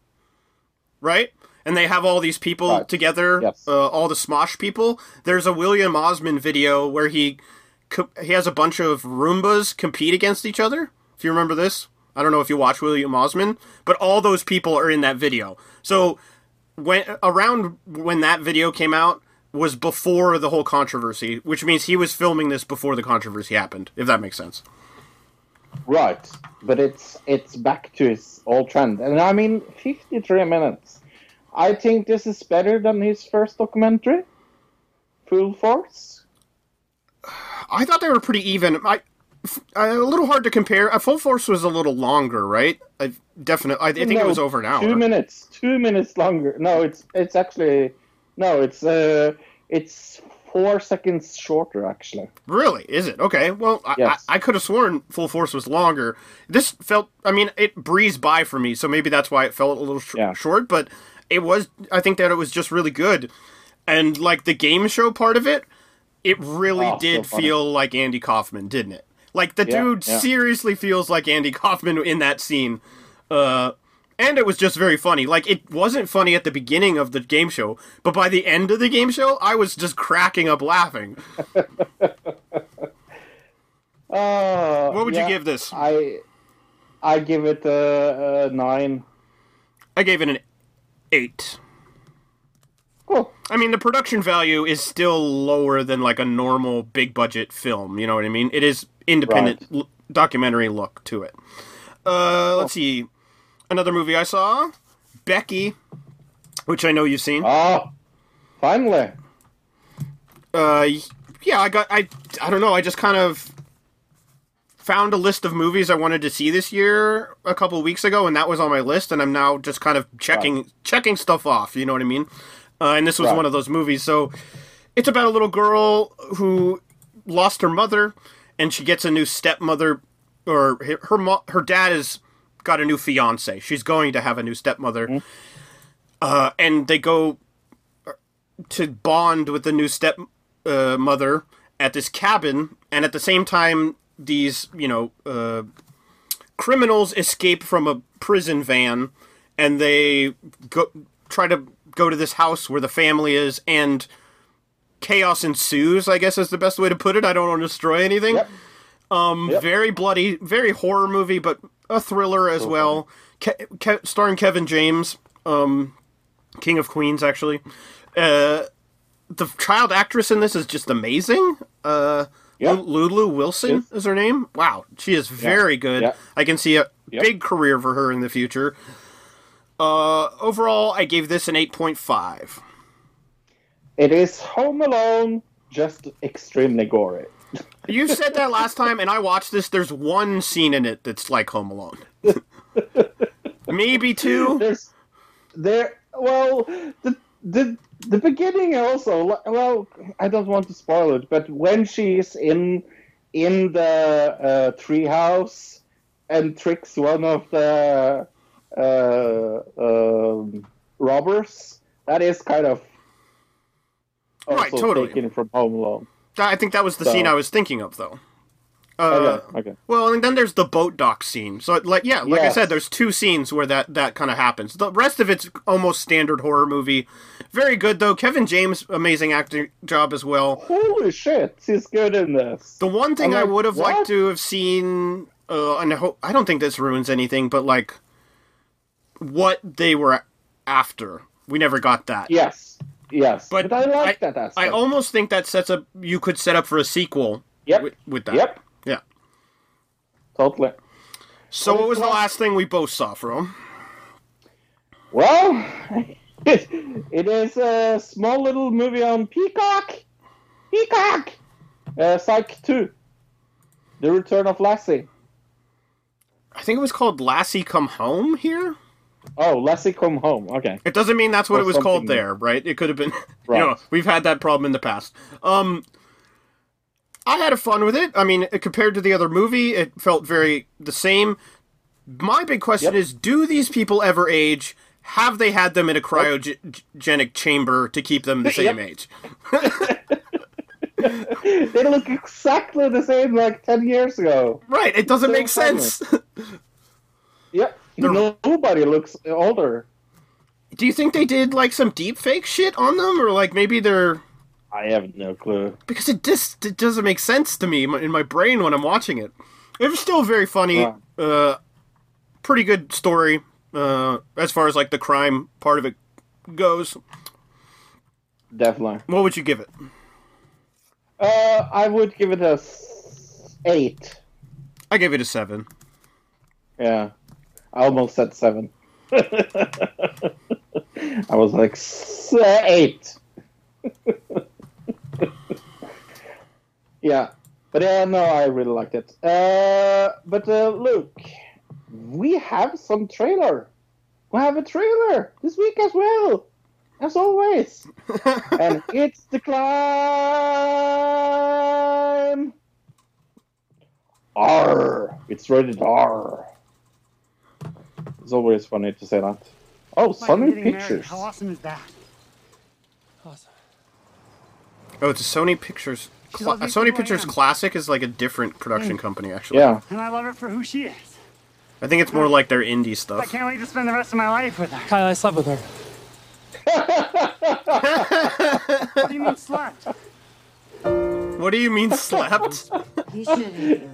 right? And they have all these people Right. together, Yes. uh, all the Smosh people. There's a William Osman video where he co- he has a bunch of Roombas compete against each other. If you remember this, I don't know if you watch William Osman, but all those people are in that video. So when around when that video came out was before the whole controversy, which means he was filming this before the controversy happened. If that makes sense. Right, but it's it's back to its old trend, and I mean, 53 minutes. I think this is better than his first documentary, Full Force. I thought they were pretty even. I, f- a little hard to compare. Uh, Full Force was a little longer, right? I definitely. I, I think it was over an hour. Two minutes. Two minutes longer. No, it's it's actually no, it's uh, it's four seconds shorter actually. Really? Is it? Okay. Well, I, Yes. I, I could have sworn Full Force was longer. This felt. I mean, it breezed by for me, so maybe that's why it felt a little sh- Yeah. short. But it was. I think that it was just really good, and like the game show part of it, it really Oh, did funny. feel like Andy Kaufman, didn't it? Like the Yeah, dude yeah. seriously feels like Andy Kaufman in that scene. Uh, and it was just very funny. Like it wasn't funny at the beginning of the game show, but by the end of the game show, I was just cracking up laughing. Uh, What would yeah, you give this? I I give it a, a nine. I gave it an eight. Cool. I mean, the production value is still lower than like a normal big budget film. You know what I mean? It is independent Right. l- documentary look to it. Uh, let's see. Another movie I saw, Becky, which I know you've seen. Oh, finally. Uh, yeah, I got. I I don't know. I just kind of found a list of movies I wanted to see this year a couple weeks ago, and that was on my list. And I'm now just kind of checking checking stuff off. You know what I mean? Uh, and this was Right. one of those movies. So it's about a little girl who lost her mother, and she gets a new stepmother, or her her, mo- her dad has got a new fiance. She's going to have a new stepmother, uh, and they go to bond with the new step uh, mother at this cabin, and at the same time, these you know uh, criminals escape from a prison van, and they go try to go to this house where the family is, and chaos ensues. I guess is the best way to put it. I don't want to destroy anything. Yep. Um, Yep. very bloody, very horror movie, but a thriller as well. Ke- Ke- starring Kevin James, um, King of Queens, actually. Uh, the child actress in this is just amazing. Uh, Yep. Lulu Wilson is her name. Wow, she is very good. I can see a big career for her in the future. Uh, overall, I gave this an eight point five. It is Home Alone, just extremely gory. You said that last time, and I watched this. There's one scene in it that's like Home Alone. Maybe two. There's there. Well, the the the beginning also. Well, I don't want to spoil it, but when she's in in the uh, treehouse and tricks one of the uh, um, robbers, that is kind of Right, totally. taken from Home Alone. I think that was the So- scene I was thinking of, though. Uh, okay, okay. Well, and then there's the boat dock scene. So, like, yeah, like I said, there's two scenes where that that kind of happens. The rest of it's almost standard horror movie. Very good though. Kevin James, amazing acting job as well. Holy shit, he's good in this. The one thing I'm I would have liked to have seen, uh, and I, hope, I don't think this ruins anything, but like what they were after. We never got that. Yes, yes. But But, I like that aspect. I almost think that sets up. You could set up for a sequel. Yep. With, with that. Yep. Yeah. Totally. So But what was the last thing we both saw from? Well, it, it is a small little movie on Peacock. Peacock! Uh, Psych 2. The Return of Lassie. I think it was called Lassie Come Home here. Oh, Lassie Come Home. Okay. It doesn't mean that's what Or it was called there, right? It could have been. Right. You know, we've had that problem in the past. Um, I had a fun with it. I mean, compared to the other movie, it felt very the same. My big question Yep. is: Do these people ever age? Have they had them in a cryogenic chamber to keep them the same Yep. age? they look exactly the same like 10 years ago. Right. It doesn't So make sense. Yep. They're- Nobody looks older. Do you think they did like some deep fake shit on them, or like maybe they're I have no clue. because it just it doesn't make sense to me in my- in my brain when I'm watching it. It was still very funny, Yeah. uh, pretty good story uh, as far as like the crime part of it goes. Definitely. What would you give it? Uh, I would give it a s- 8. I gave it a seven. Yeah. I almost said 7. I was like, "S- 8. yeah. But uh, no, I really liked it. Uh, but uh, Luke, we have some trailer. We have a trailer this week as well, as always. and it's the climb. R. It's rated R. It's always funny to say that. Oh, Sony Pictures. How awesome is that? Oh, it's a Sony Pictures. Cla- a Sony Pictures. Classic is like a different production company, actually. Yeah. And I love her for who she is. I think it's more like their indie stuff. I can't wait to spend the rest of my life with her. Kyle, I slept with her. What do you mean slut? What do you mean slapped? He should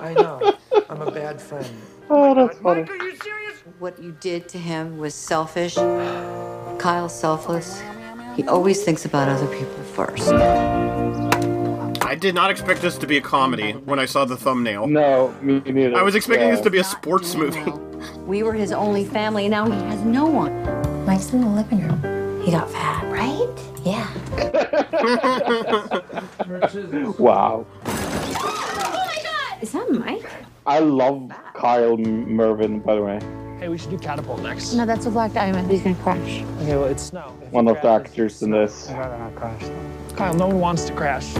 I know. I'm a bad friend. Oh, that's funny. Mike, are you serious? What you did to him was selfish. Kyle's selfless. He always thinks about other people first. I did not expect this to be a comedy when I saw the thumbnail. No, me neither. I was expecting this to be a sports doing movie. We were his only family, and now he has no one. Mike's in the living room. He got fat, right? Yeah. Wow. Oh my god! Is that Mike? I love Kyle Marvin, by the way. Hey, we should do catapult next. No, that's a black diamond. He's gonna crash. Okay, well, it's snow. If One you of the actors in this. I'd rather not crash. Kyle, no one wants to crash.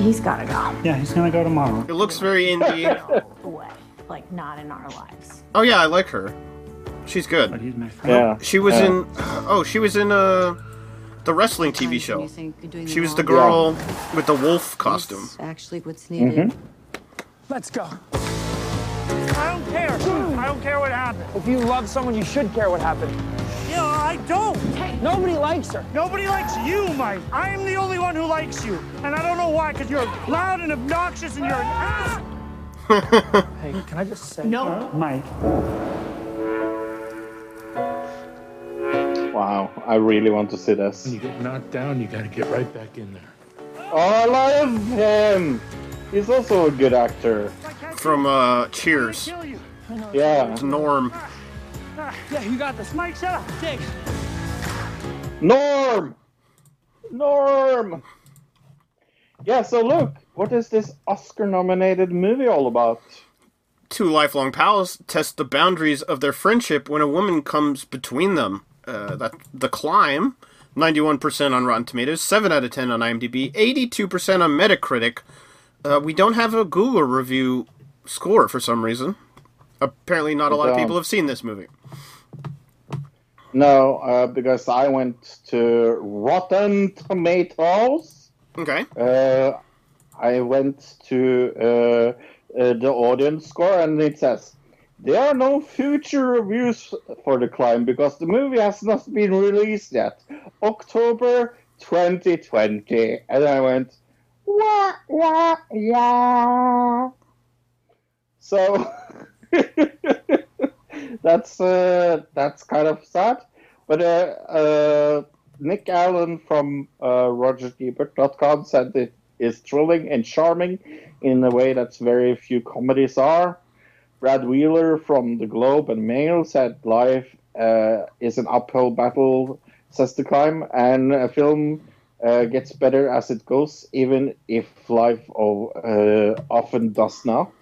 He's gotta go. Yeah, he's gonna go tomorrow. It looks very indie. Away. Like, not in our lives. Oh yeah, I like her. She's good. But good. he's my friend. Yeah. She was Yeah. in. Oh, she was in uh, the wrestling TV You show. think you're doing She was the wrong? girl with the wolf costume. It's actually what's needed. Let's go. I don't care. I don't care what happened. If you love someone, you should care what happened. You know, I don't. Nobody likes her. Nobody likes you, Mike. I am the only one who likes you. And I don't know why, because you're loud and obnoxious and you're an ass. Hey, can I just say? No. Mike. Wow. I really want to see this. When you get knocked down, you got to get right back in there. Oh, I love him. He's also a good actor. From uh, Cheers. Kill you. Yeah. Norm. Yeah, you got this. Mike, shut up. Dig. Norm. Norm. Yeah. So look, what is this Oscar-nominated movie all about? Two lifelong pals test the boundaries of their friendship when a woman comes between them. Uh, that the climb, ninety-one percent on Rotten Tomatoes, seven out of ten on IMDb, eighty-two percent on Metacritic. Uh, we don't have a Google review score for some reason. Apparently, not a lot of people have seen this movie. No, uh, because I went to Rotten Tomatoes. Okay. Uh, I went to uh, uh, the audience score, and it says there are no future reviews for the climb because the movie has not been released yet. October 2020, and I went wah wah yeah. So that's uh, that's kind of sad. But uh, uh, Nick Allen from uh, RogerEbert.com said it is thrilling and charming in a way that very few comedies are. Brad Wheeler from The Globe and Mail said life uh, is an uphill battle, says the climb, and a film uh, gets better as it goes, even if life oh, uh, often does not.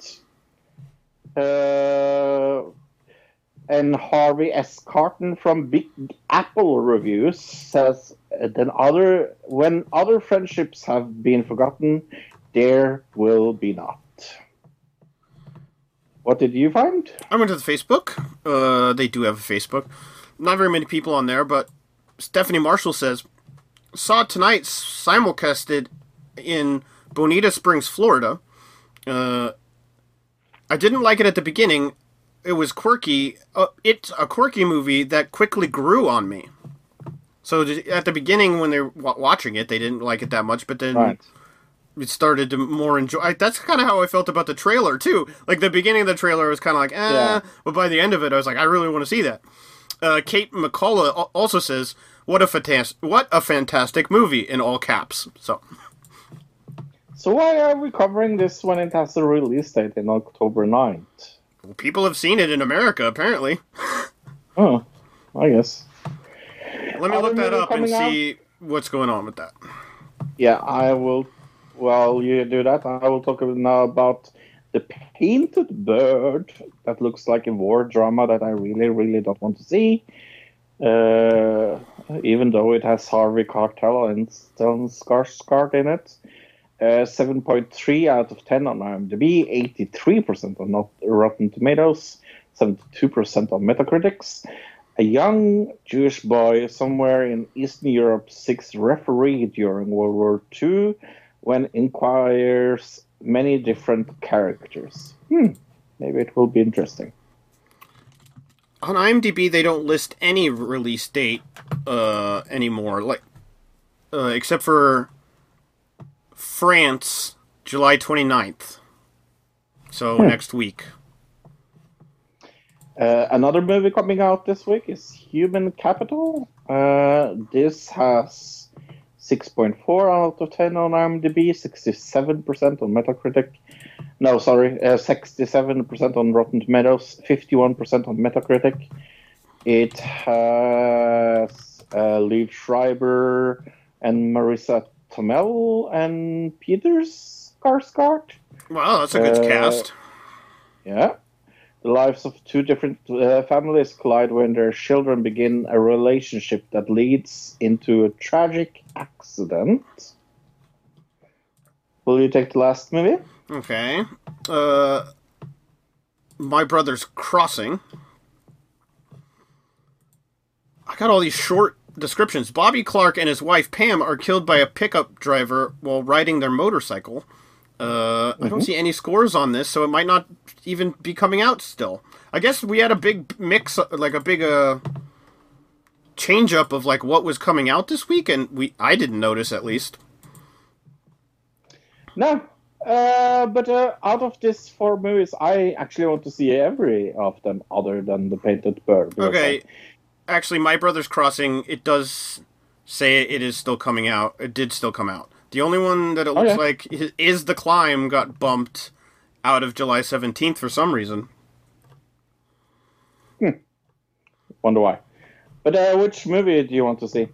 Uh, and Harvey S. Karten from Big Apple Reviews says then other when other friendships have been forgotten, there will be not. What did you find? I went to the Facebook. Uh, they do have a Facebook. Not very many people on there, but Stephanie Marshall says saw tonight simulcasted in Bonita Springs, Florida. Uh, I didn't like it at the beginning. It was quirky. Uh, it's a quirky movie that quickly grew on me. So at the beginning, when they're wa watching it, they didn't like it that much, but then Right. it started to more enjoy. I, that's kind of how I felt about the trailer too. Like the beginning of the trailer was kind of like, eh, Yeah. but by the end of it, I was like, I really want to see that. Uh, Kate McCullough also says, "What a fantastic, what a fantastic movie!" in all caps. So So why are we covering this when it has a release date in October 9th? People have seen it in America apparently. Oh, I guess. Let me Other look that up and out? see what's going on with that. Yeah, I will. While you do that, I will talk now about the Painted Bird. That looks like a war drama that I really, really don't want to see. Uh, even though it has Harvey Keitel and Stellan Skarsgård in it. Uh, 7.3 out of 10 on IMDb, 83% on not Rotten Tomatoes, 72% on Metacritics. A young Jewish boy somewhere in Eastern Europe seeks referee during World War II when inquires many different characters. Hmm, maybe it will be interesting. On IMDb, they don't list any release date uh, anymore, like uh, except for France, July 29th. So next week. Uh, another movie coming out this week is Human Capital. Uh, this has 6.4 out of 10 on IMDb, 67% on Metacritic. No, sorry, uh, 67% on Rotten Tomatoes, 51% on Metacritic. It has uh, Liev Schreiber and Marisa Tomei and Peter Skarsgård. Wow, that's a good Uh, cast. Yeah. The lives of two different uh, families collide when their children begin a relationship that leads into a tragic accident. Will you take the last movie? Okay. Uh, My Brother's Crossing. I got all these short descriptions. Bobby Clark and his wife Pam are killed by a pickup driver while riding their motorcycle. Uh, I don't see any scores on this, so it might not even be coming out still. I guess we had a big mix, like a big uh, change up of like what was coming out this week, and we I didn't notice at least. No. Uh, but uh, out of these four movies, I actually want to see every of them other than The Painted Bird. Okay. Actually, My Brother's Crossing, it does say it is still coming out. It did still come out. The only one that it looks Okay. like is The Climb got bumped out of July 17th for some reason. Hmm. wonder why. But uh, which movie do you want to see?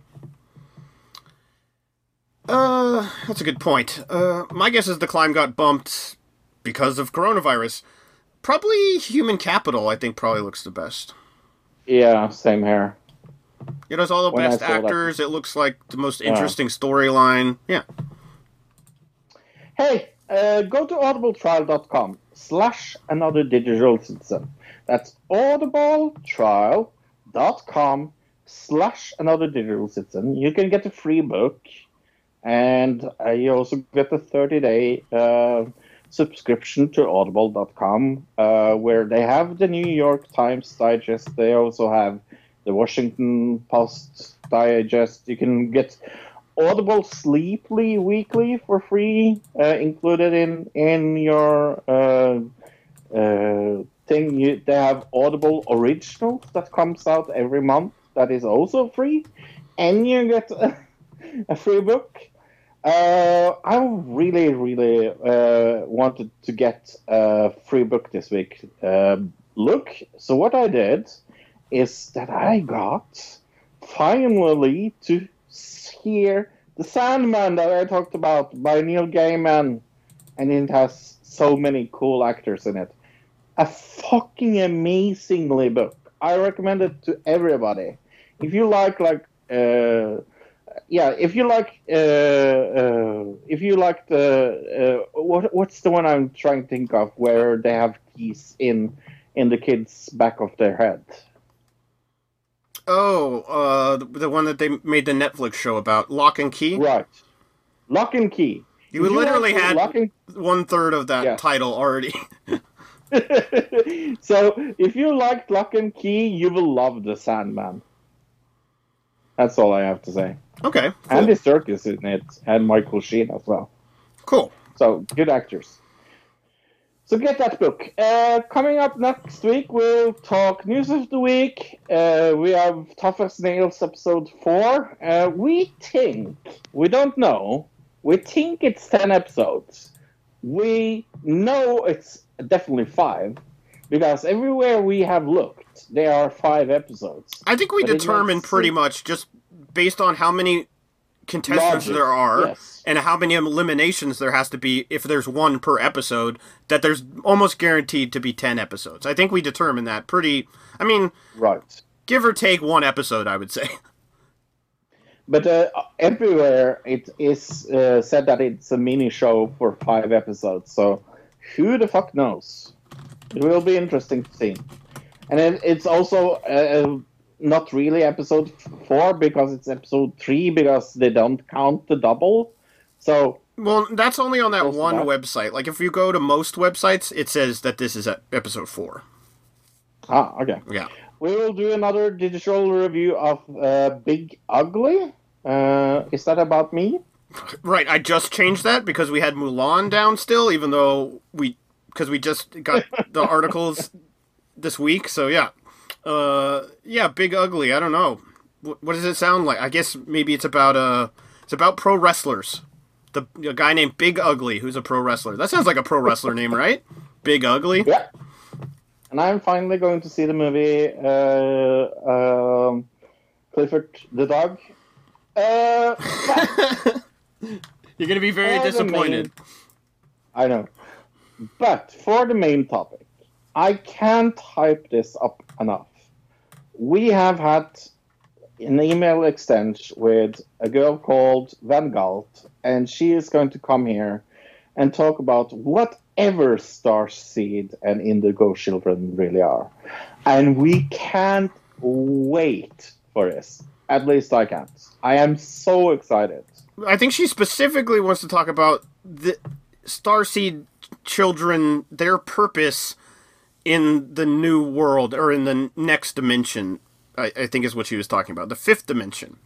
Uh, that's a good point. Uh, my guess is The Climb got bumped because of coronavirus. Probably Human Capital, I think, probably looks the best. Yeah, same here. It has all the When best actors. It looks like the most Yeah. interesting storyline. Yeah. Hey, uh, go to audibletrial.com slash another digital citizen. That's audibletrial.com slash another digital citizen. You can get a free book, and uh, you also get a 30 day uh, subscription to audible.com, uh, where they have the New York Times Digest. They also have the Washington Post Digest. You can get Audible Sleeply Weekly for free, uh, included in in your uh, uh, thing. You, they have Audible Originals that comes out every month. That is also free, and you get a, a free book. Uh, I really, really uh, wanted to get a free book this week. Um look, so what I did is that I got finally to hear The Sandman that I talked about by Neil Gaiman, and it has so many cool actors in it. A fucking amazingly book. I recommend it to everybody. If you like, like, uh, yeah, if you like, uh, uh, if you like the uh, what, what's the one I'm trying to think of where they have keys in in the kid's back of their head? Oh, uh, the, one that they made the Netflix show about, Lock and Key. Right, Lock and Key. You literally had and one third of that Yeah. title already. so if you liked Lock and Key, you will love The Sandman. That's all I have to say. okay, Andy Serkis in it, and Michael Sheen as well. cool. So good actors. So get that book. Uh, coming up next week, we'll talk news of the week. Uh, we have Tough as Nails episode four. Uh, we think, we don't know, we think it's 10 episodes. We know it's definitely five because everywhere we have looked, there are five episodes. I think we determined pretty much just based on how many contestants Logic, there are yes. and how many eliminations there has to be if there's one per episode that there's almost guaranteed to be 10 episodes. I think we determined that pretty I mean, Right. give or take one episode, I would say. But uh, everywhere it is uh, said that it's a mini show for five episodes. So who the fuck knows? It will be interesting to see. And it, it's also uh, not really episode four because it's episode three because they don't count the double. So Well, that's only on that one that. website. Like if you go to most websites, it says that this is at episode 4. ah, okay. Yeah. We will do another digital review of uh, Big Ugly. Uh, is that about me? Right, I just changed that because we had Mulan down still, even though we because we just got the articles this week. So yeah, uh, yeah, Big Ugly. I don't know. What, what does it sound like? I guess maybe it's about uh, it's about pro wrestlers. The a guy named Big Ugly who's a pro wrestler. That sounds like a pro wrestler name, right? Big Ugly. Yeah. And I'm finally going to see the movie uh, um, Clifford the Dog. Uh, You're gonna be very disappointed. main- I know. But for the main topic, I can't hype this up enough. We have had an email exchange with a girl called Van Galt, and she is going to come here and talk about whatever Star Seed and Indigo Children really are. And we can't wait for this. At least I can't. I am so excited. I think she specifically wants to talk about the Starseed children, their purpose in the new world or in the next dimension. I, I think is what she was talking about, the fifth dimension.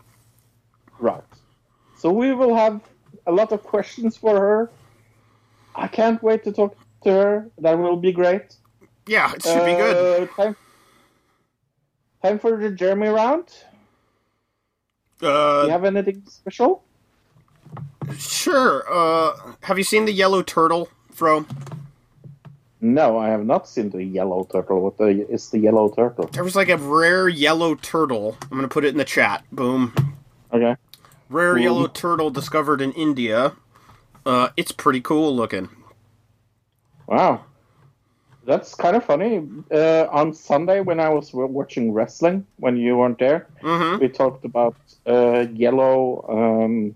Right. So we will have a lot of questions for her. I can't wait to talk to her. That will be great. Yeah, it should be good. Uh, Time, time for the Jeremy round. Do you Uh, have anything special? sure. Uh, have you seen the yellow turtle, Fro? No, I have not seen the yellow turtle. What the, is the yellow turtle? There was like a rare yellow turtle. I'm gonna put it in the chat. Boom. Okay. Rare Cool. yellow turtle discovered in India. Uh, it's pretty cool looking. Wow. That's kind of funny. Uh, on Sunday, when I was watching wrestling, when you weren't there, Mm-hmm. we talked about uh, yellow um,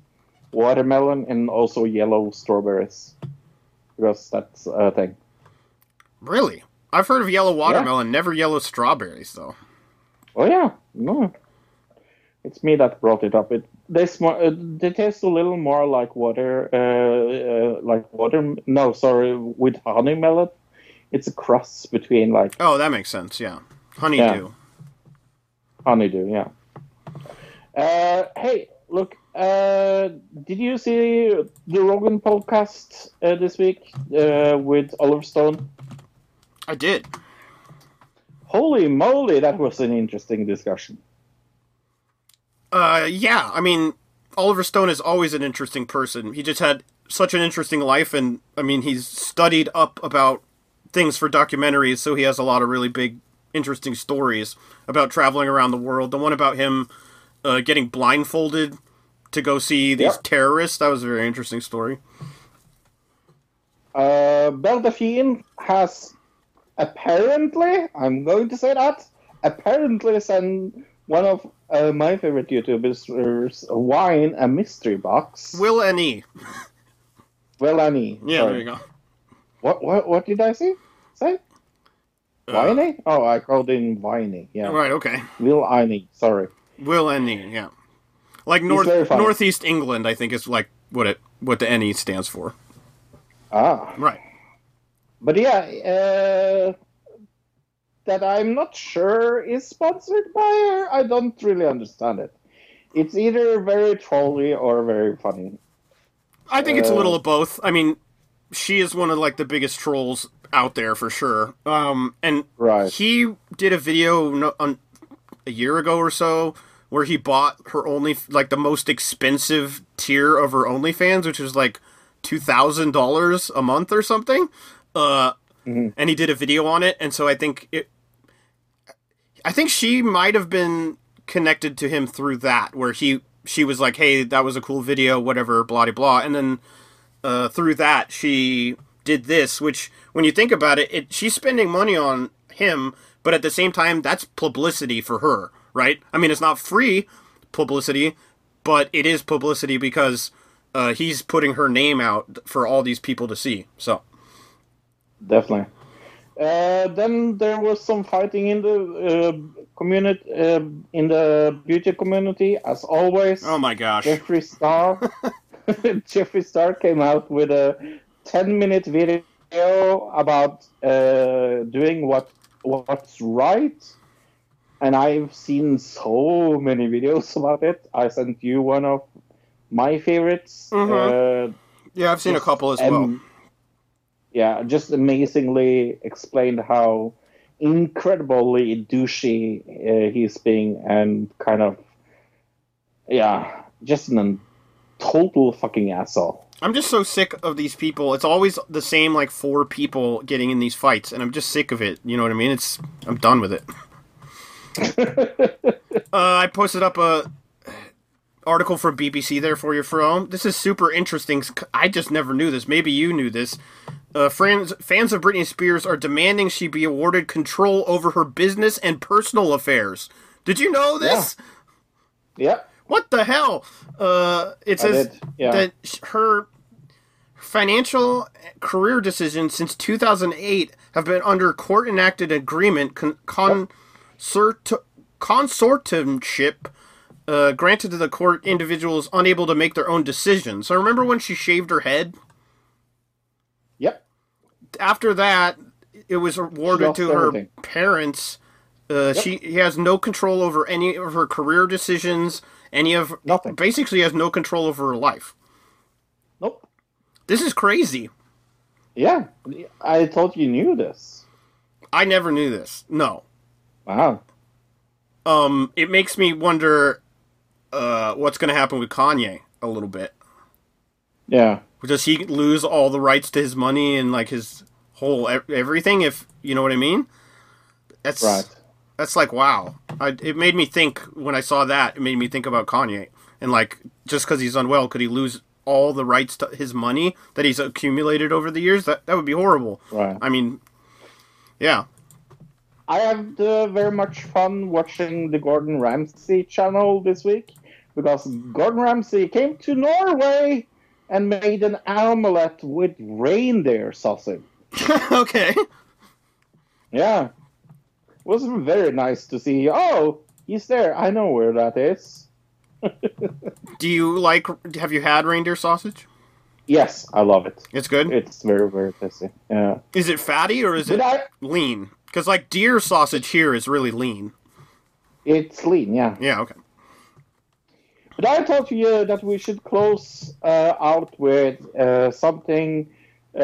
watermelon and also yellow strawberries because that's a thing. Really? I've heard of yellow watermelon, never yellow strawberries though. Oh yeah, no. It's me that brought it up. It they sm- uh, they taste a little more like water, uh, uh, like water. No, sorry, with honey melon. It's a cross between like Oh, that makes sense. Yeah, honeydew. honeydew. Yeah. Uh, hey, look. Uh, did you see the Rogan podcast uh, this week uh, with Oliver Stone? I did. Holy moly, that was an interesting discussion. Uh, yeah. I mean, Oliver Stone is always an interesting person. He just had such an interesting life, and I mean, he's studied up about things for documentaries, so he has a lot of really big, interesting stories about traveling around the world. The one about him uh, getting blindfolded to go see these Yep. terrorists that was a very interesting story. Uh, Belle Delphine has apparently, I'm going to say that, apparently sent one of uh, my favorite YouTubers, Wine, a mystery box. Will and E. Well, Annie. Yeah, sorry. there you go. What, what, what did I say? Say? Winey? Oh, I called him Winey. Yeah. Right. Okay. Will Annie. Sorry. Will E. Yeah. Like north northeast England, I think is like what it what the NE stands for. Ah. Right. But yeah, uh, that I'm not sure is sponsored by her. I don't really understand it. It's either very trolly or very funny. I think it's a Uh, little of both. I mean, she is one of like the biggest trolls out there for sure. Um, and Right. he did a video no, on, a year ago or so where he bought her only like the most expensive tier of her OnlyFans, which was like two thousand dollars a month or something. Uh, and he did a video on it, and so I think it. I think she might have been connected to him through that, where he she was like, "Hey, that was a cool video, whatever, blah blah blah," and then uh, through that she did this, which when you think about it, it she's spending money on him, but at the same time, that's publicity for her, right? I mean, it's not free publicity, but it is publicity because uh, he's putting her name out for all these people to see. So Definitely. Uh, then there was some fighting in the uh, community, uh, in the beauty community, as always. Oh my gosh. Jeffree Star. Jeffree Star came out with a 10 minute video about uh, doing what what's right. And I've seen so many videos about it. I sent you one of my favorites. Mhm. Uh, yeah, I've seen a couple as am- well. Yeah, just amazingly explained how incredibly douchey uh, he's being and kind of, yeah, just an total fucking asshole. I'm just so sick of these people. It's always the same like four people getting in these fights, and I'm just sick of it. You know what I mean? It's I'm done with it. uh, I posted up a article for BBC there for you, from. This is super interesting. I just never knew this. Maybe you knew this. Uh, fans, fans of Britney Spears are demanding she be awarded control over her business and personal affairs. Did you know this? Yeah. What the hell? Uh, it says yeah. that her financial career decisions since 2008 have been under court enacted agreement con- consort- consortiumship uh, granted to the court individuals unable to make their own decisions. So remember when she shaved her head? Yep. After that, it was awarded to her everything. parents. Uh, She he has no control over any of her career decisions. Any of Nothing. Basically, has no control over her life. Nope. This is crazy. Yeah. I thought you knew this. I never knew this. No. Wow. Um, it makes me wonder uh, what's going to happen with Kanye a little bit. Yeah. Does he lose all the rights to his money and like his whole everything? If you know what I mean. That's Right. That's like wow. I, it made me think when I saw that. It made me think about Kanye and like just because he's unwell, could he lose all the rights to his money that he's accumulated over the years? That that would be horrible. Right. I mean, yeah. I have uh, very much fun watching the Gordon Ramsay channel this week because Gordon Ramsay came to Norway and made an omelette with reindeer sausage. okay. Yeah. It was very nice to see. Oh, he's there. I know where that is. Do you like? Have you had reindeer sausage? Yes, I love it. It's good. It's very very tasty. Yeah. Is it fatty or is it I? lean? Because like deer sausage here is really lean. It's lean. Yeah. Yeah. Okay. But I thought you that we should close uh, out with uh, something uh,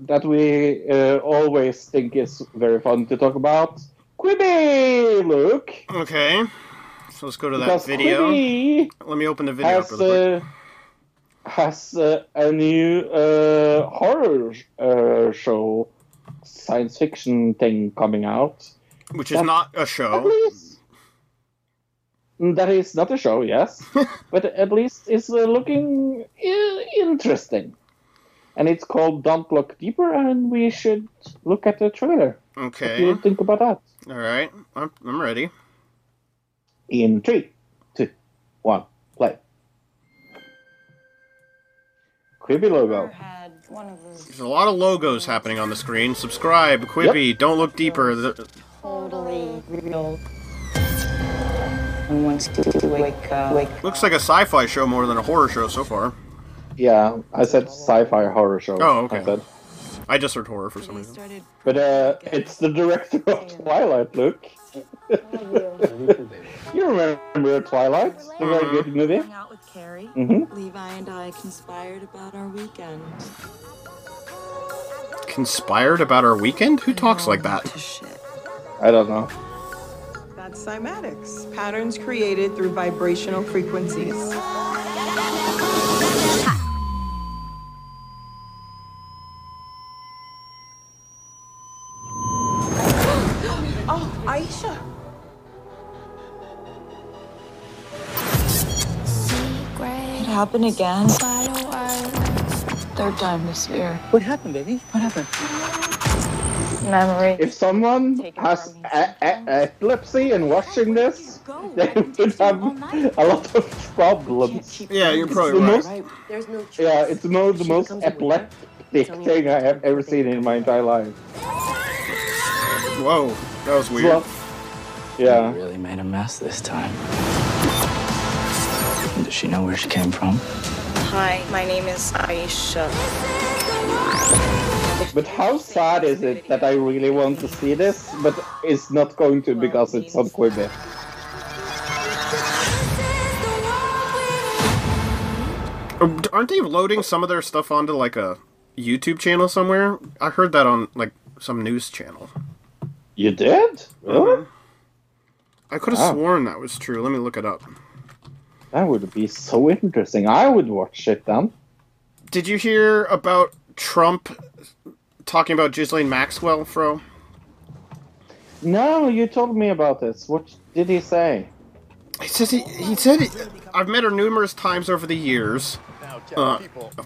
that we uh, always think is very fun to talk about. Quibi, Luke. Okay. So let's go to that Because video. Quibi Let me open the video up has really quick. uh, has uh, a new uh, horror uh, show, science fiction thing coming out. Which is that- not a At show. least Mm, that is not a show, yes, but at least it's uh, looking i- interesting. And it's called Don't Look Deeper, and we should look at the trailer. What do you Okay. think about that? All right. I'm I'm ready. In three, two, one, play. Quibi logo. Had one of those There's a lot of logos happening on the screen. Subscribe, Quibi. Don't look deeper. The- totally real. And once you wake up, wake looks like a sci-fi show more than a horror show so far. Yeah, I said sci-fi horror show. Oh, okay. I said. I just heard horror for some reason. started But uh, it's the director of Twilight, look. you remember Twilight? The very good movie? Hang out with Carrie. Mm-hmm. Levi and I conspired about our weekend. Conspired about our weekend? Who talks like that? I don't know. That's cymatics, patterns created through vibrational frequencies. It happened again. Third time this year. What happened, baby? What happened? memory. If someone has a- a- epilepsy and watching this, they would have a lot of problems. Yeah, you're It's probably the right. most, yeah, it's the most, the most epileptic thing I have ever seen in my entire life. Whoa, that was weird. Well, yeah. really made a mess this time. Does she know where she came from? Hi, my name is Aisha. But how sad is it that I really want to see this, but it's not going to because it's on Quibi? Uh, Aren't they loading some of their stuff onto like a YouTube channel somewhere? I heard that on like some news channel. You did? Really? I could have Wow. sworn that was true. Let me look it up. That would be so interesting. I would watch it then. Did you hear about Trump talking about Ghislaine Maxwell, Fro? No, you told me about this. What did he say? He says he, he said he, I've met her numerous times over the years. Uh,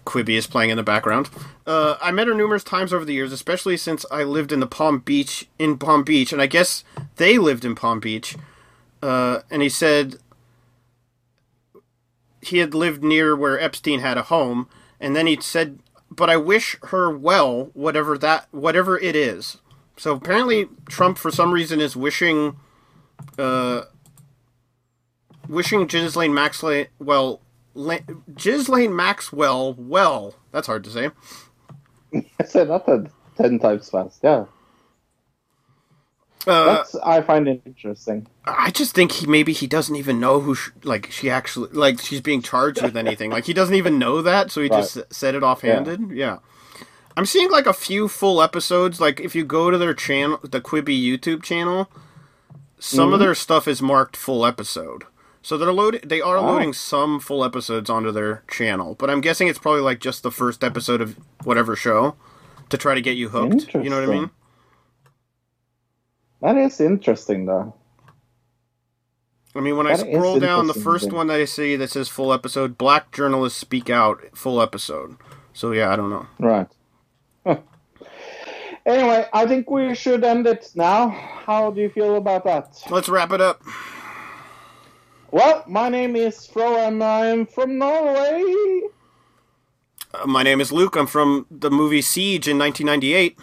Quibi is playing in the background. Uh, I met her numerous times over the years, especially since I lived in the Palm Beach in Palm Beach, and I guess they lived in Palm Beach. Uh, and he said he had lived near where Epstein had a home, and then he said, "But I wish her well, whatever that, whatever it is." So apparently, Trump, for some reason, is wishing. Uh, wishing Ghislaine Maxwell well, La- Ghislaine Maxwell well. That's hard to say. I said that ten times fast. Yeah, Uh, that's I find it interesting. I just think he maybe he doesn't even know who sh- like she actually like she's being charged with anything. like he doesn't even know that, so he just said it offhanded. Yeah. I'm seeing like a few full episodes. Like if you go to their channel, the Quibi YouTube channel, some of Mhm. their stuff is marked full episode. So they're loading. They are Wow. loading some full episodes onto their channel, but I'm guessing it's probably like just the first episode of whatever show to try to get you hooked. You know what I mean? That is interesting, though. I mean, when I scroll down, the first one that I see that says full episode, Black Journalists Speak Out, full episode. So yeah, I don't know. Right. Huh. Anyway, I think we should end it now. How do you feel about that? Let's wrap it up. Well, my name is Fro, and I'm from Norway. Uh, my name is Luke. I'm from the movie Siege in 1998.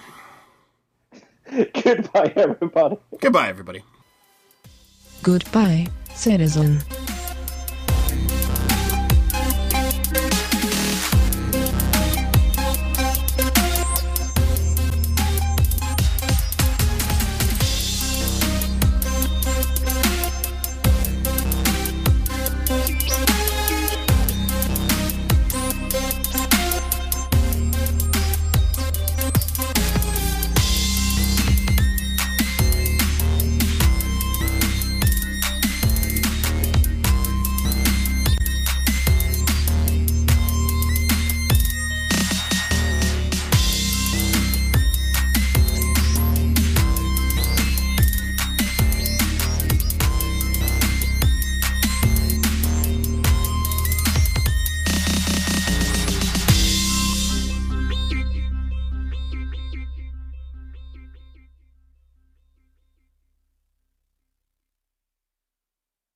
Goodbye, everybody. Goodbye, everybody. Goodbye, citizen.